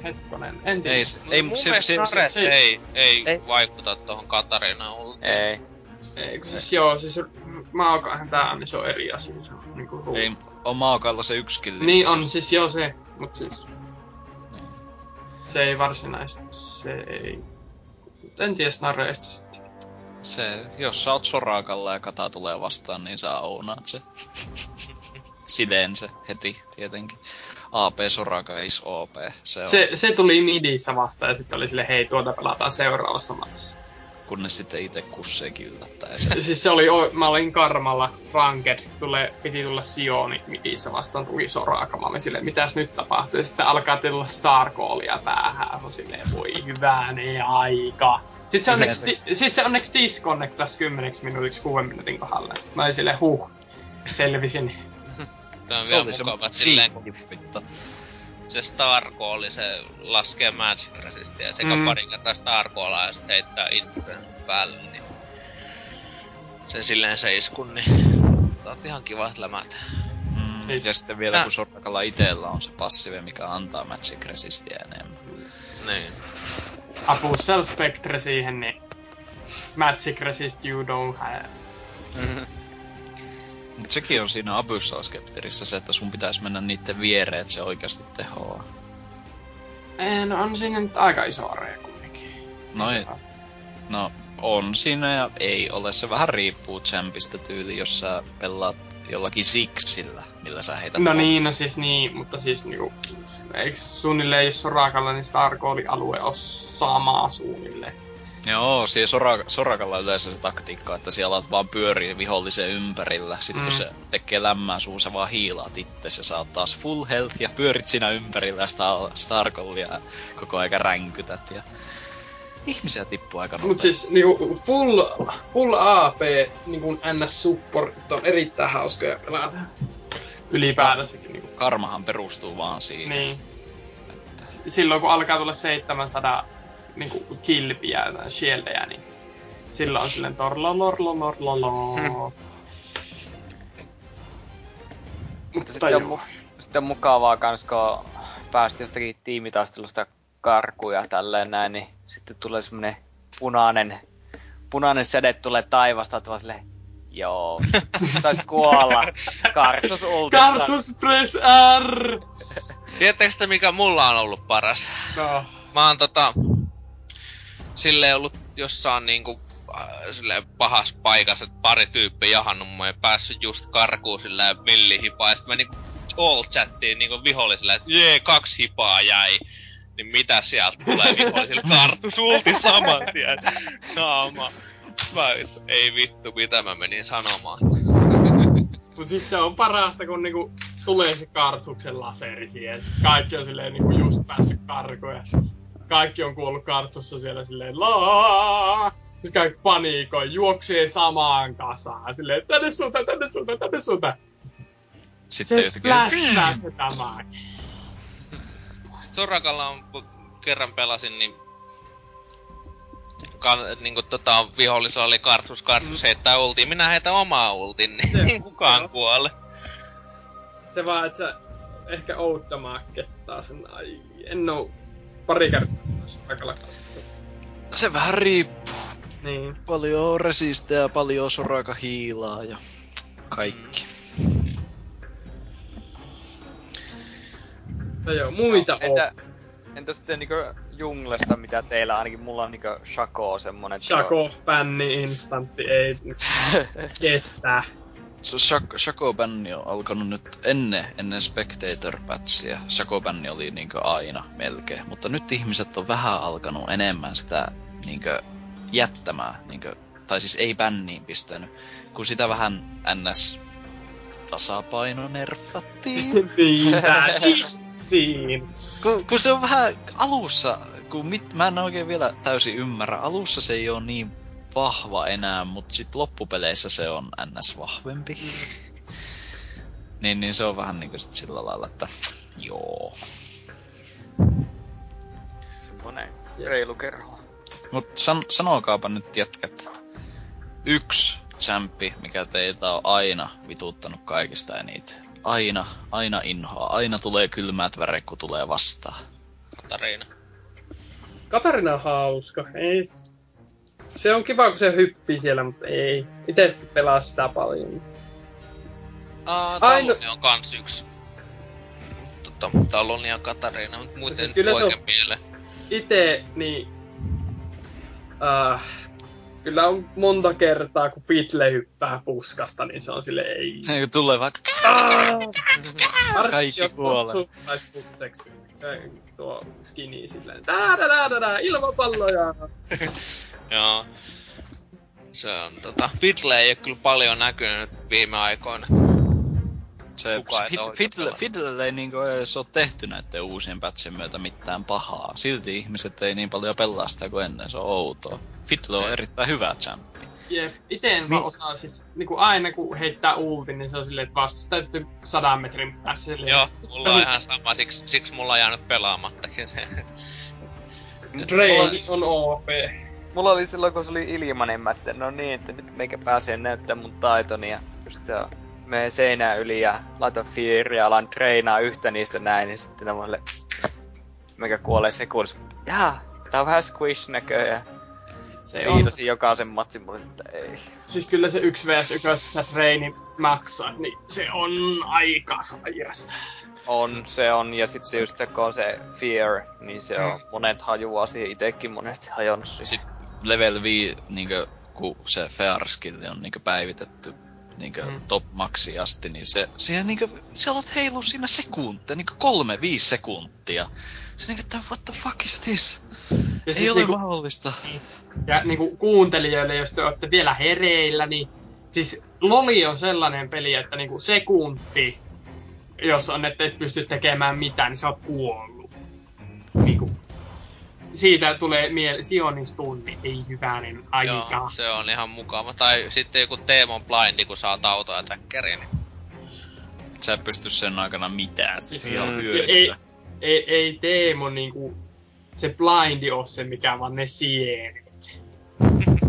Hetkonen, en tiedä. Ei, se- ei, se, se, se, se- ei, ei, ei. vaikuta tohon Katarina ultiin. Ei. Eikö siis joo, siis Maokaihan tää on, niin se on eri asia. Se on niinku ruutti. ei on Maokailla se yksi killi. Niin on, siis joo se, mut siis Niin. se ei varsinaisesti, se ei... En tiedä snareista sitten. Se, jos sä oot Sorakalla ja Kata tulee vastaan, niin sä ounaat se. Sileen se heti, tietenkin. AP Soraka is OP. Se on, Se, se tuli midissä vasta ja sitten oli sille hei tuota pelataan seuraavassa matsissa. kunnes sitten itse kusseekin yllättää. Ja se, Siis se oli, mä olin Karmalla ranked, tule, piti tulla Sioni midissä vastaan tuli Soraka. Mä olin silleen, mitäs nyt tapahtuu? Ja sitten alkaa tulla Starcallia päähän. Mä silleen, voi hyvänen aika. Sitten se onneksi, di- sit se onneksi disconnectas 10 minuutiksi 6 minuutin kohdalla. Mä olin silleen, huh, selvisin. Se on vielä oli se mukava silleen, se Starcall, se laskee Magic Resistia ja sekä Mm. parin kertaa Starcallaa ja sitten heittää Influence päälle, niin se silleen seiskun, niin oot ihan kivat lämät. Mm, ja sitten vielä Nä- kun Sorakalla itellä on se passive, mikä antaa Magic Resistia enemmän. Niin. Apu Cell Spectre siihen, niin Magic Resist you don't have. Mm. Mut sekin on siinä Abyssal Skepterissä se, että sun pitäisi mennä niiden viereen, että se oikeasti tehoaa. Eh, no on siinä nyt aika iso area kumminkin. No ei, no on siinä ja ei ole. Se vähän riippuu champista tyyli, jos sä pelaat jollakin Sixillä, millä sä heität No niin, no siis niin, mutta siis niinku, eikö suunnilleen, jos Sorakalla, niin Starcallin alue on samaa suunnilleen. Joo, siellä Sora- Sorakalla yleensä se taktiikka, että siellä alat vaan pyörii vihollisen ympärillä. Sitten mm. jos se tekee lämmää suun, sä vaan hiilaat itse ja sä oot taas full health ja pyörit siinä ympärillä ja Star- Starcallia koko aika ränkytät ja ihmisiä tippuu aika nopeasti. Mut siis niinku full, full AP, niinku NS Support on erittäin hauskoja pelata. Ylipäätänsäkin niinku. Karmahan perustuu vaan siihen. Niin. Että Silloin kun alkaa tulla 700 niinku kilpiä tai shieldejä, niin silloin on silleen torlo lorlo lorlo lo. Hmm. Mutta Sitten on, mu- sitten on mukavaa kans, kun päästi jostakin tiimitaistelusta karkuja tälleen näin, niin sitten tulee semmonen punainen, punainen säde tulee taivasta, että vaan silleen, joo, tais kuolla. Kartus ultista. Kartus Press R! Tiedättekö te mikä mulla on ollut paras? No. Mä oon tota... Silleen ollut jossain niinku... Äh, silleen pahas paikassa, että pari tyyppiä jahannut mua ja päässyt just karkuun silleen millihipaa. Ja sit mä niinku all chattiin niinku vihollisille, että jee, kaksi hipaa jäi. Niin mitä sieltä tulee vihollisille? Kartu sulti saman tien. Naama. Mä, ei vittu, mitä mä menin sanomaan. Mut siis se on parasta, kun niinku tulee se kartuksen laseri siihen. Ja sit kaikki on silleen niinku just päässyt karkuun. Ja kaikki on kuollut kartussa siellä silleen laa. Siis kaikki paniikoi, juoksee samaan kasaan. Silleen tänne suuntaan, tänne suuntaan, tänne suuntaan. sitten Se jotenkin... splashaa se tämä. Sorakalla on, kerran pelasin, niin ka, niinku tota, vihollisella oli kartus, kartus Mm. heittää ultiin. Minä heitän omaa ultin, niin kukaan kuole. Se vaan, että sä ehkä outtamaakettaa sen. Ai, en oo pari kertaa Sorakalla kartuksessa. Se vähän riippuu. Niin. Paljon resistejä, paljon soraka hiilaa ja kaikki. No joo, muita on. Entä, entä sitten niinku junglesta, mitä teillä ainakin mulla on niinku Shako semmonen. Shako, pänni, instantti, ei kestä. Se Shak- Shaco-bänni on alkanut nyt ennen, ennen Spectator-patchia. Shaco-bänni oli niinkö aina melkein. Mutta nyt ihmiset on vähän alkanut enemmän sitä niinkö jättämään. Niinkö, tai siis ei bänniin pistänyt. Kun sitä vähän ns tasapaino nerfattiin. niin, kun, kun se on vähän alussa, kun mit, mä en oikein vielä täysin ymmärrä. Alussa se ei ole niin vahva enää, mutta sitten loppupeleissä se on ns vahvempi. niin, niin se on vähän niinku sit sillä lailla, että joo. Semmonen reilu kerho. Mut san, sanokaapa nyt jätkät. Yksi champi, mikä teitä on aina vituttanut kaikista eniten. Aina, aina inhoa. Aina tulee kylmät väreet, kun tulee vastaan. Katariina. Katarina on hauska. Ei, se on kiva, kun se hyppii siellä, mutta ei. Itse pelaa sitä paljon. Aa, Ai, no- Taloni on kans yksi. Tota, Taloni ja Katariina, mut muuten Siis kyllä se on- mieleen. Itse, niin... Uh, kyllä on monta kertaa, kun Fiddle hyppää puskasta, niin se on sille ei. Se tulee vaikka Varsinkin Kaikki kuolee. tuo skini silleen. Tää, tää, tää, tää, ilmapalloja. Joo. Se on tota, Fiddle ei oo kyllä paljon näkynyt viime aikoina. Se, Kukaan ei Fid- Fiddle. Fiddle ei niinku edes ole tehty näiden uusien patchien myötä mitään pahaa. Silti ihmiset ei niin paljon pelaa sitä kuin ennen, se on outoa. Fiddle on erittäin hyvä champi. Jep, ite en vaan osaa siis, niinku aina kun heittää ultin, niin se on silleen, että vastus täytyy sadan metrin päässä silleen. Joo, mulla on ihan sama, siksi, siksi mulla on jäänyt pelaamattakin se. Drain on OP. Mulla oli silloin, kun se oli ilmanen, mä että no niin, että nyt meikä pääsee näyttää mun taitoni ja just se on mene seinään yli ja laita fear ja alan treenaa yhtä niistä näin, niin sitten ne mulle meikä kuolee sekunnissa. Jaa, tää on vähän squish näköjään. Se on, Viitosin jokaisen matsin mulle, että ei. siis kyllä se 1 vs 1 treeni maksaa, niin se on aika sairasta. On, se on, ja sitten just se, kun on se fear, niin se on, monet hajuaa siihen itekin monet hajonnut siihen. Sitten level 5, niinkö, kun se fair skill on niinkö päivitetty niinkö Mm. top maxi asti, niin se, siihen niinkö, sä olet heilu siinä sekuntia, niinkö kolme, viisi sekuntia. Se niinkö, että what the fuck is this? Ja Ei siis ole niinku, mahdollista. ja niinku kuuntelijoille, jos te olette vielä hereillä, niin siis Loli on sellainen peli, että niinku sekunti, jos on, että et pysty tekemään mitään, niin sä oot kuollut. Siitä tulee mieleen Sionin tunni, ei hyvänen aika. Joo, se on ihan mukava. Tai sitten joku Teemon blindi, kun saat autoattackeri, niin Sä et pysty sen aikana mitään. Siis Siis mm, se ei, ei, ei Teemo niinku, se blindi oo se mikä, vaan ne sienit.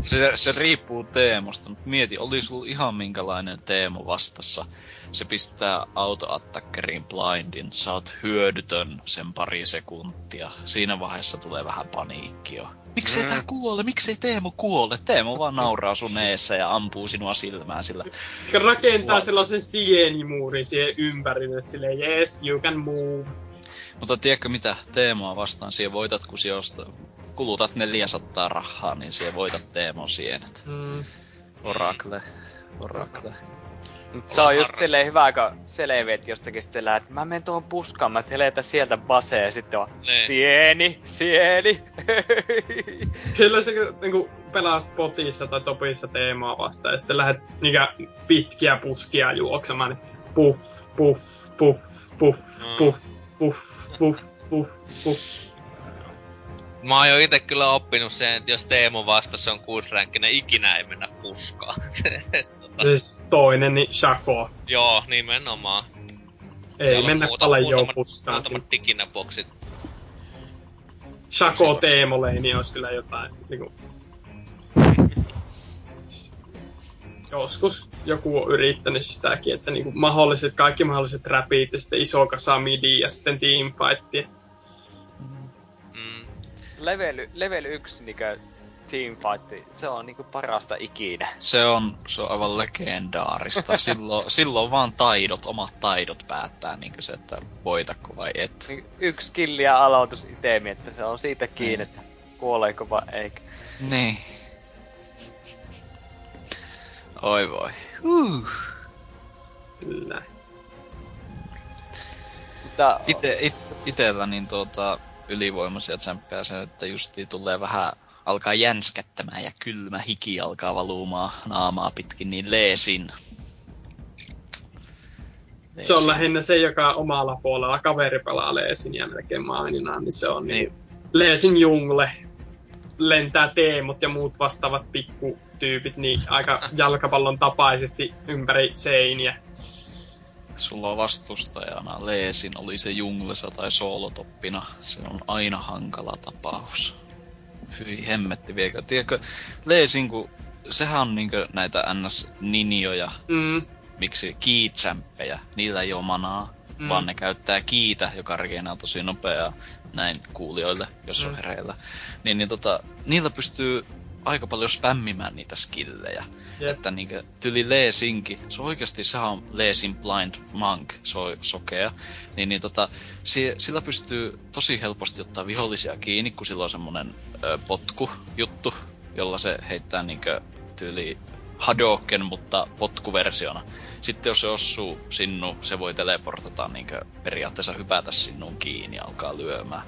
Se, se riippuu Teemosta, mutta mieti, oli sulla ihan minkälainen Teemo vastassa. Se pistää autoattackerin blindin, sä oot hyödytön sen pari sekuntia. Siinä vaiheessa tulee vähän paniikki jo. Miksei Mm. tää kuole? Miksei Teemo kuole? Teemo vaan nauraa sun eessä ja ampuu sinua silmään sillä. Rakentaa Wow. sellaisen sienimuurin siihen ympärille, silleen yes, you can move. Mutta tiedätkö mitä Teemoa vastaan? Siihen voitat, kun sijoista kulutat 400 rahaa, niin siihen voitat Teemon sienet. Mm. Oracle. Oracle. Mut se on just silleen hyvä, kun selviät jostakin sitten lähet, mä menen tuohon puskaan, mä teletä sieltä baseen ja sitten on Niin. sieni, sieni. Kyllä se niinku pelaat potissa tai topissa teemaa vastaan ja sitten lähdet niinkö pitkiä puskia juoksemaan, niin puff, puff, puff, puff, Mm. puff, puff, puff, puff, puff. Mä oon jo ite kyllä oppinut sen, että jos Teemo vastassa on kuusränkkinen, ikinä ei mennä puskaan. tota, Siis toinen, niin Shako. joo, nimenomaan. Ei Siellä mennä paljon puskaan. Muutamat diginäboksit. Shako Teemoleini olisi kyllä jotain niinku... Joskus joku on yrittänyt sitäkin, että niinku mahdolliset, kaikki mahdolliset räpit ja sitten iso kasa midi ja sitten teamfight. Mm. level, level 1 niinkö teamfight, se on niinku parasta ikinä. Se on, se on aivan legendaarista. silloin, silloin vaan taidot, omat taidot päättää niin se, että voitako vai et. Niin Yksi killi ja aloitus itemi, että se on siitä kiinni, että kuoleeko vai eikö. Niin. Oi voi. Uh. Kyllä. Mutta Ite, it, itellä niin tuota, ylivoimaisia tsemppejä se, että justiin tulee vähän alkaa jänskättämään ja kylmä hiki alkaa valumaan naamaa pitkin, niin leesin. Se on lähinnä se, joka omalla puolella kaveri pelaa Leesin ja melkein maininaan, niin se on niin. Niin. Leesin jungle. Lentää teemut ja muut vastaavat pikkutyypit niin aika jalkapallon tapaisesti ympäri seiniä. Sulla on vastustajana leesin, oli se junglesa tai soolotoppina. Se on aina hankala tapaus. Hyi hemmetti viekö. Tiedätkö, leesin kun sehän on niinkö näitä ns-ninjoja, Mm, miksi kiitsämppejä, niillä ei oo manaa, Mm. vaan ne käyttää kiitä, joka regenaa tosi nopeaa näin kuulijoille, jos mm. Mm. on hereillä. Niin, niin tota, niillä pystyy aika paljon spämmimään niitä skillejä. Jep. Että niinkö tyli Leesinki, se oikeasti sehän on Leesin Blind Monk, se on sokea. Niin, niin tota, si, sillä pystyy tosi helposti ottaa vihollisia kiinni, kun sillä on semmonen ö, potku juttu, jolla se heittää niinkö tyyli Hadoken, mutta potkuversiona. Sitten jos se osuu sinun, se voi teleportata niinkö periaatteessa hypätä sinun kiinni ja alkaa lyömään.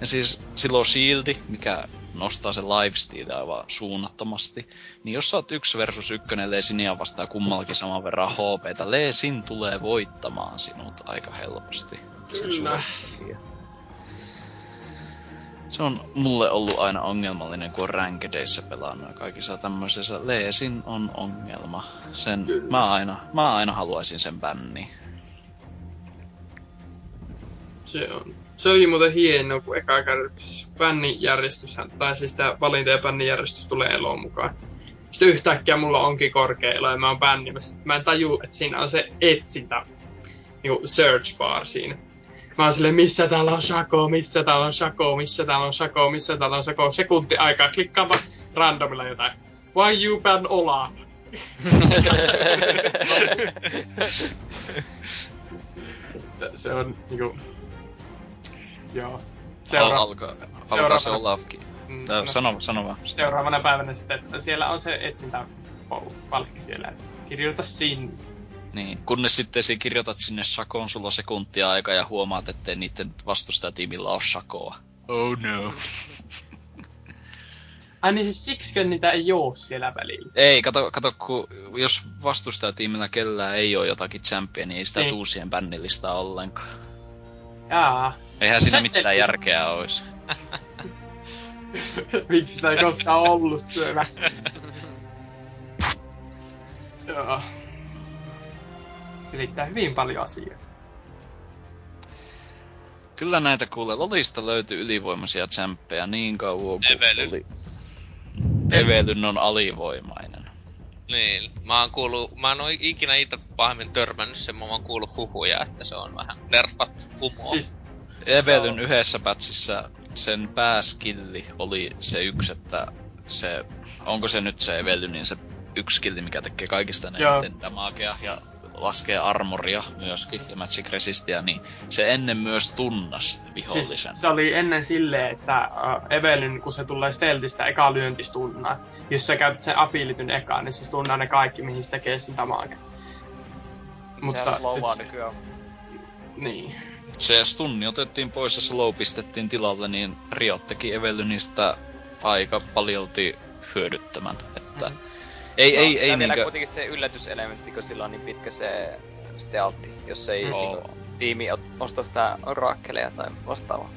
Ja siis silloin on shieldi, mikä nostaa se lifesteal aivan suunnattomasti. Niin jos sä oot yksi versus ykkönen Leesinia vastaa kummallakin saman verran HPtä, Leesin tulee voittamaan sinut aika helposti. Kyllä. Se on mulle ollut aina ongelmallinen, kun on rankedeissä pelannut ja kaikissa tämmöisissä. Leesin on ongelma. Sen, Kyllä. mä, aina, mä aina haluaisin sen bänni. se on. Se oli muuten hienoa, kun eka kerran bännijärjestyshän, tai siis tää valinta- ja bännijärjestys tulee eloon mukaan. Sitten yhtäkkiä mulla onkin korkea elo ja mä oon bännimässä. Mä en taju, että siinä on se etsintä, niinku search bar siinä. Mä oon silleen, missä täällä on Shako, missä täällä on Shako, missä täällä on Shako, missä täällä on Shako. Sekunti aikaa, klikkaanpa randomilla jotain. Why you ban Olaf? Se on niinku... Joo. Seura- alkaa, alkaa se seuraavana- Olafkin. mm, no, sano, sano vaan. seuraavana päivänä sitten, että siellä on se etsintäpalkki siellä. että Kirjoita sinne. Niin, kunnes sitten si kirjoitat sinne Shakoon, sulla on sekuntia aika ja huomaat, ettei niiden vastustajatiimillä ole Shakoa. Oh no. Ai niin siis siksikö niitä ei oo siellä välillä? Ei, kato, kato kun jos vastustajatiimillä kellään ei ole jotakin champia, niin ei sitä Niin. tuu siihen bännilistaan ollenkaan. Jaa. Eihän siinä mitään se- järkeä olisi. Miksi sitä ei koskaan ollut syömä? Joo. Selittää hyvin paljon asioita. Kyllä näitä kuulee. Lolista löytyy ylivoimaisia champpeja niin kauan kuin Evelyn. oli. Evelyn on alivoimainen. Niin, mä oon kuullut, mä en oo ikinä itse pahemmin törmännyt sen, mä oon kuullut huhuja, että se on vähän nerfattu kumoa. Siis, Evelyn Se yhdessä pätsissä sen pääskilli oli se yksi, että se, onko se nyt se Evelynin se yksi skilli, mikä tekee kaikista eniten damagea ja laskee armoria myöskin ja magic resistia, niin se ennen myös tunnas vihollisen. siis se oli ennen silleen, että uh, Evelyn, kun se tulee stealthistä, eka lyönti stunnaa. Jos sä käytät sen abilityn eka, niin se stunnaa ne kaikki, mihin se tekee sen damage. Mutta slowaa nyt se- nykyään. Niin. Se stunni otettiin pois ja slow pistettiin tilalle, niin Riot teki Evelynistä aika paljolti hyödyttömän. Että Mhm. ei, ei, no, ei vielä niinkö... kuitenkin se yllätyselementti, kun sillä on niin pitkä se stealthi, jos ei Mm. niinku, tiimi osta sitä orakkeleja tai vastaavaa.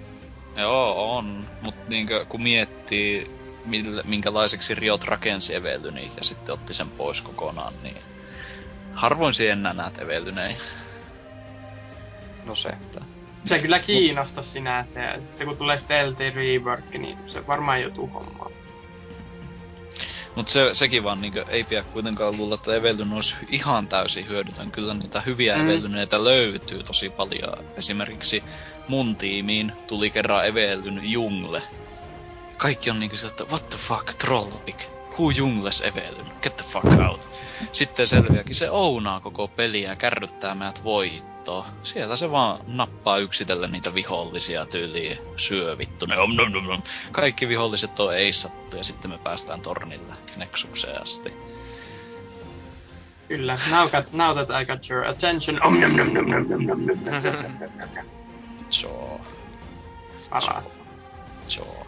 Joo, on. Mutta niinkö, kun miettii, mille, minkälaiseksi Riot rakensi Evelyni ja sitten otti sen pois kokonaan, niin harvoin siihen enää näet Evelyneja. No se. Se kyllä kiinnosta sinänsä. Ja sitten kun tulee stealthy rework, niin se varmaan joutuu hommaan. Mutta se, sekin vaan niinkö, ei pidä kuitenkaan luulla, että Evelyn olisi ihan täysin hyödytön. Kyllä niitä hyviä Mm. Evelyneitä löytyy tosi paljon. Esimerkiksi mun tiimiin tuli kerran Evelyn Jungle. Kaikki on niinku sieltä, what the fuck, Trollpick. Who Jungles Evelyn? Get the fuck out. Sitten selviääkin, se ounaa koko peliä ja kärryttää meidät voittoon. Siellä se vaan nappaa yksitellen niitä vihollisia tyyliin, syö vittu ne om nom nom nom. Kaikki viholliset on eissattu ja sitten me päästään tornille Nexukseen asti. Kyllä, now, got, now that I got your attention. Om nom nom nom nom nom nom nom nom nom nom nom nom. Joo, Parasta. joo.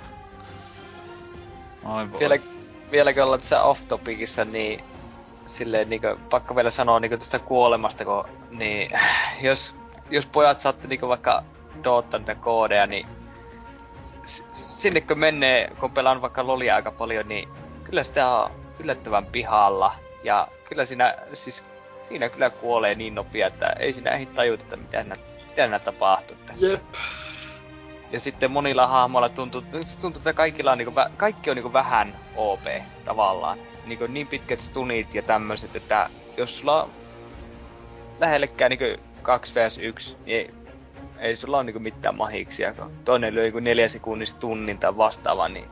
Ai voi. Vielä, vieläkö ollaan tässä off-topicissa, niin silleen niinku, pakko vielä sanoa niinku tästä kuolemasta, kun niin, jos, jos pojat saatte niinku vaikka doottaa niitä koodeja, niin sinne kun menee, kun pelaan vaikka lolia aika paljon, niin kyllä sitä on yllättävän pihalla. Ja kyllä siinä, siis siinä kyllä kuolee niin nopea, että ei siinä ehdi tajuta, että mitä siinä, mitä siinä tapahtuu. Jep. ja sitten monilla hahmoilla tuntuu, tuntuu että kaikilla on niinku, vä- kaikki on niinku vähän OP tavallaan. Niinku niin pitkät stunit ja tämmöiset, että jos sulla on lähellekään niinku 2 vs 1, niin ei, ei sulla ole niinku mitään mahiksia, kun toinen lyö niinku neljä sekunnista tunnin tai vastaava, niin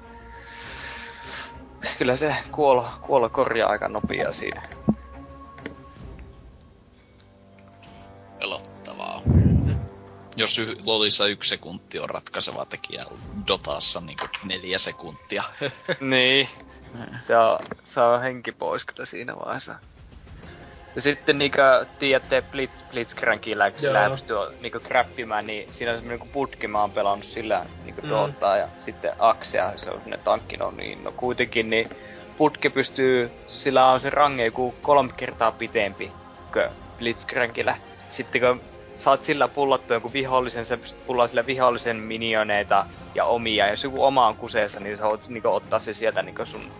kyllä se kuolo, kuolo korjaa aika nopeaa siinä. Pelottavaa. Jos y- Lolissa yksi sekunti on ratkaiseva tekijä, Dotassa niinku neljä sekuntia. niin. Se on, se on henki pois kyllä siinä vaiheessa. Ja sitten niinku tiedätte Blitz, Blitzcrankilla, kun sillä Joo. pystyy niinku grappimään, niin siinä on semmonen niinku putki, mä oon pelannut sillä niinku Mm. Dotaa ja sitten Axea, se on semmonen tankki, no niin, no kuitenkin niin putki pystyy, sillä on se range joku kolme kertaa pitempi kuin Blitzcrankillä. Sitten kun saat sillä pullattua jonkun vihollisen, sä pystyt pullaa sillä vihollisen minioneita ja omia, ja jos joku oma on kuseessa, niin sä voit niinku ottaa se sieltä niinku sun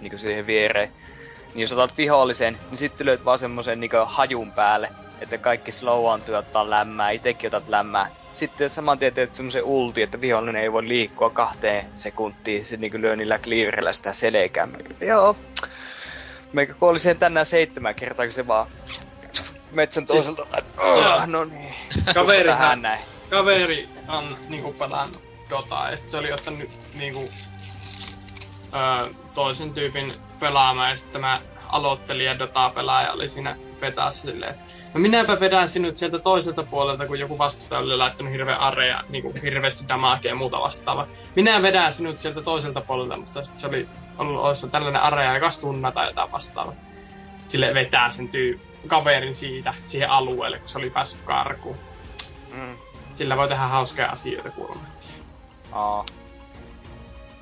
niinku siihen viereen. Niin jos otat vihollisen, niin sitten löydät vaan semmosen niinku hajun päälle, että kaikki slowantui ja ottaa lämmää, itekin otat lämmää. Sitten saman tien teet semmosen ulti, että vihollinen ei voi liikkua kahteen sekuntiin, sit niinku lyö niillä cleaverillä sitä selkää. Joo. Meikä kuoli sen tänään seitsemän kertaa, kun se vaan metsän Siis- toiselta. Joo. Oh, no niin. Kaverihan, Tähän näin. kaveri on niinku pelannut Dotaa ja sit se oli ottanut niinku öö, toisen tyypin pelaamaan ja sitten tämä aloittelija Dota-pelaaja oli siinä vetässä silleen, no minäpä vedän sinut sieltä toiselta puolelta, kun joku vastustaja oli laittanut hirveä area, niinku hirveästi damakea ja muuta vastaavaa. Minä vedän sinut sieltä toiselta puolelta, mutta sitten se oli ollut olisi tällainen area, joka tunna tai jotain vastaavaa. Sille vetää sen tyy kaverin siitä siihen alueelle, kun se oli päässyt karkuun. Mm. Sillä voi tehdä hauskoja asioita kuulemma. Aa.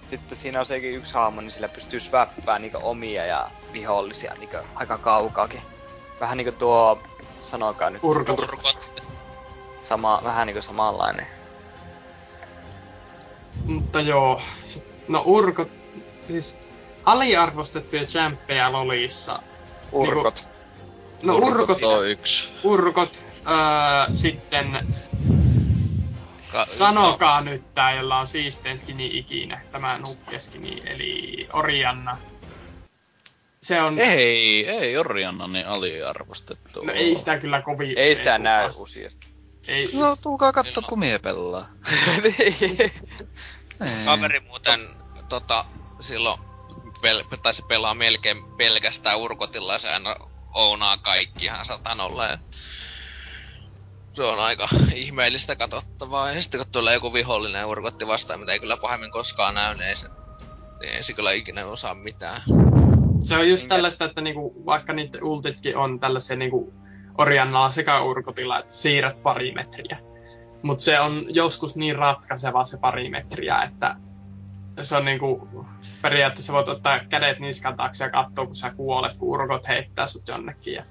Sitten siinä on sekin yksi hahmo, niin sillä pystyy swappaa niinku omia ja vihollisia niinku aika kaukaakin. Vähän niinku tuo, sanokaa nyt, Urkot. Turkot. sama, vähän niinku samanlainen. Mutta joo, no urkot, siis aliarvostettuja champpeja lolissa. Urkot. No urkot, Tuo yksi. urkot, öö, sitten Ka- sanokaa nyt tää, jolla on siistein skini ikinä, tämä nukkeskini, eli Orianna. Se on, Ei, ei Orianna niin aliarvostettu. no ei sitä kyllä kovin Ei sitä näy useasti. Ei, No, tulkaa katso, No. kun mie pelaa. Kaveri muuten tota, silloin pel- tai se pelaa melkein pelkästään urkotilla ja se aina ounaa kaikki ihan satanolla ja se on aika ihmeellistä katsottavaa. Ja sitten kun tulee joku vihollinen urkotti vastaan, mitä ei kyllä pahemmin koskaan näy, niin ei se, niin ei se kyllä ikinä osaa mitään. Se on just Minkä- tällaista, että niinku, vaikka niiden ultitkin on tällaisia niinku Oriannalla sekä urkotilla, että siirrät pari metriä. Mutta se on joskus niin ratkaiseva se pari metriä, että se on niinku, periaatteessa voit ottaa kädet niskan taakse ja katsoa, kun sä kuolet, kun urkot heittää sut jonnekin ja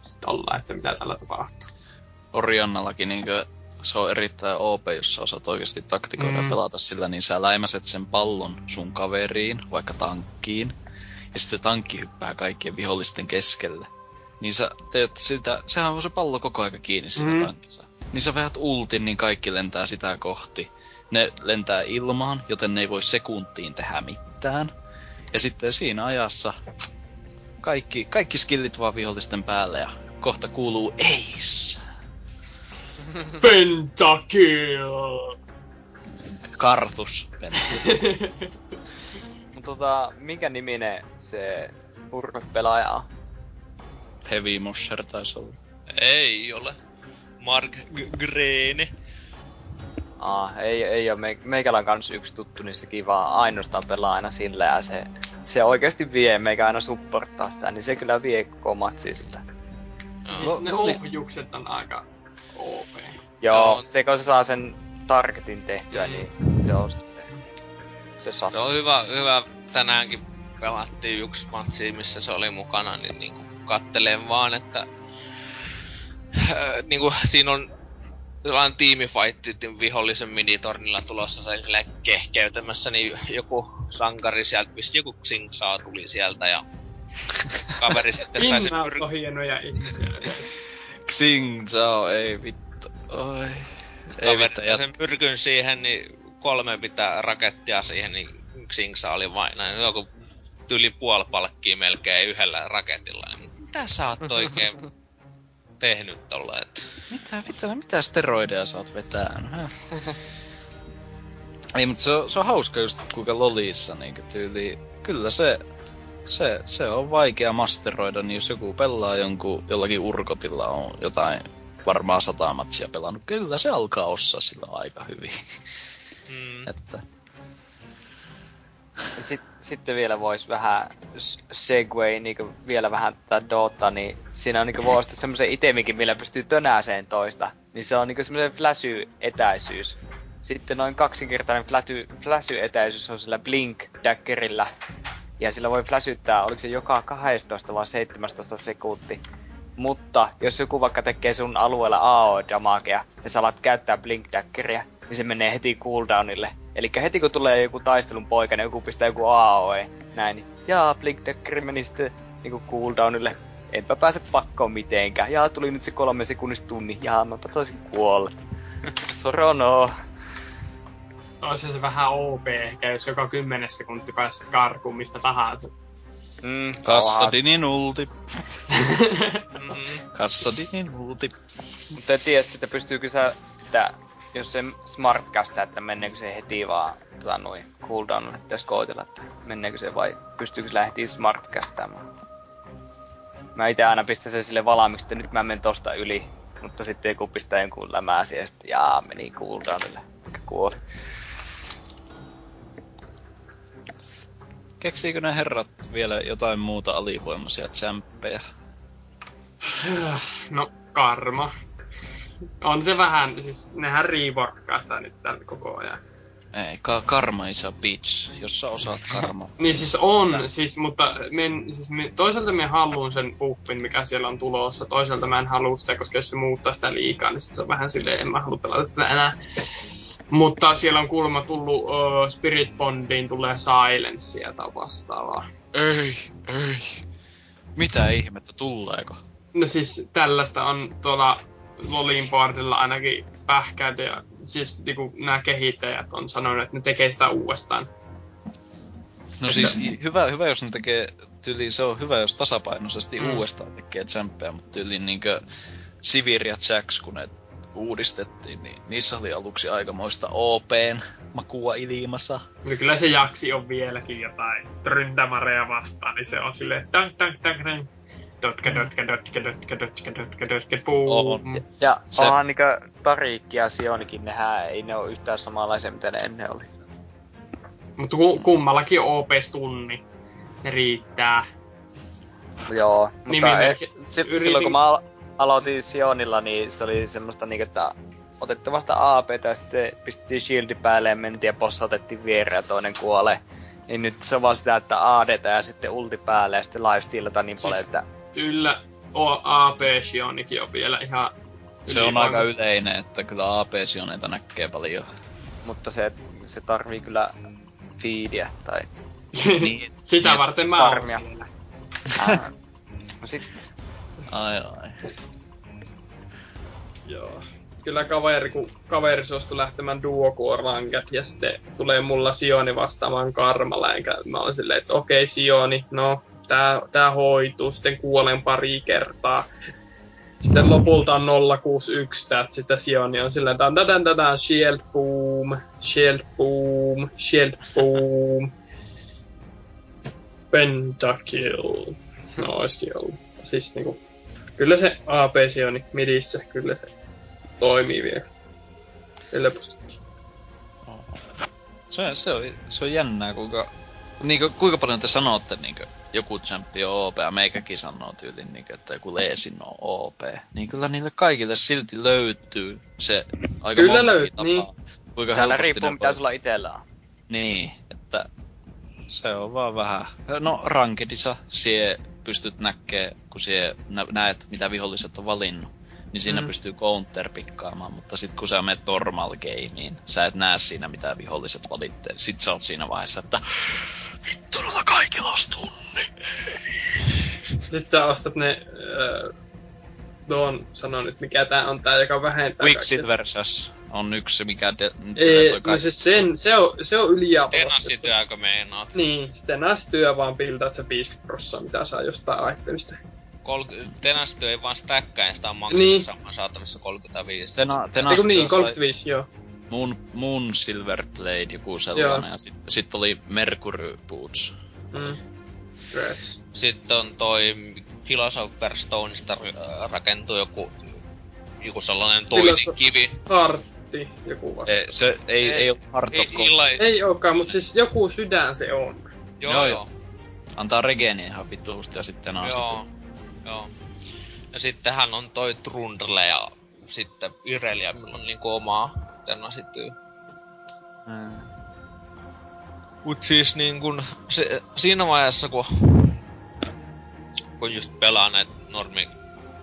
sitten ollaan, että mitä tällä tapahtuu. Oriannallakin niinkö se on erittäin OP, jos sä osaat oikeasti taktikoida Mm. pelata sillä, niin sä läimäset sen pallon sun kaveriin, vaikka tankkiin, ja sitten se tankki hyppää kaikkien vihollisten keskelle. Niin sä teet sitä, sehän on se pallo koko aika kiinni siinä Mm. tankissa. Niin sä veät ultin, niin kaikki lentää sitä kohti. Ne lentää ilmaan, joten ne ei voi sekuntiin tehdä mitään. Ja sitten siinä ajassa kaikki, kaikki skillit vaan vihollisten päälle ja kohta kuuluu Ace. Pentakill! Karthus. Mut tota, minkä niminen se Urkot-pelaaja on? Heavy Mosher taisi olla. Ei ole. Mark G- Greene. Aa, ei, ei oo me, meikällä on kans yksi tuttu, niin sekin vaan ainoastaan pelaa aina sillä ja se, se oikeasti vie, meikä aina supporttaa sitä, niin se kyllä vie koko matsi sillä. Joo. Siis ne ohjukset on aika OP. Joo, Joo. se kun se saa sen targetin tehtyä, Mm. niin se on sitten... Se saa. Se on hyvä, hyvä. Tänäänkin pelattiin yksi matsi, missä se oli mukana, niin niinku kattelen vaan, että niinku siinä on sellainen tiimifaitti vihollisen minitornilla tulossa se sille kehkeytämässä, niin joku sankari sieltä, mistä joku Xingsaa tuli sieltä ja kaveri sitten sai sen pyr- hienoja ihmisiä. Xing Zhao, ei vittu. Oi. Ei kaveri vittu, sai jat... sen pyrkyn siihen, niin kolme pitää rakettia siihen, niin Xingsa oli vain näin joku yli puoli palkkia melkein yhdellä raketilla. Niin mitä sä oot oikein tehnyt tolla, että Mitä, mitä, mitä steroideja sä oot vetänyt? Häh? Ei, mutta se on, se on hauska just kuinka lolissa niinku tyyli. Kyllä se, se, se on vaikea masteroida, niin jos joku pelaa jonkun, jollakin urkotilla on jotain varmaan sata matsia pelannut, kyllä se alkaa osaa sillä aika hyvin. mm, Että Sit, sitten vielä vois vähän segway, niinku vielä vähän tätä Dota, niin siinä on niinku voi ostaa semmosen itemikin, millä pystyy tönääseen toista. Niin se on niinku semmosen flashy-etäisyys. Sitten noin kaksinkertainen flashy, flashy-etäisyys on sillä Blink Daggerillä. Ja sillä voi flashyttää, oliko se joka 12 vai 17 sekunti. Mutta jos joku vaikka tekee sun alueella AO-damagea ja sä alat käyttää Blink Daggeria, niin se menee heti cooldownille. Eli heti kun tulee joku taistelun poika, niin joku pistää joku AOE, näin, niin jaa, Blink Dagger meni sitten niinku cooldownille. Enpä pääse pakkoon mitenkään. Jaa, tuli nyt se kolme sekunnista tunni. Jaa, mä taisin kuolla. Sorono. Olisi se vähän OP ehkä, jos joka kymmenes sekunti pääset karkuun mistä tahansa. Mm, Kassadinin ulti. mm, Kassadinin ulti. Mutta en tiedä, että pystyykö sä sitä, jos se smartcastaa, että menneekö se heti vaan tota, noin cooldownille pitäisi koitella, että menneekö se vai pystyykö se heti smartcastaamaan. Mä itse aina pistän sen sille valmiiksi, että nyt mä menen tosta yli, mutta sitten joku pistää jonkun lämää siihen, ja sitten jaa, meni cooldownille, mikä kuoli. Keksiikö ne herrat vielä jotain muuta alivoimaisia tsemppeja? No, karma. On se vähän, siis nehän reworkkaa sitä nyt tällä koko ajan. Ei, ka- karma is a bitch, jos sä osaat karma. Niin siis on, siis, mutta men, siis me, toisaalta mä haluan sen buffin, mikä siellä on tulossa. Toisaalta mä en halua sitä, koska jos se muuttaa sitä liikaa, niin sit se on vähän silleen, en mä halua pelata tätä enää. Mutta siellä on kuulemma tullut uh, Spirit Bondiin tulee Silencea tai vastaavaa. Ei, ei. Mitä ihmettä, tuleeko? No siis tällaista on tuolla Lolin boardilla ainakin pähkäitä ja siis niinku nämä kehittäjät on sanonut, että ne tekee sitä uudestaan. No siis i- hyvä, hyvä jos ne tekee, tyyli se on hyvä jos tasapainoisesti Mm. uudestaan tekee tsemppeä, mutta tyyli niinkö Sivir ja Jax, kun ne uudistettiin, niin niissä oli aluksi aikamoista OPn makua ilmassa. No kyllä se jaksi on vieläkin jotain tryndämareja vastaan, niin se on silleen tank tank tank tank. Dotka, dotka, dotka, dotka, dotka, dotka, dotka, boom. On. Ja Se- onhan niinkö Tariikki ja Sionikin, nehän ei ne ole yhtään samanlaisia, mitä ne ennen oli. Mutta ku, kummallakin on OP-tunni. Se riittää. Joo, mutta Nimimerkki- e, si- yritin- silloin kun mä al- aloitin Sionilla, niin se oli semmoista niinku, että otettiin vasta AP ja sitten pistettiin shieldi päälle ja mentiin ja bossa otettiin viereen ja toinen kuolee. Niin nyt se on vaan sitä, että AD ja sitten ulti päälle ja sitten lifestealata niin Siis- paljon, että Kyllä o- AP Shionikin on vielä ihan Se on aika yleinen, että kyllä AP-sioneita näkee paljon. mutta se, se tarvii kyllä feedia tai... Niin. Sitä Niin, varten mä oon farmia. siellä. Ah. No sit, Ai ai. Joo. Kyllä kaveri, kun kaveri suostui lähtemään duokuorankat ja sitten tulee mulla Sioni vastaamaan karmalla, enkä mä olen silleen, että okei Sioni, no tää, tää hoituu, sitten kuolen pari kertaa. Sitten lopulta on 061 tää, sitten Sioni on silleen, dan dan dan dan, shield boom, shield boom, shield boom. Pentakill. No olisikin ollut. Siis niinku, kyllä se AP Sioni midissä, kyllä se toimii vielä. Se, se, on, se on jännää, kuinka Niinkö, kuinka paljon te sanotte niinkö, joku champi on OP, ja meikäkin sanoo tyyliin, niinkö, että joku Leesin on OP. Niin kyllä niille kaikille silti löytyy se aika Kyllä montakin löyt- tapaa, niin. Kuinka Täällä riippuu mitä sulla itellä on. Niin, että se on vaan vähän... No rankedissa sie pystyt näkee, kun sie nä- näet, mitä viholliset on valinnut, niin siinä Mm. pystyy counter-pikkaamaan, mutta sitten kun sä menet normal gameen, sä et näe siinä, mitä viholliset valittee. Sit sä oot siinä vaiheessa, että vittu, noilla kaikilla olisi tunni. Sitten sä ostat ne... Öö, tuon, sano nyt mikä tää on tää, joka vähentää Quicksilversus on yksi, mikä de- Ei, toi no siis sen, se on, se on yliarvostettu. Tenassityökö meinaat? Niin, sitten työ vaan bildaat se 50 prossaa, mitä saa jostain itemista. Kol- Tenassityö ei vaan stäkkää, sitä on Niin. maksimissaan niin. saatavissa 35. Tena, Eiku Tenasta niin, sai 35, joo. Moon, Moon Silver Blade, joku sellainen, ja sitten sit oli Mercury Boots. Mm. Rats. Sitten on toi Philosopher Stoneista äh, rakentuu joku, joku sellainen toinen Filoso- kivi. Hartti, joku vasta. Ei, se ei, Ei, ei, ei ole Heart of Ei, illa, Ei ookaan, mutta siis joku sydän se on. joo, Joo, joo, joo. Antaa regeni ihan vittuusti ja sitten on joo, joo. Ja sittenhän on toi Trundle ja sitten Irelia, millä on niinku omaa Tenasityö. Mm. Mut siis niin kun, se, siinä vaiheessa kun, kun just pelaa näitä normi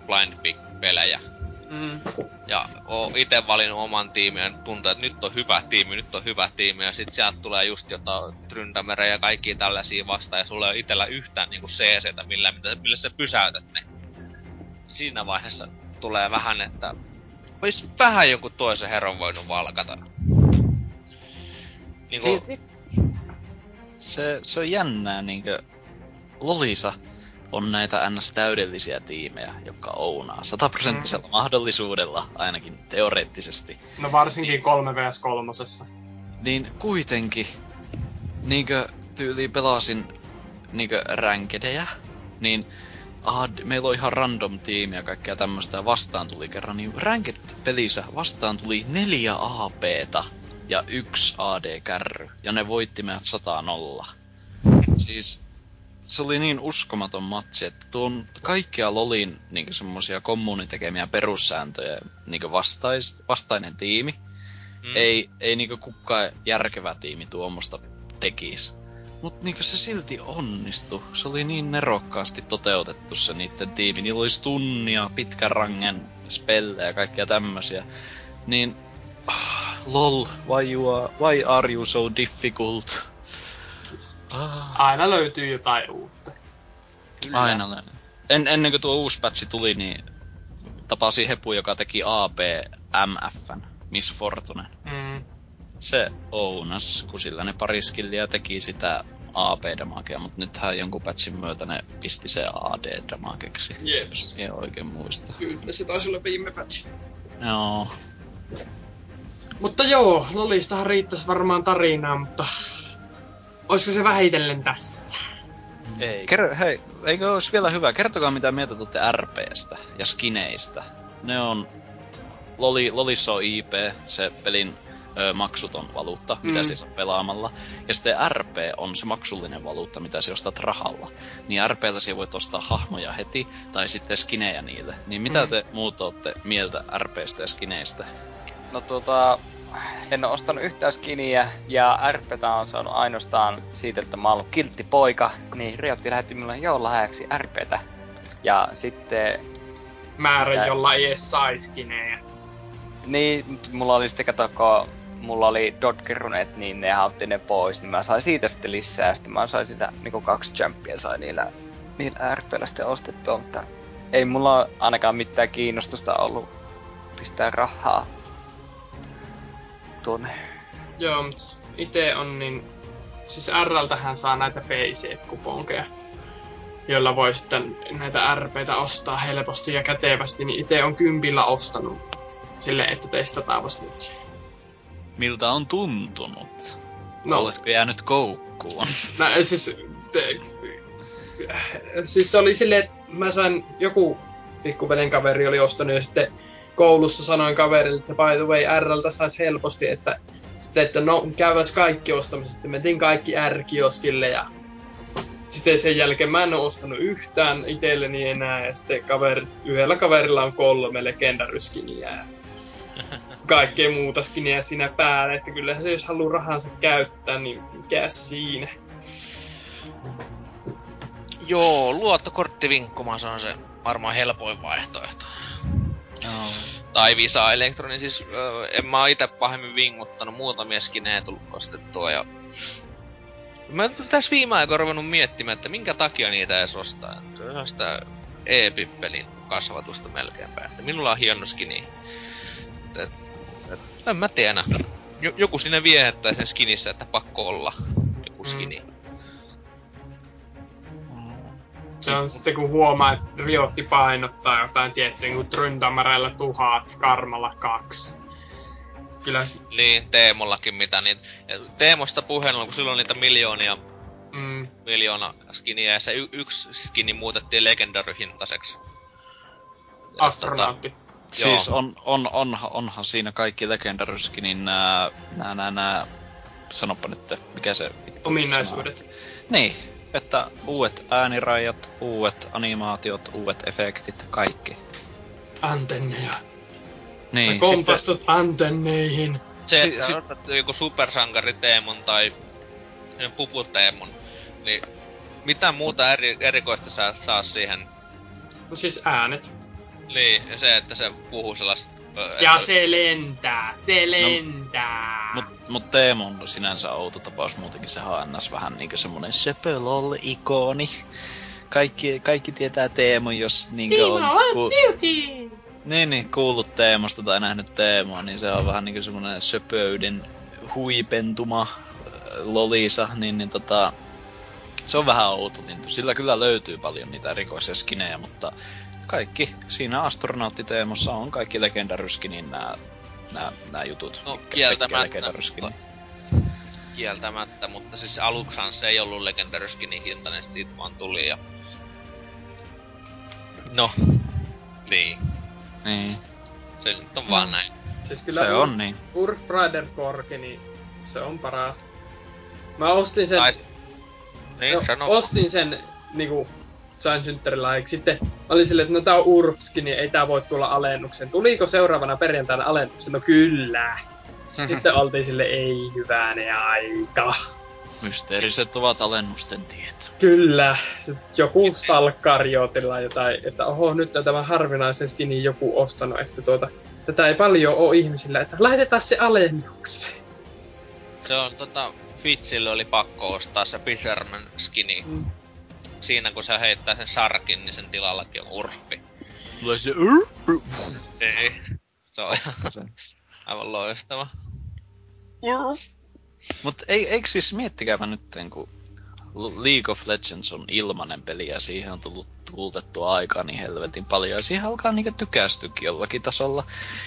blind pick pelejä Mm. ja oo ite valinnut oman tiimin ja tuntuu, että nyt on hyvä tiimi, nyt on hyvä tiimi ja sit sieltä tulee just jotain Tryndamere ja kaikki tällaisia vastaan ja sulla ei ole itellä yhtään niinku CCtä millä, millä, sä pysäytät ne. Siinä vaiheessa tulee vähän, että ois vähän joku toisen herran voinut valkata. Niinku, Se, se on jännää, niinkö Lolisa on näitä ns. täydellisiä tiimejä, jotka ounaa sataprosenttisella mahdollisuudella, ainakin teoreettisesti. No varsinkin 3 vs 3. Niin kuitenkin, niinkö tyyliin pelasin niinkö ränkedejä, niin AD, meillä on ihan random tiimi ja kaikkea tämmöistä vastaan tuli kerran, niin ranked-pelissä vastaan tuli neljä APta ja yksi AD-kärry, ja ne voitti meidät 100 Siis se oli niin uskomaton matsi, että tuon kaikkia Lolin niin semmosia kommunin tekemiä perussääntöjä niin vastais, vastainen tiimi, mm, ei, ei niinku kukaan järkevä tiimi tuommoista tekis. Mut niinku se silti onnistui. Se oli niin nerokkaasti toteutettu se niitten tiimi. Niillä oli tunnia, pitkän rangen spellejä ja kaikkia tämmösiä. Niin, ah, lol, why, you are, why are you so difficult? Ah, Aina löytyy jotain uutta. aina lö- en, ennen kuin tuo uusi patchi tuli, niin tapasin Hepu, joka teki AP MFn, Miss Fortune. Mm. se ounas, kun sillä ne pari skilliä teki sitä AP-damakea, mutta nythän jonkun patchin myötä ne pisti se AD-damakeksi. Jeps. Ei oikein muista. Kyllä se taisi olla viime patch. Joo. Mutta joo, Lolistahan riittäisi varmaan tarinaa, mutta... Olisiko se vähitellen tässä? Ei. Ker- hei, eikö olisi vielä hyvä? Kertokaa mitä mieltä tuutte RPstä ja skineistä. Ne on... Loli, Lolissa on IP, se pelin ö, maksuton valuutta, mitä Mm. siis on pelaamalla. Ja sitten RP on se maksullinen valuutta, mitä sä ostat rahalla. Niin RPllä sä voit ostaa hahmoja heti, tai sitten skinejä niille. Niin mitä Mm. te muut ootte mieltä RPstä ja skineistä? No tuota, en oo ostanut yhtään skiniä ja RPtä on saanut ainoastaan siitä, että mä oon ollut kiltti poika, niin Riotti lähetti minulle joululahjaksi RPtä. Ja sitten, Määrä, Mitä? jolla ei edes saiskinejä. niin mut mulla oli sitten kato, kun mulla oli Dodgerunet, niin ne otti ne pois, niin mä sain siitä sitten lisää, sitten mä sain sitä niinku kaksi champia sai niillä, niillä RPllä sitten ostettua, mutta ei mulla ainakaan mitään kiinnostusta ollut pistää rahaa tuonne Joo, mutta ite on niin... Siis RLtähän saa näitä PC-kuponkeja, joilla voi sitten näitä RPtä ostaa helposti ja kätevästi, niin itse on kympillä ostanut sille, että testataan vasta nyt. Miltä on tuntunut? No, Oletko jäänyt koukkuun? No siis... Te, siis se oli silleen, että mä sain joku pikkuvelen kaveri oli ostanut ja sitten koulussa sanoin kaverille, että by the way, RLtä saisi helposti, että Sitten, että no, käyväs kaikki ostamassa. Sitten mentiin kaikki R-kioskille ja sitten sen jälkeen mä en oo ostanut yhtään itselleni enää, ja sitten kaverit, yhdellä kaverilla on kolme legendaryskiniä. ja Kaikkea muuta skiniä siinä päällä, että kyllähän se jos haluaa rahansa käyttää, niin mikä siinä. Joo, luottokorttivinkkuma, se on se varmaan helpoin vaihtoehto. Tai Visa Electroni, siis ö, en mä ite pahemmin vinguttanut, muutamia skinejä tullut ostettua ja... Mä tässä viime aikoina ruvennut miettimään, että minkä takia niitä edes ostaa. Se on sitä e-pippelin kasvatusta melkeinpä. Että minulla on hieno skini. Et, et, et, en mä tiedä. Jo, joku sinne viehättää sen skinissä, että pakko olla joku Mm. Se on sitten kun huomaa, että Riotti painottaa jotain tiettyä, niin kuin tuhat, Karmalla kaksi. Kyllä, s- Niin, Teemollakin mitä niin... Teemosta puheen kun silloin on niitä miljoonia, mm, miljoona skiniä ja se y- yksi skini muutettiin legendary-hintaiseksi. Ja astronautti. Siis on, on, on, onhan siinä kaikki legendaryskin, niin nää, nää, nää, nää, sanoppa nyt, mikä se Ominaisuudet. Niin, että uudet äänirajat, uudet animaatiot, uudet efektit, kaikki. Antenneja. Niin, Sä kompastut antenneihin. Se, Si- että si- si- otat joku supersankari Teemon tai sen Pupu Teemon, niin mitä muuta eri, erikoista sä saa siihen? No siis äänet. Niin, ja se, että se puhuu sellaista... Ja se lentää, se lentää. Mut, mut Teemo on sinänsä outo tapaus muutenkin, sehän on ns. vähän niinku semmonen söpölol-ikoni. Kaikki, kaikki tietää Teemon, jos niinkö on... ku- niin, niin, kuullut Teemosta tai nähnyt Teemoa, niin se on vähän niinku semmonen söpöyden huipentuma äh, lolisa, niin, niin tota... Se on vähän outo lintu. Sillä kyllä löytyy paljon niitä erikoisia skinejä, mutta kaikki siinä astronauttiteemossa on kaikki legendaryskinin nää, nää, nää jutut. No, kieltämättä, legendaryskinin. kieltämättä, mutta siis aluksihan se ei ollut Legendary Skinin hintainen, siitä vaan tuli ja... No, niin. Niin, Se nyt on vaan näin. Siis kyllä se Ur- on niin. Urf Rider Korki, niin se on parasta. Mä ostin sen, Tai... Niin, no, sano. ostin sen niinku sain synttärilahjaksi. Sitten mä olin silleen, että no tää on Urfski, niin ei tää voi tulla alennukseen. Tuliko seuraavana perjantaina alennuksen? No kyllä. Sitten oltiin sille ei hyvänen aika. Mysteeriset ovat alennusten tiet. Kyllä, Sitten joku stalkkariotilla jotain, että oho, nyt on tämä harvinaisen skinin joku ostanut, että tuota, tätä ei paljon ole ihmisillä, että laitetaan se alennukseen. Se on tota... Fitsille oli pakko ostaa se Fisherman skini. Mm. Siinä kun se heittää sen sarkin, niin sen tilallakin on urffi. Tulee se... Ei. Se on ihan aivan loistava. Mut ei, eikö siis miettikääpä nyt, kun League of Legends on ilmanen peli ja siihen on tullut tuutettua aikaa niin helvetin paljon ja siihen alkaa niinku tykästykin jollakin tasolla.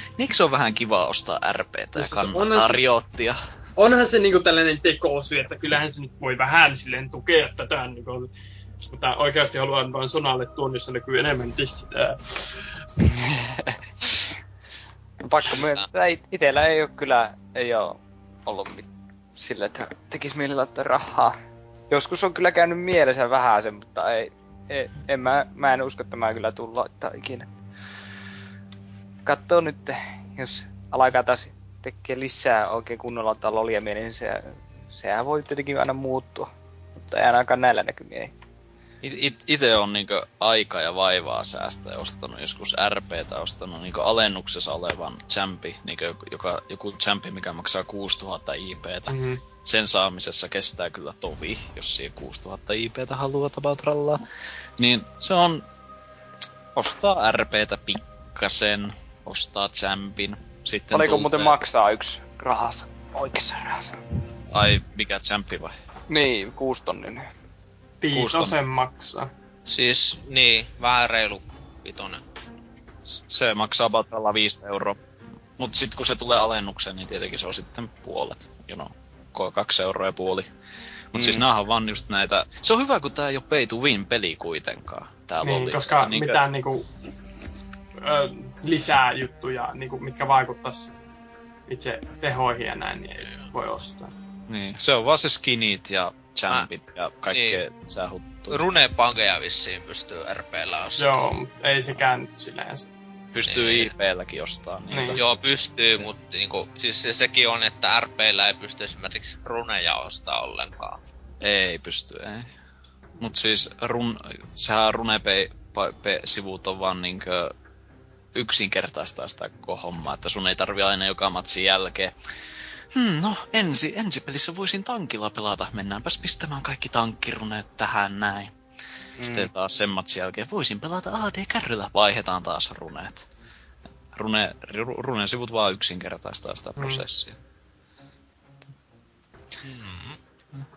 Niin eikö se on vähän kiva ostaa RPtä ja Siis kannattaa onhan se- riottia? Onhan se niinku tällainen tekosyy, että kyllähän se nyt voi vähän silleen tukea tätä, niinku, mutta oikeasti haluan vain sonalle tuon, jossa näkyy enemmän tissit. Ää. Pakko myöntää, it- itellä ei oo kyllä, ei oo ollut mit- sillä, että tekis mieli laittaa rahaa. Joskus on kyllä käynyt mielessä vähän sen, mutta ei, ei en mä, mä en usko, että mä kyllä tuun laittaa ikinä. Katsoo nyt, jos alkaa taas tekee lisää oikein kunnolla ottaa lolia niin se, sehän voi tietenkin aina muuttua. Mutta ei ainakaan näillä näkymiä. It, it, ite on niinku aika ja vaivaa säästä ostanut joskus RPtä, ostanut niinku alennuksessa olevan champi, niinku joka, joku champi, mikä maksaa 6000 IPtä. Mm. Sen saamisessa kestää kyllä tovi, jos siihen 6000 IPtä haluaa about rallaa. Niin se on ostaa RPtä pikkasen, ostaa champin, sitten Paljonko tulee- muuten maksaa yksi rahassa? Oikeassa rahassa. Ai, mikä champi vai? Niin, kuusi tonninen. Viitosen maksaa. Siis, niin, vähän reilu vitonen. Se maksaa about rallaa 5 euroa. Mut sit kun se tulee alennukseen, niin tietenkin se on sitten puolet. You know, kaksi euroa ja puoli. Mut Mm. siis näähän on vaan just näitä... Se on hyvä, kun tää ei oo pay to win peli kuitenkaan. Tää Niin, loli. koska Niinkö- mitään niinku, ö, lisää juttuja, niinku, mitkä vaikuttais itse tehoihin ja näin, niin ei. voi ostaa. Niin, se on vaan se skinit ja champit ja kaikkea Niin. sähuttua. Runepankeja vissiin pystyy RPllä ostamaan. Joo, ei sekään nyt silleen. Pystyy Niin. IP-lläkin ostamaan niitä. Niin. Joo, pystyy, mutta niinku, siis se, sekin on, että RPllä ei pysty esimerkiksi runeja ostaa ollenkaan. Ei pysty, ei. Mut siis run, sehän Runepe-sivut on vaan niinkö yksinkertaistaa sitä koko hommaa, että sun ei tarvi aina joka matsin jälkeen. Hmm, no ensi, ensi pelissä voisin tankilla pelata, mennäänpäs pistämään kaikki tankkiruneet tähän näin. Mm. Sitten taas sen matsin jälkeen voisin pelata AD-kärryllä, vaihdetaan taas runeet. Rune, ru, runen sivut vaan yksinkertaistaa sitä Mm. prosessia.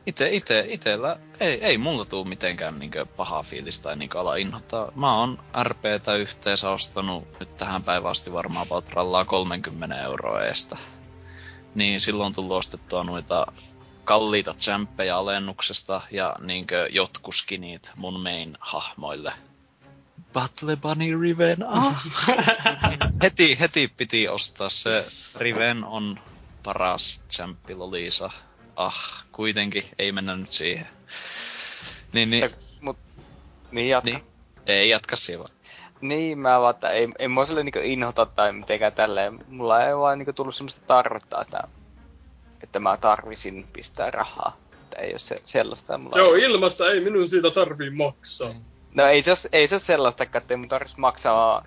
Ite, ite, itellä ei, ei mulla tuu mitenkään niinkö pahaa fiilistä tai niinkö ala inhottaa. Mä oon RPtä yhteensä ostanut nyt tähän päivään asti varmaan about rallaa 30 euroa eestä. Niin silloin on tullut ostettua noita kalliita champpejä alennuksesta ja niinkö jotkuskinit mun main hahmoille. Battle Bunny Riven, ah! heti, heti piti ostaa se. Riven on paras champpi Lolisa. Ah, kuitenkin, ei mennä nyt siihen. Niin, niin, Mut, niin jatka. niin. Ei jatka siihen vaan. Niin, mä vaan, että ei, ei mua sille niinku inhota tai mitenkään tälleen. Mulla ei vaan niinku tullut semmoista tarvetta, että, että mä tarvisin pistää rahaa. Että ei oo se, sellaista. Mulla Se on ilmasta, ei minun siitä tarvii maksaa. No ei se oo, ei se oo sellaista, että ei mun tarvitsisi maksaa.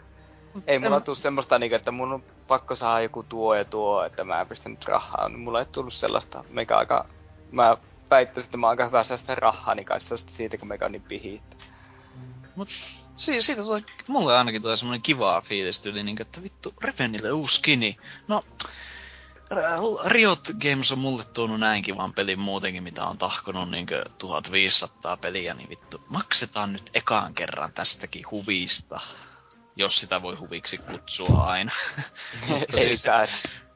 Ei mulla tuu semmoista niinku, että mun on pakko saada joku tuo ja tuo, että mä pistän nyt rahaa. Niin mulla ei tullut sellaista, mikä aika... Mä väittäisin, että mä oon aika hyvä säästää rahaa, niin kai se on siitä, kun meikä on niin pihi. Mut si- siitä tulee, mulle ainakin tulee semmonen kiva fiilis tyyli, niin että vittu, Revenille uusi skini. No, Riot Games on mulle tuonut näin kivan pelin muutenkin, mitä on tahkonut niin 1500 peliä, niin vittu, maksetaan nyt ekaan kerran tästäkin huvista. Jos sitä voi huviksi kutsua aina. Mutta ei siis- saa.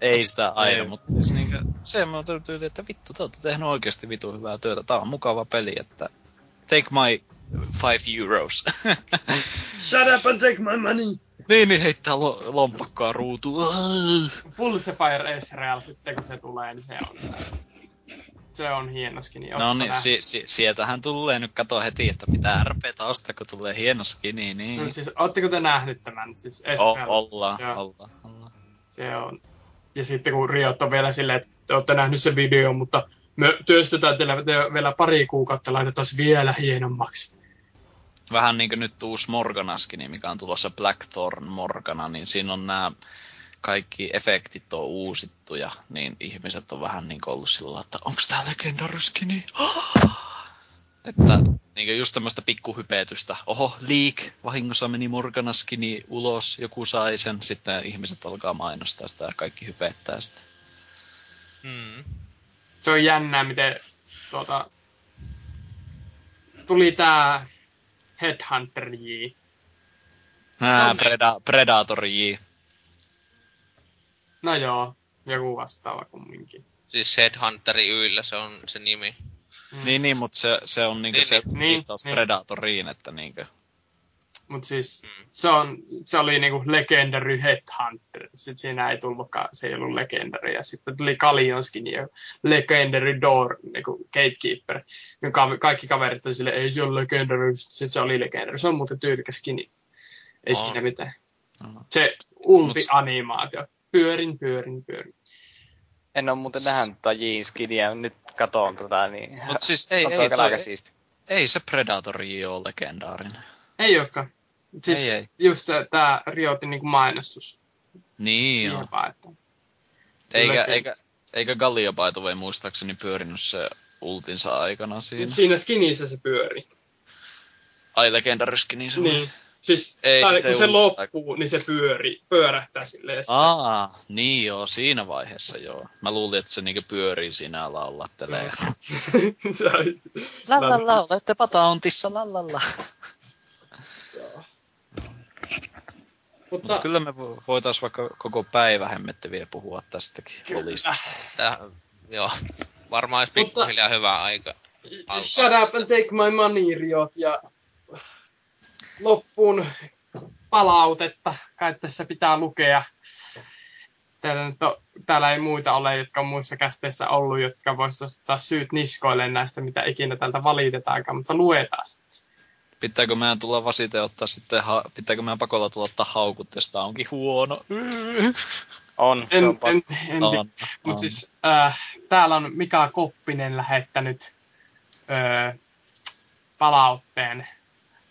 ei sitä aina, Ei. mutta siis niinkö, se on tyyli, että vittu, te olette tehnyt oikeasti vitu hyvää työtä. Tää on mukava peli, että take my five euros. Shut up and take my money! niin, niin heittää lo- lompakkoa ruutuun. Pulsifier Ezreal sitten kun se tulee, niin se on... Se on hieno skini. No niin, si- si- sieltähän tulee nyt kato heti, että pitää RPtä ostaa, kun tulee hieno skini, niin. No, siis, ootteko te nähnyt tämän? Siis O- ollaan, Joo. ollaan, ollaan. Se on. Ja sitten kun Riot on vielä silleen, että te olette nähnyt sen videon, mutta me työstetään teille te- vielä pari kuukautta, laitetaan se vielä hienommaksi. Vähän niinku nyt uusi Morgana skini, mikä on tulossa Blackthorn Morgana, niin siinä on nämä kaikki efektit on uusittu ja niin ihmiset on vähän niin ollut sillä että onks tää legendaryskini? että niin just tämmöistä pikkuhypetystä. Oho, leak, vahingossa meni Morgana skini ulos, joku sai sen, sitten ihmiset alkaa mainostaa sitä ja kaikki hypettää sitä. Mm. Se on jännää, miten tuota, tuli tää Headhunter J. Ää, on- Preda- Predator J. No joo, joku vastaava kumminkin. Siis Headhunteri Yllä se on se nimi. Mm. Niin, niin, mutta se, se on niinku Niin, se niin, viittaus niin. Predatoriin, että niinkö. Mut siis Mm. se, on, se oli niinku Legendary Headhunter. Sitten siinä ei tullutkaan, se ei ollut Legendary. Ja sitten tuli Kalionskin ja Legendary Door, niinku Gatekeeper. Ja ka- kaikki kaverit oli silleen, ei se ole Legendary, sitten se oli Legendary. Se on muuten tyylikäs skini. Ei On. siinä mitään. Aha. Se ulti-animaatio. Pyörin, pyörin, pyörin. En oo muuten nähnyt tota Jin skiniä, nyt katoon tota, niin... Mut siis ei, ei, toi siisti. ei se Predator J ole legendaarinen. Ei olekaan. Siis Ei, ei. just tää Riotin niinku mainostus. Niin joo. että Eikä, eikä, eikä Gallia by the way muistaakseni pyörinyt se ultinsa aikana siinä. siinä skinissä se pyörii. Ai legendariski niin se Niin. Siis Ei, tai, kun se ulti- loppuu, niin se pyörii, pyörähtää silleen. Aa, niin joo, siinä vaiheessa joo. Mä luulin, että se niinku pyörii siinä ja laulattelee. se olisi- La la la, olette patauntissa, la la la. Mutta Mutta kyllä me vo- voitais vaikka koko päivä hemmettä vielä puhua tästäkin Kyllä. Tää, joo. Varmaan olisi Mutta- pikkuhiljaa hyvä aika. alkaa Shut up and take my money, Riot, ja loppuun palautetta, kai tässä pitää lukea. täällä, nyt on, täällä ei muita ole, jotka on muissa kästeissä ollut, jotka voisivat ottaa syyt niskoille näistä, mitä ikinä täältä valitetaankaan, mutta luetaan. Pitääkö meidän tulla vasite ottaa sitten, ha- pitääkö meidän pakolla tulla ottaa haukut, jos tää onkin huono? On, se En, on en, pakko. en, On, on. Mutta siis äh, täällä on Mika Koppinen lähettänyt äh, palautteen.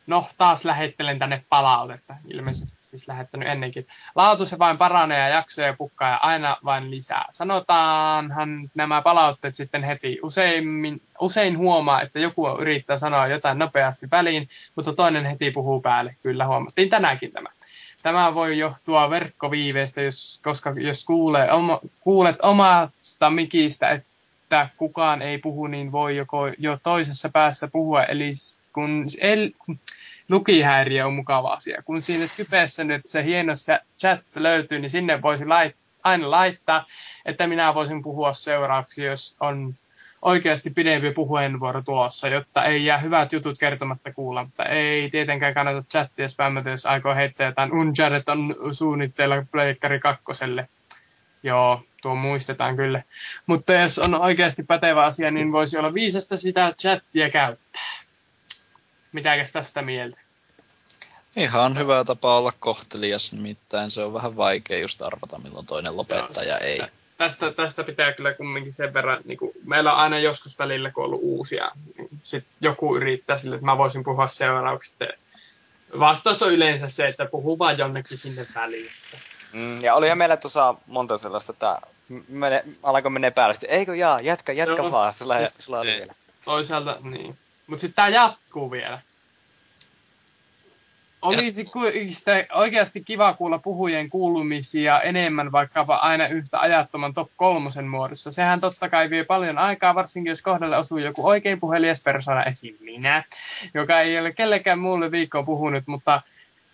No, taas lähettelen tänne palautetta. Ilmeisesti siis lähettänyt ennenkin. Laatu se vain paranee ja jaksoja pukkaa ja aina vain lisää. Sanotaanhan nämä palautteet sitten heti. Useimmin, usein huomaa, että joku yrittää sanoa jotain nopeasti väliin, mutta toinen heti puhuu päälle. Kyllä huomattiin tänäänkin tämä. Tämä voi johtua verkkoviiveestä, jos, koska jos kuulee, oma, kuulet omasta mikistä, että kukaan ei puhu, niin voi joko jo toisessa päässä puhua. Eli kun el, lukihäiriö on mukava asia. Kun siinä Skypeessä nyt se hieno chat löytyy, niin sinne voisi lait, aina laittaa, että minä voisin puhua seuraavaksi, jos on oikeasti pidempi puheenvuoro tulossa, jotta ei jää hyvät jutut kertomatta kuulla, mutta ei tietenkään kannata chattia spämmätä, jos aikoo heittää jotain Uncharted on suunnitteilla Pleikkari kakkoselle. Joo, tuo muistetaan kyllä. Mutta jos on oikeasti pätevä asia, niin voisi olla viisasta sitä chattia käyttää. Mitäkäs tästä mieltä? Ihan hyvä tapa olla kohtelias, nimittäin se on vähän vaikea just arvata, milloin toinen lopettaa ja Joo, siis ei. tä- Tästä, tästä pitää kyllä kumminkin sen verran, niin kuin, meillä on aina joskus välillä, kun on ollut uusia, niin sitten joku yrittää sille, että mä voisin puhua seuraavaksi. Vastaus on yleensä se, että puhuu vaan jonnekin sinne väliin. Mm, ja olihan meillä tuossa monta sellaista, että mene, alkoi menee päälle. Sitten, Eikö jaa, jatka, jatka Joo, vaan. Sulla, siis- sulla oli ei. vielä. Toisaalta, niin. Mutta sitten tämä jatkuu vielä. Olisi sitä oikeasti kiva kuulla puhujien kuulumisia enemmän vaikkapa aina yhtä ajattoman top kolmosen muodossa. Sehän totta kai vie paljon aikaa, varsinkin jos kohdalle osuu joku oikein puhelias persona, esim. minä, joka ei ole kellekään muulle viikkoon puhunut, mutta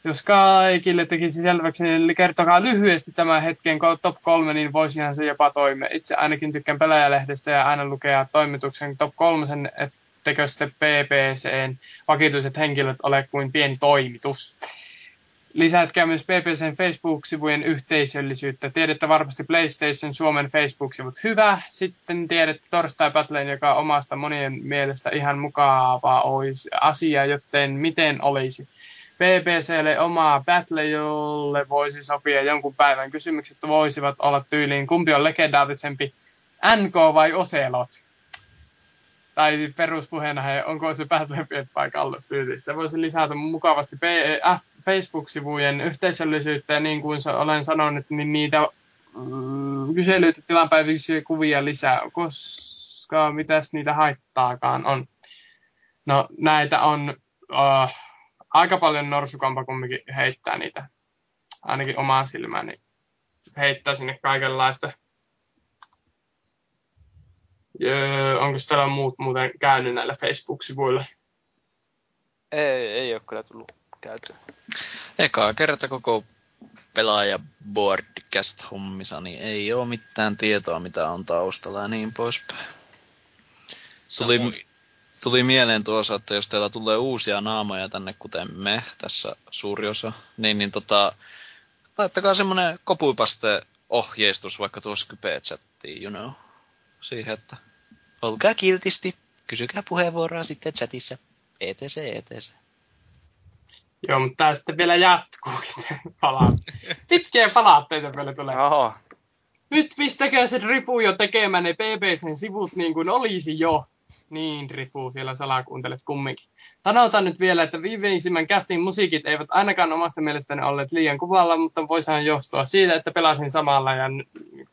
jos kaikille tekisi selväksi, niin kertokaa lyhyesti tämän hetken top kolme, niin voisihan se jopa toimia. Itse ainakin tykkään pelaajalehdestä ja aina lukea toimituksen top kolmosen, ettekö sitten PPCn vakituiset henkilöt ole kuin pieni toimitus. Lisätkää myös PPCn Facebook-sivujen yhteisöllisyyttä. Tiedätte varmasti PlayStation Suomen Facebook-sivut. Hyvä. Sitten tiedätte Torstai Battleen, joka omasta monien mielestä ihan mukava olisi asia, joten miten olisi. BBClle omaa battle, jolle voisi sopia jonkun päivän. Kysymykset voisivat olla tyyliin, kumpi on legendaarisempi, NK vai Ocelot? Tai peruspuheena, hei, onko se Battlefield vai Call of Duty? Se voisi lisätä mukavasti Facebook-sivujen yhteisöllisyyttä, ja niin kuin olen sanonut, niin niitä mm, kyselyitä, tilanpäiväisiä kuvia lisää, koska mitäs niitä haittaakaan on. No näitä on uh, aika paljon norsukampa kumminkin heittää niitä, ainakin omaa silmääni heittää sinne kaikenlaista. Öö, onko täällä muut muuten käynyt näillä Facebook-sivuilla? Ei, ei ole kyllä tullut käytyä. Ekaa kerta koko pelaaja boardcast hommissa, niin ei ole mitään tietoa, mitä on taustalla ja niin poispäin. Tuli, Samoin. tuli mieleen tuossa, että jos teillä tulee uusia naamoja tänne, kuten me, tässä suuri osa, niin, niin tota, laittakaa semmonen kopuipaste ohjeistus vaikka tuossa Skype-chattiin, you know, siihen, että olkaa kiltisti, kysykää puheenvuoroa sitten chatissa, etc, etc. Joo, mutta tää sitten vielä jatkuu. Palaut. Pitkiä palautteita vielä tulee. Oho, Nyt pistäkää se ripu jo tekemään ne BBCn sivut niin kuin olisi jo. Niin, Ripu, siellä salakuuntelet kumminkin. Sanotaan nyt vielä, että viimeisimmän castin musiikit eivät ainakaan omasta mielestäni olleet liian kuvalla, mutta voisihan johtua siitä, että pelasin samalla. Ja,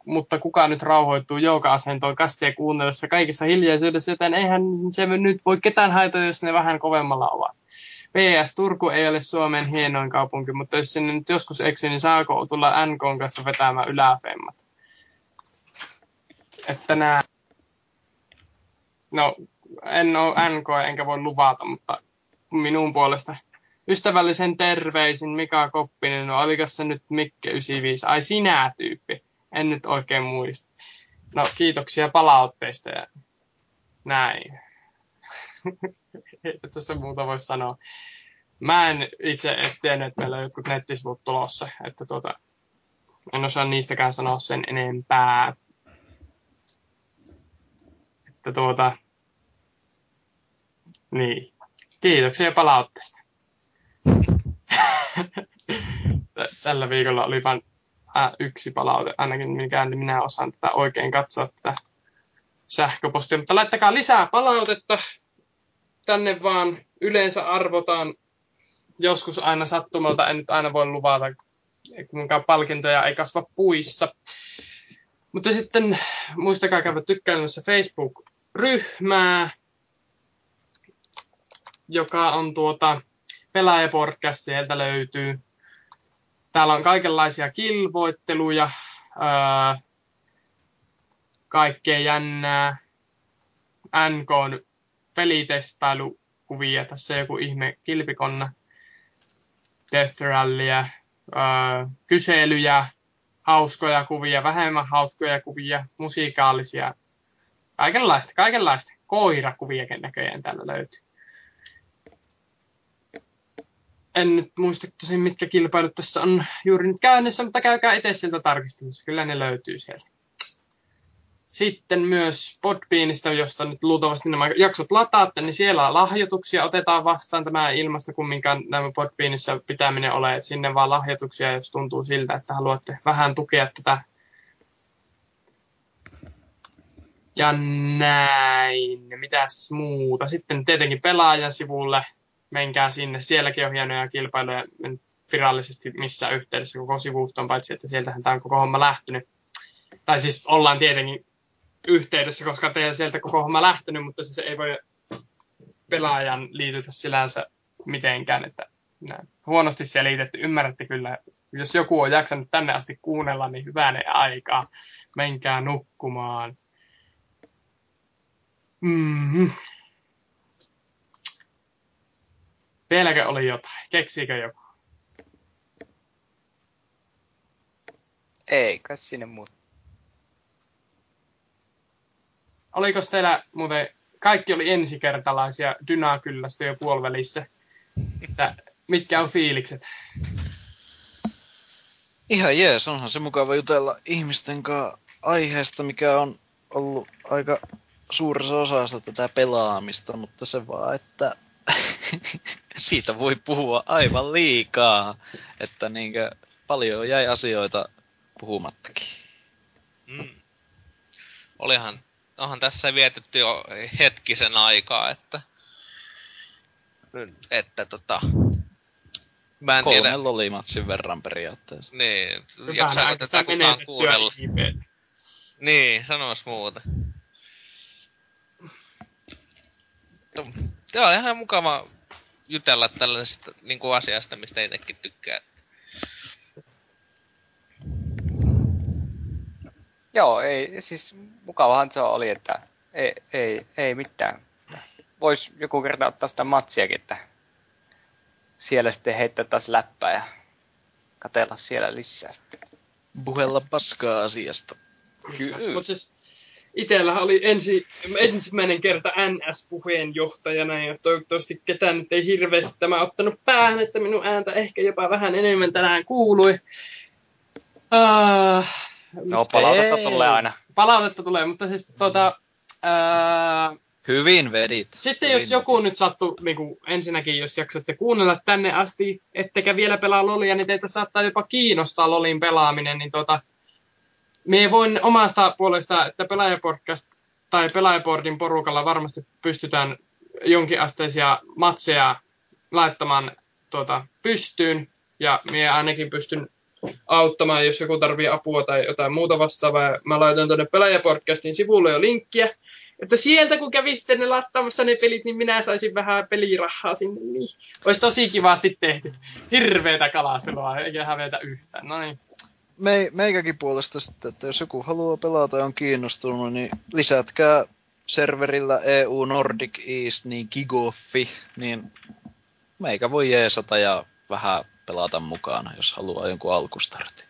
mutta kuka nyt rauhoittuu jouka-asentoon kastia kuunnellessa kaikessa hiljaisuudessa, joten eihän se nyt voi ketään haitata, jos ne vähän kovemmalla ovat. PS Turku ei ole Suomen hienoin kaupunki, mutta jos sinne nyt joskus eksy, niin saako tulla NKn kanssa vetämään yläpeimmat? Että nää... No, en ole NK enkä voi luvata, mutta minun puolesta ystävällisen terveisin Mika Koppinen, no olikas se nyt Mikke 95, ai sinä tyyppi, en nyt oikein muista. No kiitoksia palautteista ja näin. Ei tässä muuta voi sanoa. Mä en itse edes tiennyt, että meillä on jotkut nettisivut tulossa, että tuota, En osaa niistäkään sanoa sen enempää. Että tuota... Niin. Kiitoksia palautteesta. Tä- Tällä viikolla oli vain äh, yksi palaute, ainakin mikään minä osaan tätä oikein katsoa tätä sähköpostia. Mutta laittakaa lisää palautetta tänne vaan. Yleensä arvotaan joskus aina sattumalta, en nyt aina voi luvata, kuinka palkintoja ei kasva puissa. Mutta sitten muistakaa käydä tykkäämässä Facebook-ryhmää, joka on tuota Pelaajapodcast, sieltä löytyy. Täällä on kaikenlaisia kilvoitteluja, ää, kaikkea jännää, NK on pelitestailukuvia, tässä joku ihme kilpikonna, Death Rallyä, ää, kyselyjä, hauskoja kuvia, vähemmän hauskoja kuvia, musiikaalisia, kaikenlaista, kaikenlaista. Koirakuvia näköjään täällä löytyy. En nyt muista tosin, mitkä kilpailut tässä on juuri nyt käynnissä, mutta käykää itse sieltä tarkistamassa. Kyllä ne löytyy sieltä. Sitten myös Podbeanista, josta nyt luultavasti nämä jaksot lataatte, niin siellä lahjoituksia otetaan vastaan. Tämä ilmasta kumminkaan nämä Podbeanissa pitäminen ole, että sinne vaan lahjoituksia, jos tuntuu siltä, että haluatte vähän tukea tätä. Ja näin. Mitäs muuta? Sitten tietenkin pelaajan sivulle. Menkää sinne. Sielläkin on hienoja kilpailuja virallisesti missään yhteydessä koko sivuston, paitsi että sieltähän tämä on koko homma lähtenyt. Tai siis ollaan tietenkin yhteydessä, koska teidän sieltä koko homma lähtenyt, mutta siis ei voi pelaajan liitytä silänsä mitenkään, että näin. huonosti selitetty. Ymmärrätte kyllä, jos joku on jaksanut tänne asti kuunnella, niin hyvänen aikaa. Menkää nukkumaan. Mm-hmm. Vieläkö oli jotain? Keksiikö joku? Ei, kai sinne muuta. Oliko teillä muuten, kaikki oli ensikertalaisia Dynakyllästöjä puolivälissä, että mitkä on fiilikset? Ihan jees, onhan se mukava jutella ihmisten kanssa aiheesta, mikä on ollut aika suuressa osassa tätä pelaamista, mutta se vaan, että siitä voi puhua aivan liikaa. Että niinkö paljon jäi asioita puhumattakin. Mm. Olihan, onhan tässä vietetty jo hetkisen aikaa, että... Että tota... Mä en tiedä... Kolmen lolimatsin verran periaatteessa. Niin, jaksaako tätä sitä kukaan kuunnella? Niin, sanois muuta. Mutta Joo, ihan mukava jutella tällaisesta niin kuin asiasta, mistä itsekin tykkää. Joo, ei, siis mukavahan se oli, että ei, ei, ei mitään. Vois joku kerta ottaa sitä matsiakin, että siellä sitten heittää taas läppää ja katella siellä lisää. sitten. Puhella paskaa asiasta. Kyllä. Mutta siis itsellähän oli ensi, ensimmäinen kerta NS-puheenjohtajana ja toivottavasti ketään nyt ei hirveästi tämä ottanut päähän, että minun ääntä ehkä jopa vähän enemmän tänään kuului. Uh, No palautetta Ei. tulee aina. palautetta tulee, mutta siis tota, uh, Hyvin vedit. sitten Hyvin jos joku nyt sattuu, niin kuin ensinnäkin jos jaksatte kuunnella tänne asti, ettekä vielä pelaa lolia, niin teitä saattaa jopa kiinnostaa lolin pelaaminen, niin tota, me voin omasta puolesta, että pelaajapodcast tai pelaajapordin porukalla varmasti pystytään jonkinasteisia matseja laittamaan tuota, pystyyn, ja minä ainakin pystyn auttamaan, jos joku tarvii apua tai jotain muuta vastaavaa. Mä laitan tuonne pelaajapodcastin sivulle jo linkkiä, että sieltä kun kävisitte ne lattaamassa ne pelit, niin minä saisin vähän pelirahaa sinne. Niin. Olisi tosi kivasti tehty. Hirveetä kalastelua, eikä hävetä yhtään. No niin. Me, meikäkin puolesta sitten, että jos joku haluaa pelata ja on kiinnostunut, niin lisätkää serverillä EU Nordic East, niin Gigoffi, niin meikä voi jeesata ja vähän pelata mukana, jos haluaa jonkun alkustartin.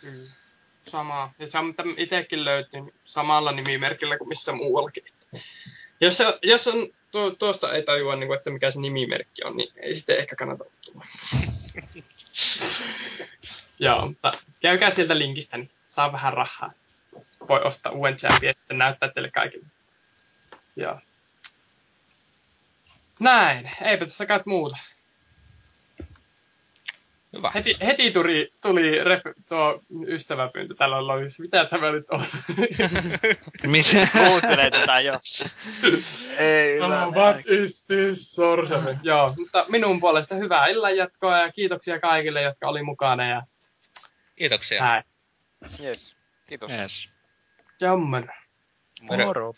Kyllä. Sama. Ja sam, itsekin löytyy samalla nimimerkillä kuin missä muuallakin. Jos, se, jos on, tuo, tuosta ei tajua, niin kuin, että mikä se nimimerkki on, niin ei sitten ehkä kannata tulla. Joo, mutta käykää sieltä linkistä, niin saa vähän rahaa. Voi ostaa uuden champin ja sitten näyttää teille kaikille. Joo. Näin, eipä tässä kai muuta. Hyvä. Heti, heti tuli, tuli rep, tuo ystäväpyyntö tällä on Mitä tämä nyt on? Mitä? Kuuntelee tätä jo. Ei, Oh, what is this sorcery? Joo, mutta minun puolesta hyvää illanjatkoa ja kiitoksia kaikille, jotka oli mukana ja Kiitoksia. näin. Yes. Kiitos. Yes. Jammer. Moro.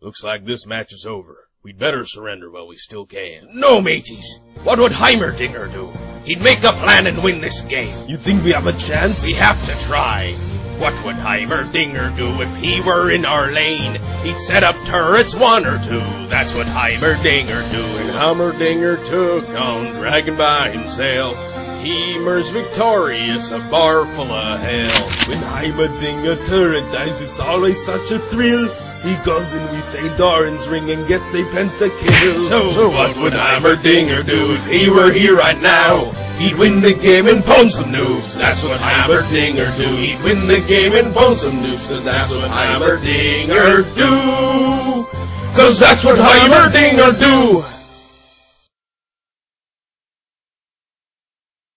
Looks like this match is over. We'd better surrender while we still can. No, mateys! What would Heimerdinger do? He'd make a plan and win this game. You think we have a chance? We have to try. What would Heimerdinger do if he were in our lane? He'd set up turrets, one or two. That's what Heimerdinger do. And Heimerdinger took on Dragon by himself. Hemer's victorious, a bar full of hell. When Heimerdinger turret dies, it's always such a thrill. He goes in with a Doran's ring and gets a pentakill. So, so what would Heimerdinger do if he were here right now? He'd win the game and pwn some noobs. That's what Heimerdinger do. He'd win the game and pwn some noobs. Cause that's what Heimerdinger do. Cause that's what Heimerdinger do.